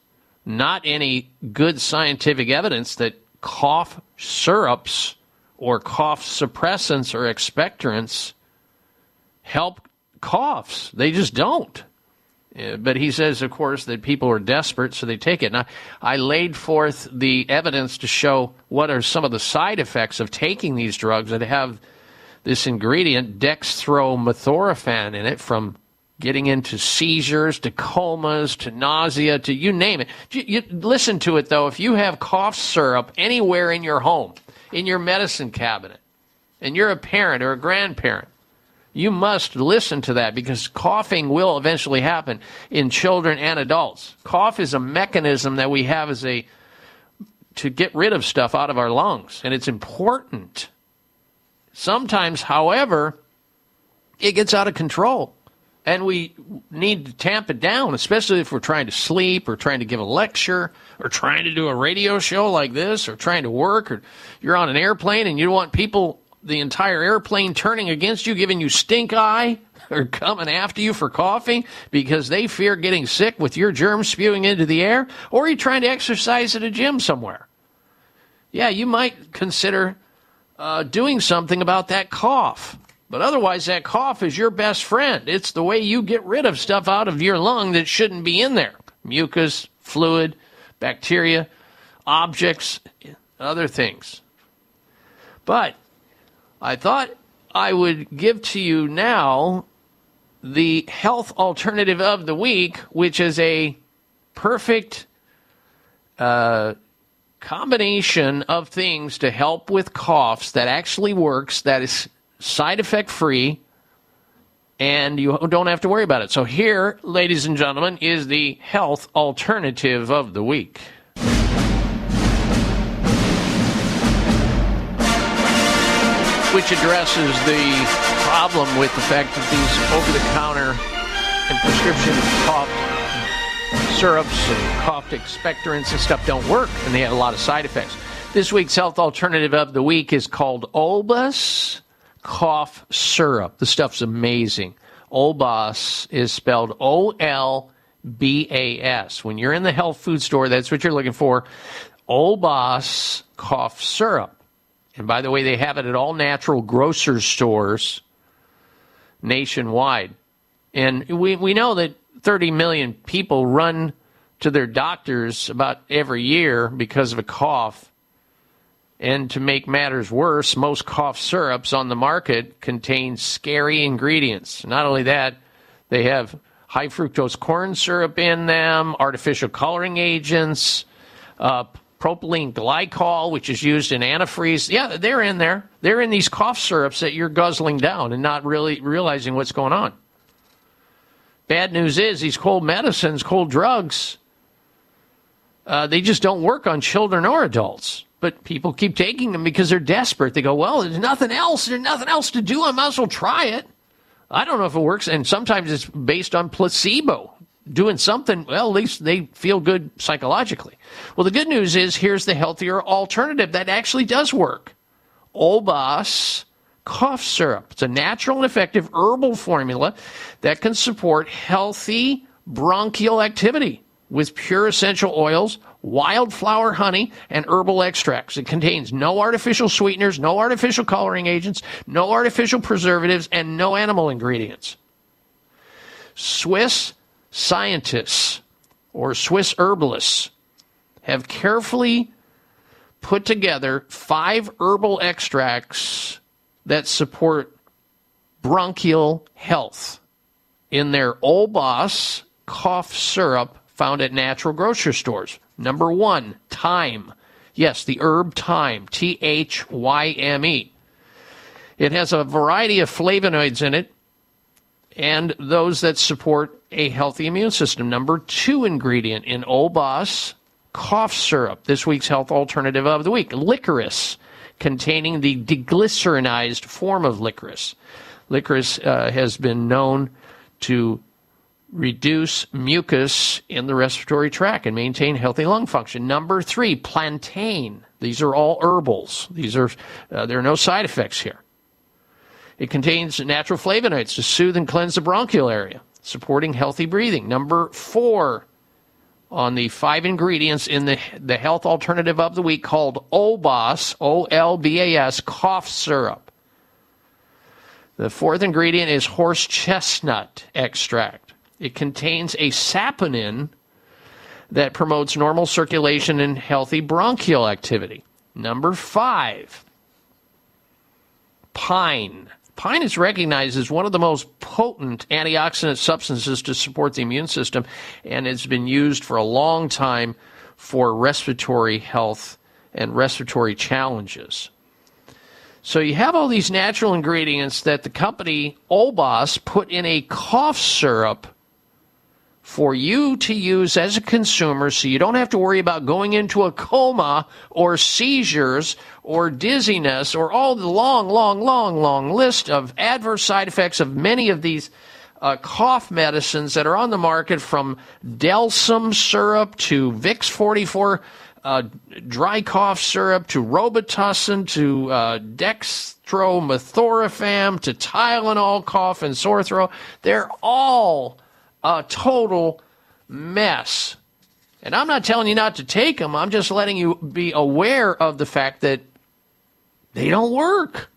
not any good scientific evidence that cough syrups or cough suppressants or expectorants help coughs. They just don't. Uh, But he says, of course, that people are desperate, so they take it. Now, I laid forth the evidence to show what are some of the side effects of taking these drugs that have this ingredient, dextromethorphan, in it from getting into seizures to comas to nausea to you name it. You, you- listen to it though. If you have cough syrup anywhere in your home, in your medicine cabinet, and you're a parent or a grandparent, you must listen to that because coughing will eventually happen in children and adults. Cough is a mechanism that we have as a to get rid of stuff out of our lungs, and it's important. Sometimes, however, it gets out of control and we need to tamp it down, especially if we're trying to sleep or trying to give a lecture or trying to do a radio show like this or trying to work or you're on an airplane and you don't want people, the entire airplane turning against you, giving you stink eye or coming after you for coughing because they fear getting sick with your germs spewing into the air or you're trying to exercise at a gym somewhere. Yeah, you might consider uh, doing something about that cough. But otherwise, that cough is your best friend. It's the way you get rid of stuff out of your lung that shouldn't be in there mucus, fluid, bacteria, objects, other things. But I thought I would give to you now the health alternative of the week, which is a perfect uh, combination of things to help with coughs that actually works, that is side effect free, and you don't have to worry about it. So, here, ladies and gentlemen, is the health alternative of the week. Which addresses the problem with the fact that these over the counter and prescription cough syrups and cough expectorants and stuff don't work, and they have a lot of side effects. This week's health alternative of the week is called Olbas cough syrup. The stuff's amazing. Olbas is spelled O L B A S. When you're in the health food store, that's what you're looking for. Olbas cough syrup. And by the way, they have it at all natural grocer stores nationwide. And we, we know that 30 million people run to their doctors about every year because of a cough. And to make matters worse, most cough syrups on the market contain scary ingredients. Not only that, they have high fructose corn syrup in them, artificial coloring agents, uh, propylene glycol, which is used in antifreeze. Yeah, they're in there. They're in these cough syrups that you're guzzling down and not really realizing what's going on. Bad news is these cold medicines, cold drugs, uh, they just don't work on children or adults. But people keep taking them because they're desperate. They go, well, there's nothing else. There's nothing else to do. I might as well try it. I don't know if it works. And sometimes it's based on placebo. Doing something, well, at least they feel good psychologically. Well, the good news is here's the healthier alternative that actually does work. Olbas cough syrup. It's a natural and effective herbal formula that can support healthy bronchial activity with pure essential oils, wildflower honey, and herbal extracts. It contains no artificial sweeteners, no artificial coloring agents, no artificial preservatives, and no animal ingredients. Swiss scientists or Swiss herbalists have carefully put together five herbal extracts that support bronchial health in their Olbas cough syrup found at natural grocery stores. Number one, thyme. Yes, the herb thyme, T H Y M E. It has a variety of flavonoids in it and those that support a healthy immune system. Number two ingredient in Olbas cough syrup, this week's health alternative of the week, licorice, containing the deglycerinized form of licorice. Licorice uh, has been known to reduce mucus in the respiratory tract and maintain healthy lung function. Number three, plantain. These are all herbals. These are uh, there are no side effects here. It contains natural flavonoids to soothe and cleanse the bronchial area, supporting healthy breathing. Number four on the five ingredients in the the health alternative of the week called Olbas, O L B A S cough syrup. The fourth ingredient is horse chestnut extract. It contains a saponin that promotes normal circulation and healthy bronchial activity. Number five, pine. Pine is recognized as one of the most potent antioxidant substances to support the immune system, and it's been used for a long time for respiratory health and respiratory challenges. So you have all these natural ingredients that the company Olbas put in a cough syrup for you to use as a consumer so you don't have to worry about going into a coma or seizures or dizziness or all the long, long, long, long list of adverse side effects of many of these uh, cough medicines that are on the market from Delsym syrup to Vicks 44 uh, dry cough syrup to Robitussin to uh, dextromethorphan to Tylenol cough and sore throat. They're all a total mess. And I'm not telling you not to take them. I'm just letting you be aware of the fact that they don't work.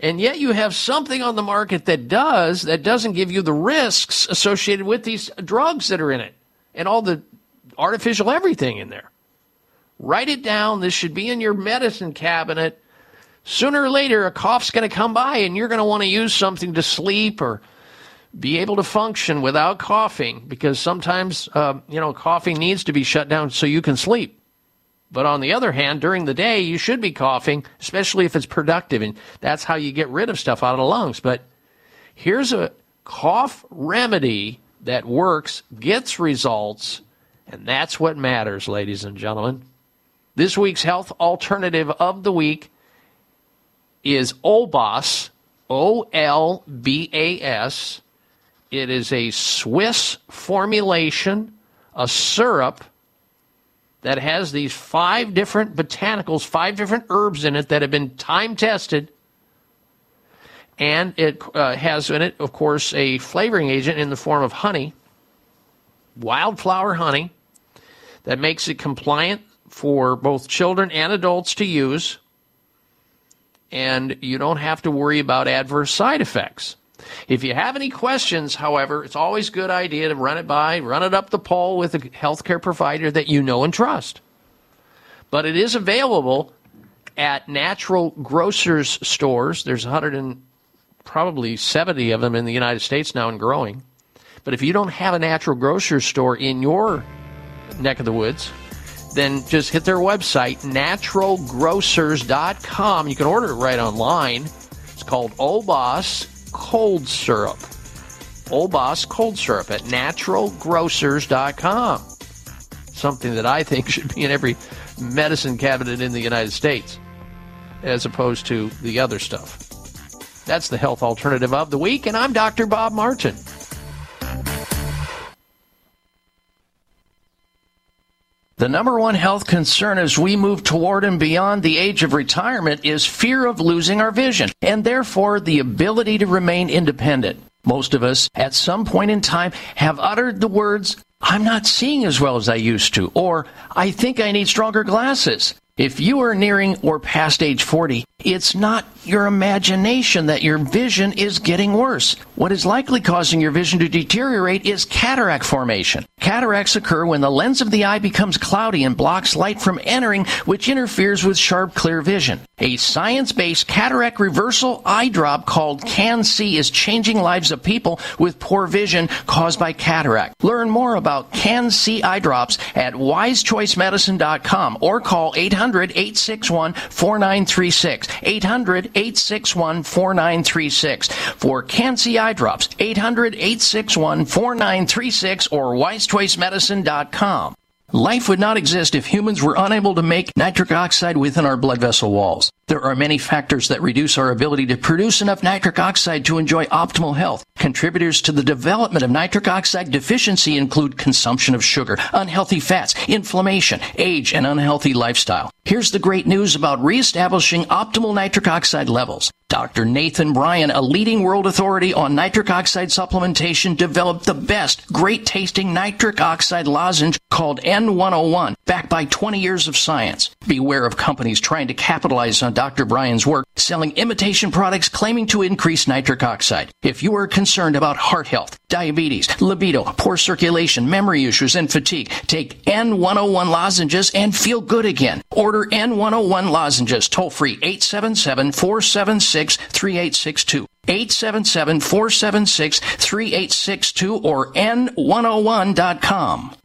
And yet you have something on the market that does, that doesn't give you the risks associated with these drugs that are in it and all the artificial everything in there. Write it down. This should be in your medicine cabinet. Sooner or later, a cough's going to come by and you're going to want to use something to sleep or be able to function without coughing because sometimes, uh, you know, coughing needs to be shut down so you can sleep. But on the other hand, during the day, you should be coughing, especially if it's productive. And that's how you get rid of stuff out of the lungs. But Here's a cough remedy that works, gets results, and that's what matters, ladies and gentlemen. This week's health alternative of the week is Olbas, O L B A S. It is a Swiss formulation, a syrup that has these five different botanicals, five different herbs in it that have been time tested. And it uh, has in it, of course, a flavoring agent in the form of honey, wildflower honey, that makes it compliant for both children and adults to use. And you don't have to worry about adverse side effects. If you have any questions, however, it's always a good idea to run it by, run it up the pole with a healthcare provider that you know and trust. But it is available at natural grocers stores. There's 100 and probably 70 of them in the United States now and growing. But if you don't have a natural grocery store in your neck of the woods, then just hit their website, naturalgrocers.com. You can order it right online. It's called Olbas Cold Syrup. Olbas Cold Syrup at naturalgrocers.com. Something that I think should be in every medicine cabinet in the United States, as opposed to the other stuff. That's the health alternative of the week, and I'm Dr. Bob Martin. The number one health concern as we move toward and beyond the age of retirement is fear of losing our vision and therefore the ability to remain independent. Most of us, at some point in time, have uttered the words, I'm not seeing as well as I used to, or I think I need stronger glasses. If you are nearing or past age 40, it's not your imagination that your vision is getting worse. What is likely causing your vision to deteriorate is cataract formation. Cataracts occur when the lens of the eye becomes cloudy and blocks light from entering, which interferes with sharp, clear vision. A science-based cataract reversal eye drop called CAN-C is changing lives of people with poor vision caused by cataract. Learn more about CAN-C eye drops at wisechoicemedicine.com or call 800-861-4936. 800-861-4936 for CAN-C eye drops. 800-861-4936 or wisechoicemedicine.com. Life would not exist if humans were unable to make nitric oxide within our blood vessel walls. There are many factors that reduce our ability to produce enough nitric oxide to enjoy optimal health. Contributors to the development of nitric oxide deficiency include consumption of sugar, unhealthy fats, inflammation, age, and unhealthy lifestyle. Here's the great news about reestablishing optimal nitric oxide levels. Dr. Nathan Bryan, a leading world authority on nitric oxide supplementation, developed the best great tasting nitric oxide lozenge called N101, backed by 20 years of science. Beware of companies trying to capitalize on Dr. Bryan's work, selling imitation products claiming to increase nitric oxide. If you are concerned about heart health, diabetes, libido, poor circulation, memory issues, and fatigue, take N101 lozenges and feel good again. Order N101 lozenges toll free 877 476 3862. 877 476 3862 or N101.com.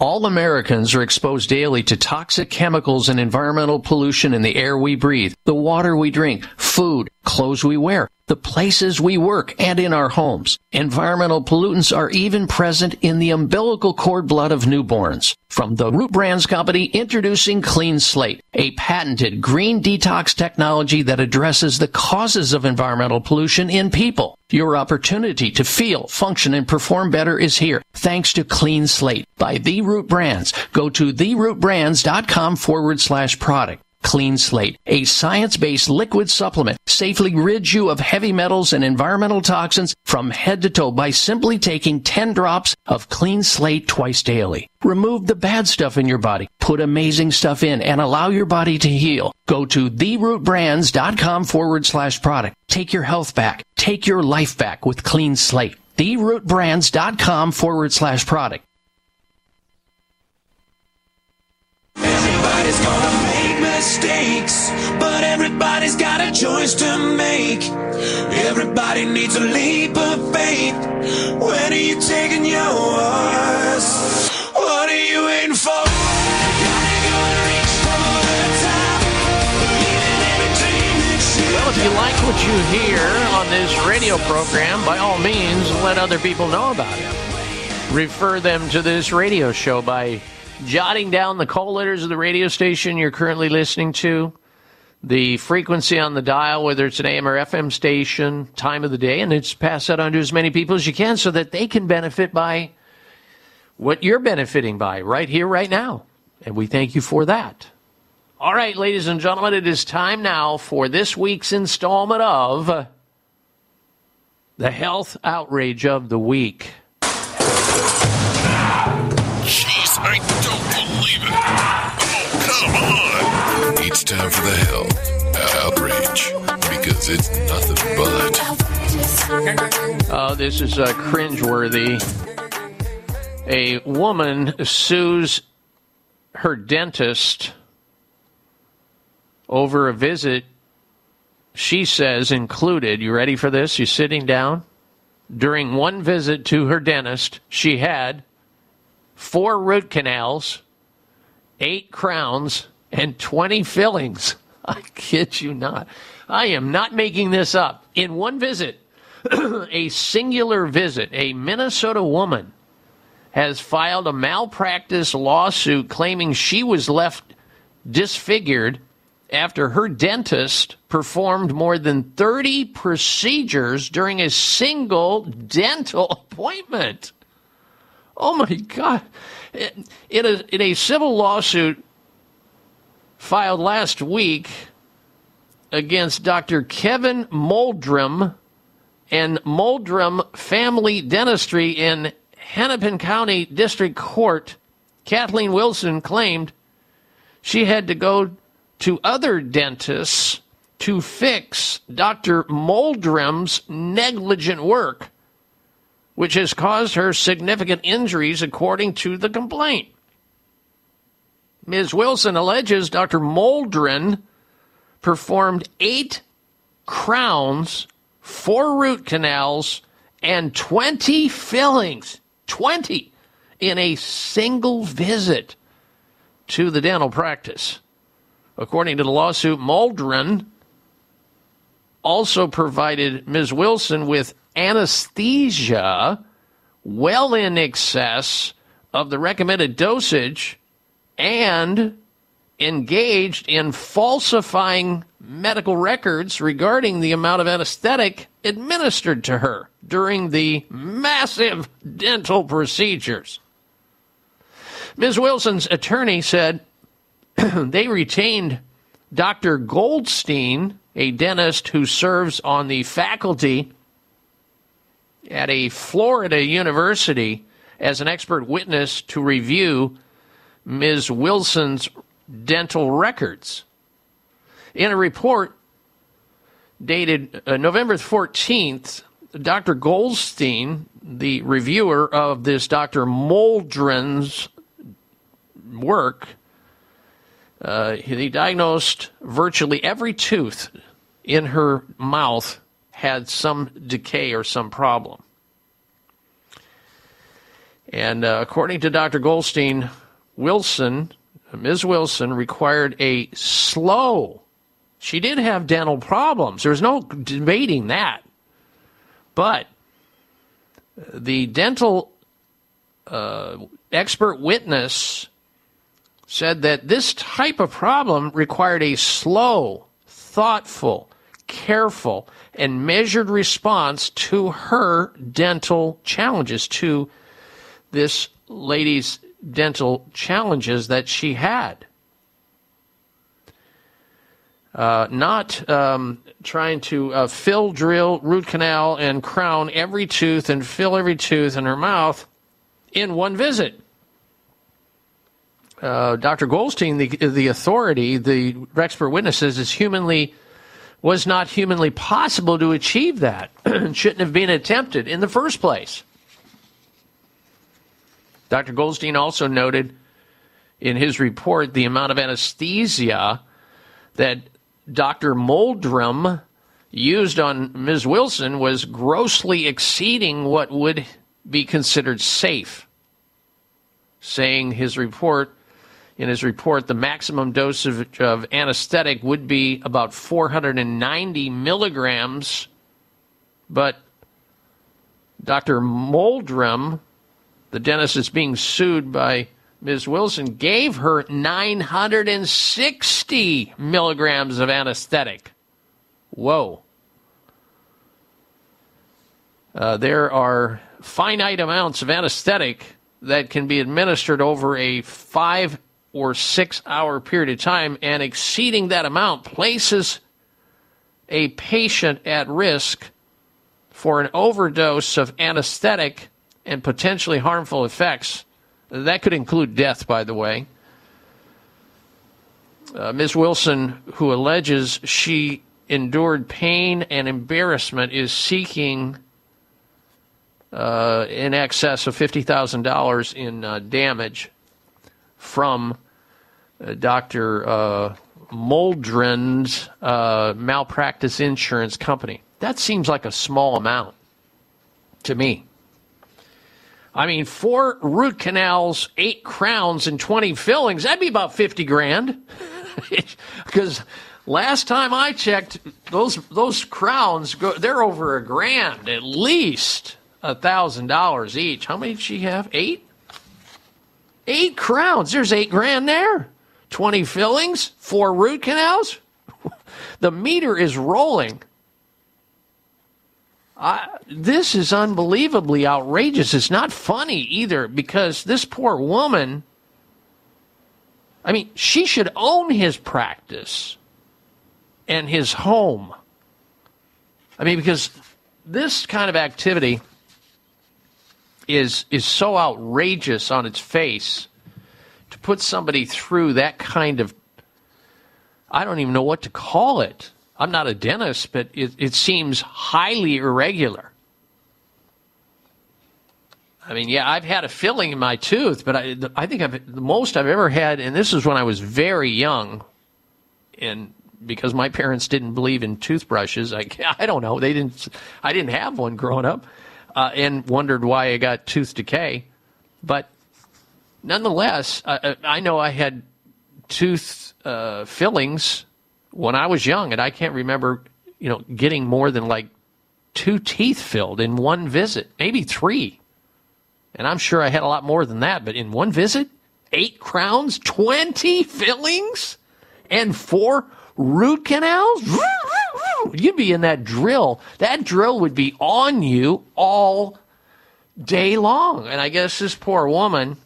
All Americans are exposed daily to toxic chemicals and environmental pollution in the air we breathe, the water we drink, food, clothes we wear, the places we work, and in our homes. Environmental pollutants are even present in the umbilical cord blood of newborns. From the Root Brands Company, introducing Clean Slate, a patented green detox technology that addresses the causes of environmental pollution in people. Your opportunity to feel, function, and perform better is here, thanks to Clean Slate by The Root Brands. Go to therootbrands.com forward slash product. Clean Slate, a science-based liquid supplement, safely rids you of heavy metals and environmental toxins from head to toe by simply taking 10 drops of Clean Slate twice daily. Remove the bad stuff in your body, put amazing stuff in, and allow your body to heal. Go to therootbrands.com forward slash product. Take your health back. Take your life back with Clean Slate. Therootbrands.com forward slash product. Everybody's gonna mistakes, but everybody's got a choice to make. Everybody needs a leap of faith. When are you taking yours? What are you waiting for? Well, if you like what you hear on this radio program, by all means, let other people know about it. Refer them to this radio show by jotting down the call letters of the radio station you're currently listening to, the frequency on the dial, whether it's an AM or FM station, time of the day, and it's pass that on to as many people as you can so that they can benefit by what you're benefiting by right here, right now. And we thank you for that. All right, ladies and gentlemen, it is time now for this week's installment of the Health Outrage of the Week. Jeez, I come on. It's time for the health outrage because it's nothing but. Oh, this is uh, cringeworthy. A woman sues her dentist over a visit she says included, you ready for this? You're sitting down? During one visit to her dentist, she had four root canals, eight crowns, and 20 fillings. I kid you not. I am not making this up. In one visit, a singular visit, a Minnesota woman has filed a malpractice lawsuit claiming she was left disfigured after her dentist performed more than 30 procedures during a single dental appointment. Oh my God. In a, in a civil lawsuit filed last week against Dr. Kevin Molldrem and Molldrem Family Dentistry in Hennepin County District Court, Kathleen Wilson claimed she had to go to other dentists to fix Dr. Molldrem's negligent work, which has caused her significant injuries, according to the complaint. Ms. Wilson alleges Dr. Molldrem performed eight crowns, four root canals, and 20 fillings. 20 in a single visit to the dental practice. According to the lawsuit, Molldrem also provided Ms. Wilson with anesthesia well in excess of the recommended dosage and engaged in falsifying medical records regarding the amount of anesthetic administered to her during the massive dental procedures. Ms. Wilson's attorney said they retained Dr. Goldstein, a dentist who serves on the faculty at a Florida university, as an expert witness to review Ms. Wilson's dental records. In a report dated uh, November 14th, Dr. Goldstein, the reviewer of this Dr. Molldrem's work, uh, he diagnosed virtually every tooth in her mouth had some decay or some problem. And uh, according to Dr. Goldstein, Wilson, Ms. Wilson, required a slow. She did have dental problems. There's no debating that. But the dental uh, expert witness said that this type of problem required a slow, thoughtful, careful, and measured response to her dental challenges, to this lady's dental challenges that she had. Uh, not um, trying to uh, fill, drill, root canal, and crown every tooth and fill every tooth in her mouth in one visit. Uh, Dr. Goldstein, the the authority, the expert witness says is humanly was not humanly possible to achieve that. And shouldn't have been attempted in the first place. Dr. Goldstein also noted in his report the amount of anesthesia that Dr. Molldrem used on Ms. Wilson was grossly exceeding what would be considered safe, saying his report in his report, the maximum dose of, of anesthetic would be about 490 milligrams, but Dr. Molldrem, the dentist that's being sued by Ms. Wilson, gave her 960 milligrams of anesthetic. Whoa. Uh, there are finite amounts of anesthetic that can be administered over a five or six hour period of time, and exceeding that amount places a patient at risk for an overdose of anesthetic and potentially harmful effects. That could include death, by the way. Uh, Ms. Wilson, who alleges she endured pain and embarrassment, is seeking uh, in excess of $50,000 in uh, damage from uh, Dr. Uh, uh, malpractice insurance company. That seems like a small amount to me. I mean, four root canals, eight crowns, and 20 fillings, that'd be about 50 grand. Because last time I checked, those, those crowns, go, they're over a grand at least a thousand dollars each. How many did she have? Eight? Eight crowns. There's eight grand there. 20 fillings, four root canals. the meter is rolling. I, this is unbelievably outrageous. It's not funny either because this poor woman, I mean, she should own his practice and his home. I mean, because this kind of activity is is so outrageous on its face to put somebody through that kind of I don't even know what to call it. I'm not a dentist, but it, it seems highly irregular. I mean, yeah, I've had a filling in my tooth, but I, I think I've, the most I've ever had, and this is when I was very young, and because my parents didn't believe in toothbrushes, I, I don't know, they didn't, I didn't have one growing up, uh, and wondered why I got tooth decay, but nonetheless, I, I know I had tooth uh, fillings when I was young, and I can't remember, you know, getting more than like two teeth filled in one visit, maybe three. And I'm sure I had a lot more than that, but in one visit, eight crowns, 20 fillings, and four root canals? You'd be in that drill. That drill would be on you all day long. And I guess this poor woman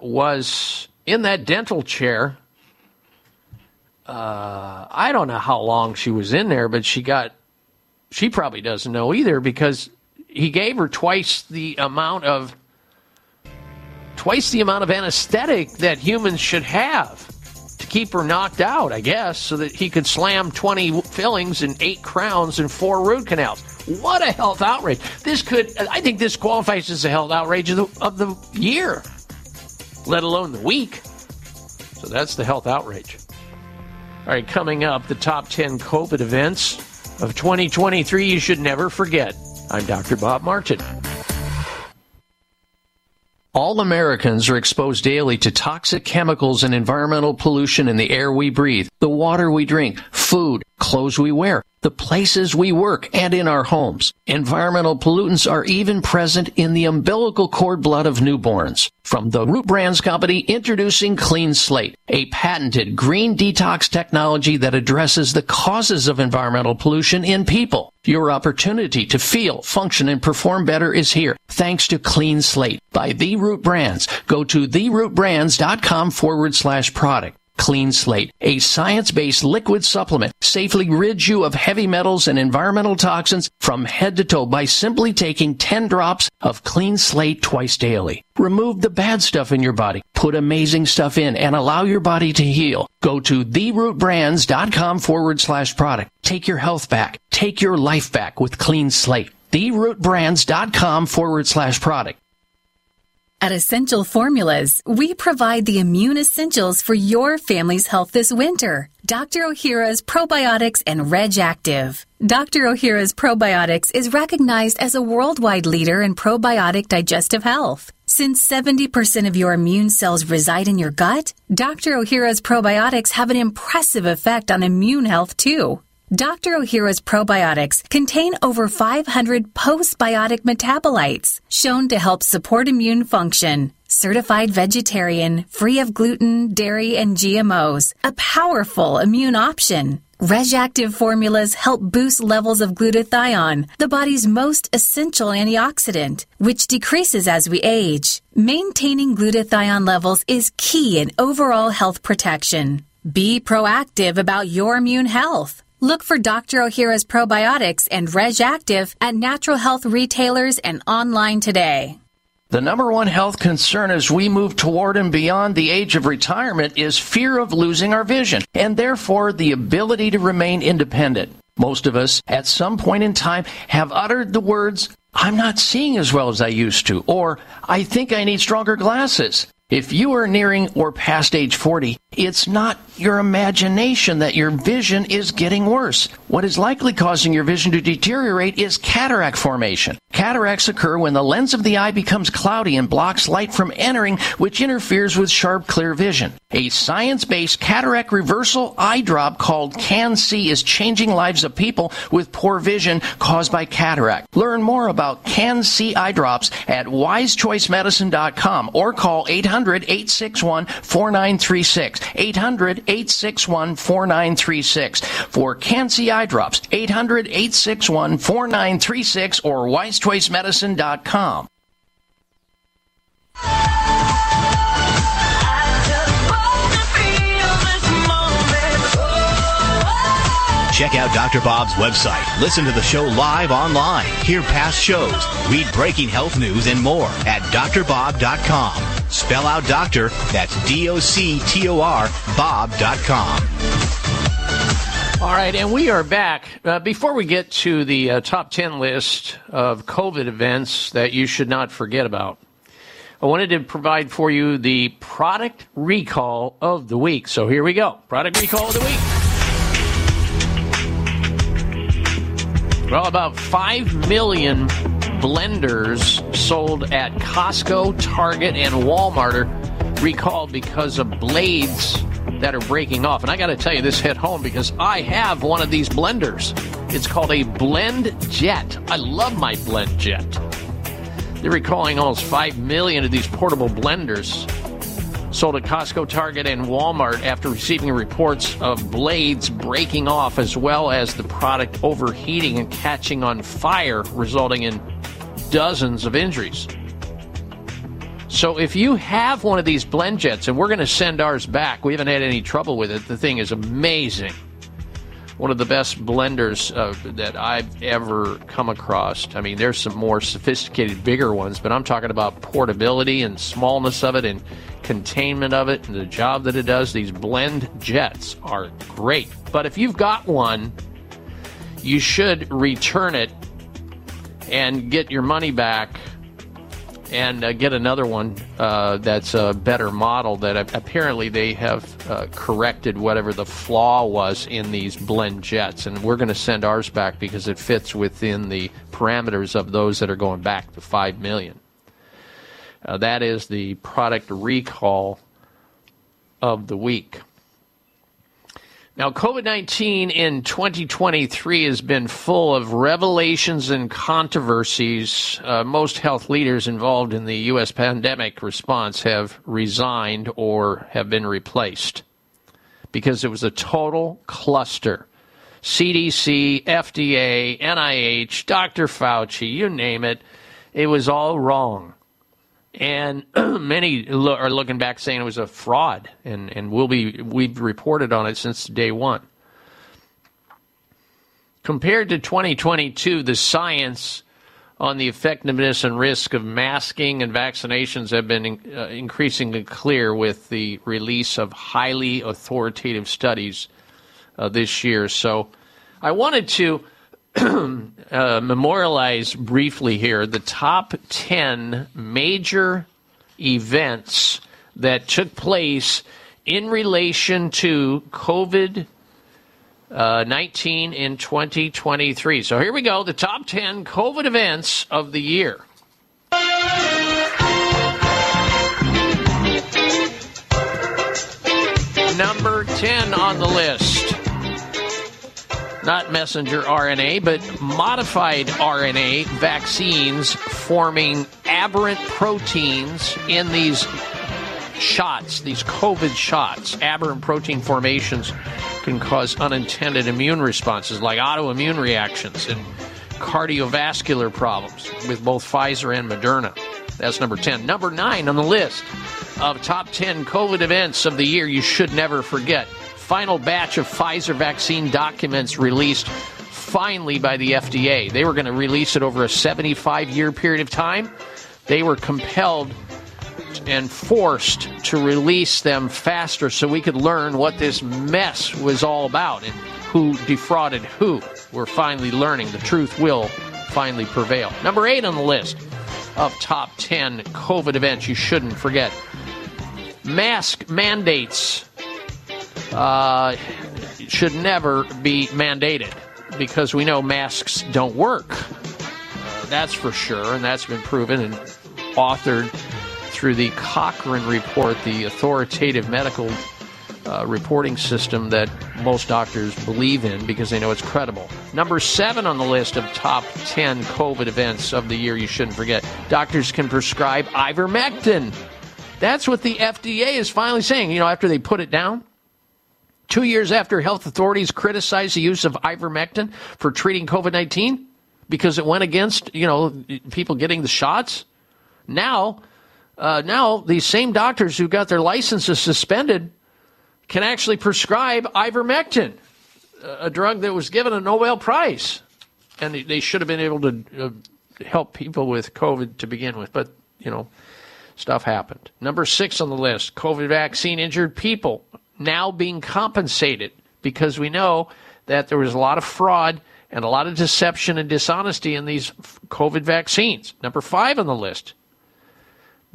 was in that dental chair. Uh, I don't know how long she was in there, but she got, she probably doesn't know either because he gave her twice the amount of, twice the amount of anesthetic that humans should have to keep her knocked out, I guess, so that he could slam 20 fillings and eight crowns and four root canals. What a health outrage. This could, I think this qualifies as a health outrage of the, of the year, let alone the week. So that's the health outrage. All right, coming up, the top 10 COVID events of 2023 you should never forget. I'm Dr. Bob Martin. All Americans are exposed daily to toxic chemicals and environmental pollution in the air we breathe, the water we drink, food, clothes we wear, the places we work, and in our homes. Environmental pollutants are even present in the umbilical cord blood of newborns. From the Root Brands Company, introducing Clean Slate, a patented green detox technology that addresses the causes of environmental pollution in people. Your opportunity to feel, function, and perform better is here thanks to Clean Slate by The Root Brands. Go to therootbrands.com forward slash product. Clean Slate, a science-based liquid supplement, safely rids you of heavy metals and environmental toxins from head to toe by simply taking 10 drops of Clean Slate twice daily. Remove the bad stuff in your body, put amazing stuff in, and allow your body to heal. Go to therootbrands.com forward slash product. Take your health back. Take your life back with Clean Slate. Therootbrands.com forward slash product. At Essential Formulas, we provide the immune essentials for your family's health this winter. Dr. Ohhira's Probiotics and Reg Active. Dr. Ohhira's Probiotics is recognized as a worldwide leader in probiotic digestive health. Since 70% of your immune cells reside in your gut, Dr. Ohhira's probiotics have an impressive effect on immune health too. Dr. Ohhira's probiotics contain over 500 postbiotic metabolites shown to help support immune function. Certified vegetarian, free of gluten, dairy, and GMOs. A powerful immune option. RegActive formulas help boost levels of glutathione, the body's most essential antioxidant, which decreases as we age. Maintaining glutathione levels is key in overall health protection. Be proactive about your immune health. Look for Dr. Ohhira's probiotics and RegActive at natural health retailers and online today. The number one health concern as we move toward and beyond the age of retirement is fear of losing our vision and therefore the ability to remain independent. Most of us at some point in time have uttered the words, I'm not seeing as well as I used to, or I think I need stronger glasses. If you are nearing or past age 40, it's not your imagination that your vision is getting worse. What is likely causing your vision to deteriorate is cataract formation. Cataracts occur when the lens of the eye becomes cloudy and blocks light from entering, which interferes with sharp, clear vision. A science-based cataract reversal eye drop called CAN-C is changing lives of people with poor vision caused by cataract. Learn more about CAN-C eye drops at wisechoicemedicine.com or call 800-861-4936. 800-861-4936 for CAN-C eye drops. 800-861-4936 or wisechoicemedicine.com. Check out Dr. Bob's website. Listen to the show live online. Hear past shows. Read breaking health news and more at drbob.com. Spell out doctor, that's D O C T O R, Bob.com. All right, and we are back. Uh, before we get to the uh, top 10 list of COVID events that you should not forget about, I wanted to provide for you the product recall of the week. So here we go. Product recall of the week. Well, about 5 million blenders sold at Costco, Target, and Walmart are recalled because of blades that are breaking off. And I got to tell you, this hit home because I have one of these blenders. It's called a Blend Jet. I love my BlendJet. They're recalling almost 5 million of these portable blenders sold at Costco, Target, and Walmart after receiving reports of blades breaking off as well as the product overheating and catching on fire, resulting in dozens of injuries. So if you have one of these BlendJets, and we're going to send ours back, we haven't had any trouble with it. The thing is amazing. One of the best blenders uh, that I've ever come across. I mean, there's some more sophisticated, bigger ones, but I'm talking about portability and smallness of it and containment of it and the job that it does. These BlendJets are great. But if you've got one, you should return it and get your money back and uh, get another one uh, that's a better model that apparently they have uh, corrected whatever the flaw was in these BlendJets. And we're going to send ours back because it fits within the parameters of those that are going back to 5 million. Uh, that is the product recall of the week now, COVID 19 in 2023 has been full of revelations and controversies. Uh, most health leaders involved in the U.S. pandemic response have resigned or have been replaced because it was a total cluster. CDC, FDA, NIH, Dr. Fauci, you name it, it was all wrong. And many lo- are looking back saying it was a fraud, and, and we'll be we've reported on it since day one. Compared to 2022, the science on the effectiveness and risk of masking and vaccinations have been in, uh, increasingly clear with the release of highly authoritative studies uh, this year. So, I wanted to Uh, memorialize briefly here the top 10 major events that took place in relation to COVID uh, 19 in 2023. So here we go the top 10 COVID events of the year. Number 10 on the list. Not messenger RNA, but modified RNA vaccines forming aberrant proteins in these shots, these COVID shots. Aberrant protein formations can cause unintended immune responses like autoimmune reactions and cardiovascular problems with both Pfizer and Moderna. That's number 10. Number 9 on the list of top 10 COVID events of the year you should never forget. Final batch of Pfizer vaccine documents released finally by the FDA. They were going to release it over a 75 year period of time. They were compelled and forced to release them faster so we could learn what this mess was all about and who defrauded who. We're finally learning. The truth will finally prevail. Number eight on the list of top 10 COVID events you shouldn't forget mask mandates uh, should never be mandated because we know masks don't work. Uh, that's for sure, and that's been proven and authored through the Cochrane report, the authoritative medical uh, reporting system that most doctors believe in because they know it's credible. Number seven on the list of top 10 COVID events of the year you shouldn't forget doctors can prescribe ivermectin. That's what the FDA is finally saying. You know, after they put it down, two years after health authorities criticized the use of ivermectin for treating COVID 19 because it went against, you know, people getting the shots. Now, uh, now these same doctors who got their licenses suspended can actually prescribe ivermectin, a drug that was given a Nobel Prize. And they- should have been able to uh, help people with COVID to begin with. But, you know, stuff happened. Number six on the list COVID vaccine injured people now being compensated because we know that there was a lot of fraud and a lot of deception and dishonesty in these COVID vaccines. Number five on the list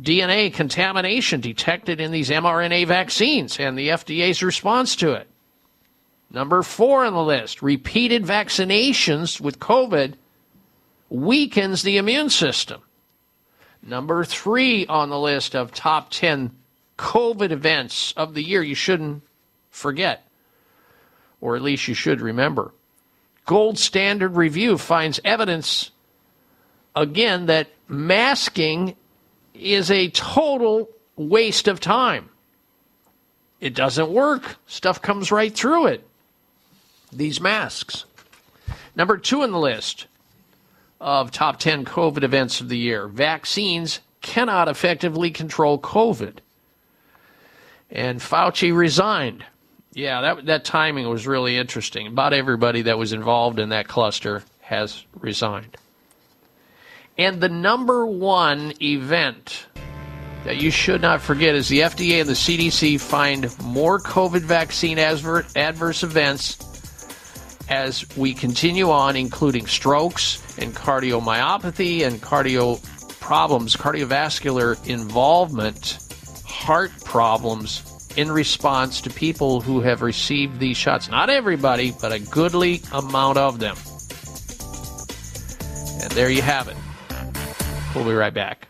DNA contamination detected in these mRNA vaccines and the FDA's response to it. Number four on the list repeated vaccinations with COVID weakens the immune system. Number three on the list of top 10 COVID events of the year you shouldn't forget, or at least you should remember. Gold Standard Review finds evidence again that masking is a total waste of time. It doesn't work. Stuff comes right through it. These masks. Number two on the list of top 10 COVID events of the year vaccines cannot effectively control COVID. And Fauci resigned. Yeah, that, that timing was really interesting. About everybody that was involved in that cluster has resigned. And the number one event that you should not forget is the FDA and the CDC find more COVID vaccine adver- adverse events as we continue on, including strokes and cardiomyopathy and cardio problems, cardiovascular involvement, heart problems in response to people who have received these shots. Not everybody, but a goodly amount of them. And there you have it. We'll be right back.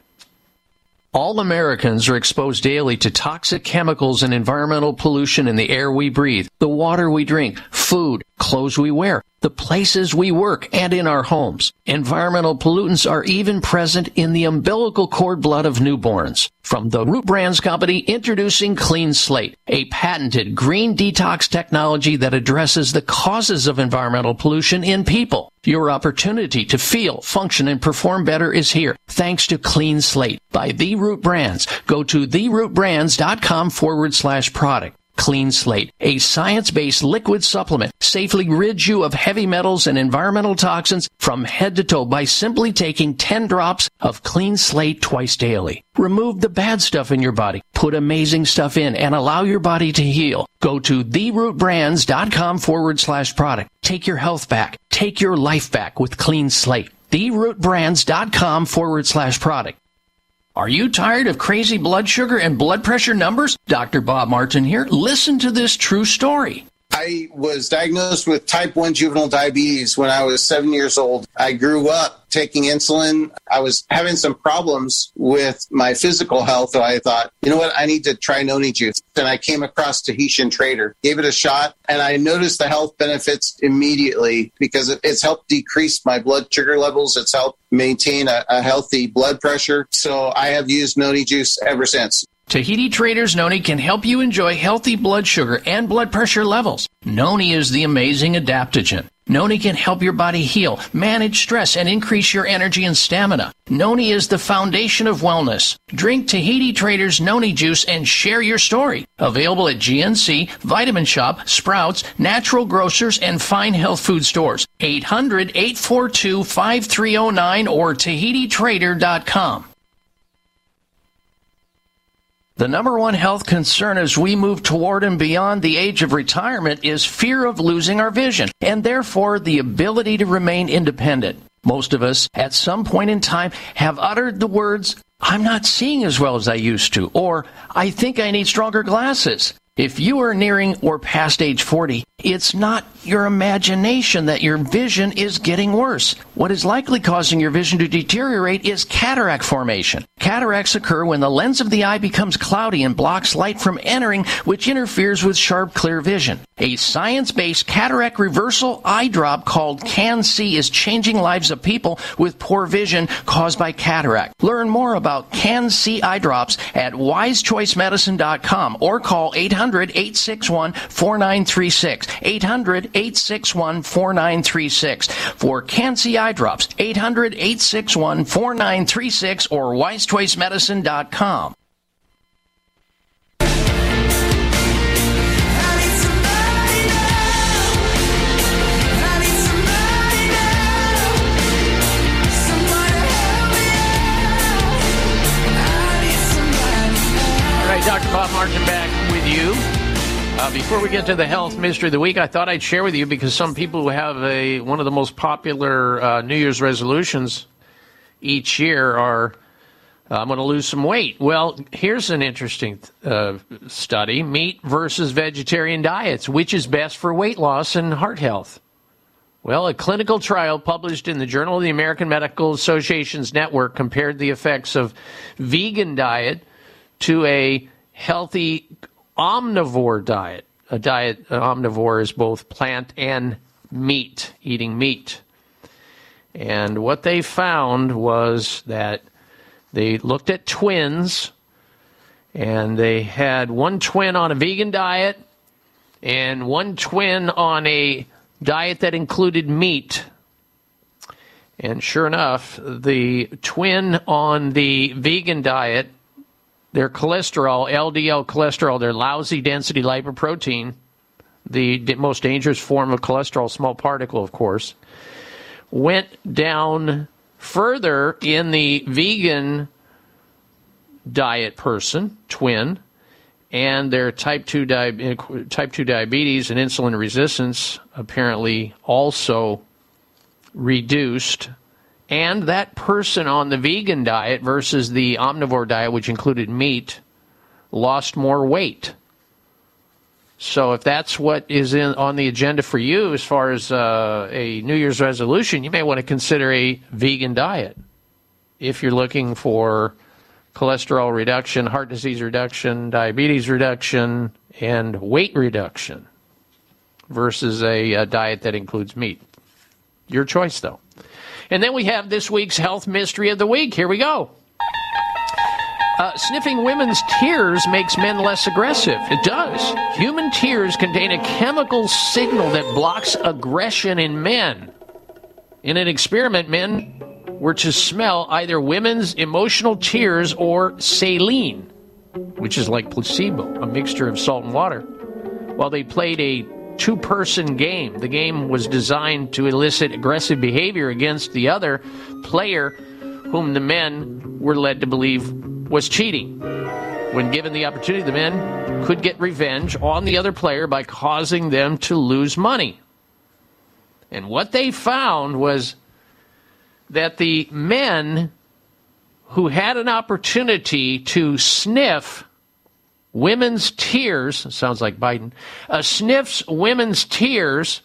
All Americans are exposed daily to toxic chemicals and environmental pollution in the air we breathe, the water we drink, food, clothes we wear, the places we work, and in our homes. Environmental pollutants are even present in the umbilical cord blood of newborns. From the Root Brands Company, introducing Clean Slate, a patented green detox technology that addresses the causes of environmental pollution in people. Your opportunity to feel, function, and perform better is here thanks to Clean Slate by The Root Brands. Go to therootbrands.com forward slash product. Clean Slate, a science-based liquid supplement, safely rids you of heavy metals and environmental toxins from head to toe by simply taking 10 drops of Clean Slate twice daily. Remove the bad stuff in your body, put amazing stuff in, and allow your body to heal. Go to therootbrands.com forward slash product. Take your health back. Take your life back with Clean Slate. Therootbrands.com forward slash product. Are you tired of crazy blood sugar and blood pressure numbers? Dr. Bob Martin here. Listen to this true story. I was diagnosed with type 1 juvenile diabetes when I was seven years old. I grew up taking insulin. I was having some problems with my physical health. So I thought, you know what? I need to try noni juice. And I came across Tahitian Trader, gave it a shot, and I noticed the health benefits immediately because it's helped decrease my blood sugar levels. It's helped maintain a, a healthy blood pressure. So I have used noni juice ever since. Tahiti Traders Noni can help you enjoy healthy blood sugar and blood pressure levels. Noni is the amazing adaptogen. Noni can help your body heal, manage stress, and increase your energy and stamina. Noni is the foundation of wellness. Drink Tahiti Traders Noni juice and share your story. Available at GNC, Vitamin Shoppe, Sprouts, Natural Grocers, and Fine Health Food Stores. 800 842 5309 or TahitiTrader.com. The number one health concern as we move toward and beyond the age of retirement is fear of losing our vision and therefore the ability to remain independent. Most of us at some point in time have uttered the words, I'm not seeing as well as I used to, or I think I need stronger glasses. If you are nearing or past age 40, it's not your imagination that your vision is getting worse. What is likely causing your vision to deteriorate is cataract formation. Cataracts occur when the lens of the eye becomes cloudy and blocks light from entering, which interferes with sharp, clear vision. A science-based cataract reversal eye drop called CAN-C is changing lives of people with poor vision caused by cataract. Learn more about CAN-C eye drops at wisechoicemedicine.com or call 800-861-4936. 800-861-4936 for CAN-C eye drops. 800-861-4936 or wisechoicemedicine.com. All right, Dr. Bob Martin. Uh, before we get to the health mystery of the week, I thought I'd share with you because some people who have a one of the most popular uh, New Year's resolutions each year are uh, I'm going to lose some weight. Well, here's an interesting uh, study: meat versus vegetarian diets, which is best for weight loss and heart health. Well, a clinical trial published in the Journal of the American Medical Association's network compared the effects of vegan diet to a healthy omnivore diet. A diet an omnivore is both plant and meat, eating meat. And what they found was that they looked at twins and they had one twin on a vegan diet and one twin on a diet that included meat. And sure enough, the twin on the vegan diet, their cholesterol, LDL cholesterol, their lousy density lipoprotein, the most dangerous form of cholesterol, small particle, of course, went down further in the vegan diet person, twin, and their type 2, di- eh, type 2 diabetes and insulin resistance apparently also reduced. And that person on the vegan diet versus the omnivore diet, which included meat, lost more weight. So if that's what is in, on the agenda for you as far as uh, a New Year's resolution, you may want to consider a vegan diet. If you're looking for cholesterol reduction, heart disease reduction, diabetes reduction, and weight reduction versus a, a diet that includes meat. Your choice, though. And then we have this week's health mystery of the week. Here we go. Uh, sniffing women's tears makes men less aggressive. It does. Human tears contain a chemical signal that blocks aggression in men. In an experiment, men were to smell either women's emotional tears or saline, which is like placebo, a mixture of salt and water, while they played a two person game. The game was designed to elicit aggressive behavior against the other player, whom the men were led to believe was cheating. When given the opportunity, the men could get revenge on the other player by causing them to lose money. And what they found was that the men who had an opportunity to sniff women's tears, sounds like Biden, uh, sniffs women's tears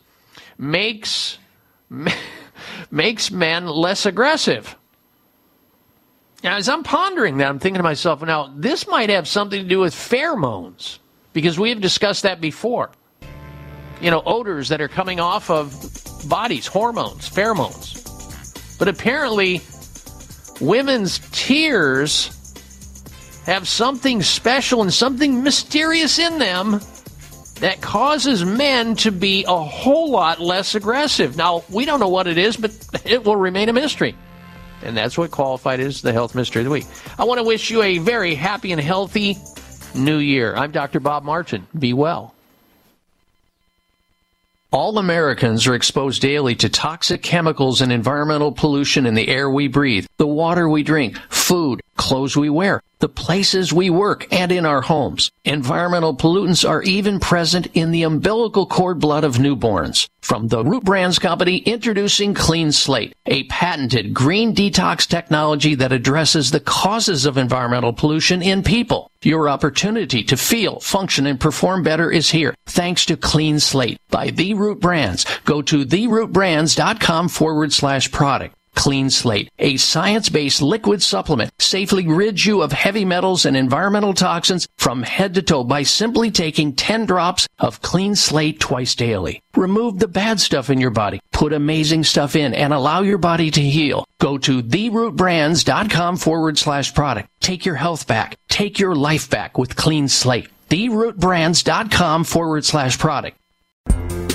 makes, makes men less aggressive. Now, as I'm pondering that, I'm thinking to myself, now, this might have something to do with pheromones, because we have discussed that before. You know, odors that are coming off of bodies, hormones, pheromones. But apparently, women's tears have something special and something mysterious in them that causes men to be a whole lot less aggressive. Now, we don't know what it is, but it will remain a mystery. And that's what qualified as the health mystery of the week. I want to wish you a very happy and healthy new year. I'm Dr. Bob Martin. Be well. All Americans are exposed daily to toxic chemicals and environmental pollution in the air we breathe, the water we drink, food, clothes we wear, the places we work, and in our homes. Environmental pollutants are even present in the umbilical cord blood of newborns. From the Root Brands Company, introducing Clean Slate, a patented green detox technology that addresses the causes of environmental pollution in people. Your opportunity to feel, function, and perform better is here, thanks to Clean Slate by The Root Brands. Go to therootbrands.com forward slash product. Clean Slate, a science-based liquid supplement, safely rids you of heavy metals and environmental toxins from head to toe by simply taking 10 drops of Clean Slate twice daily. Remove the bad stuff in your body, put amazing stuff in, and allow your body to heal. Go to therootbrands.com forward slash product. Take your health back. Take your life back with Clean Slate. Therootbrands.com forward slash product.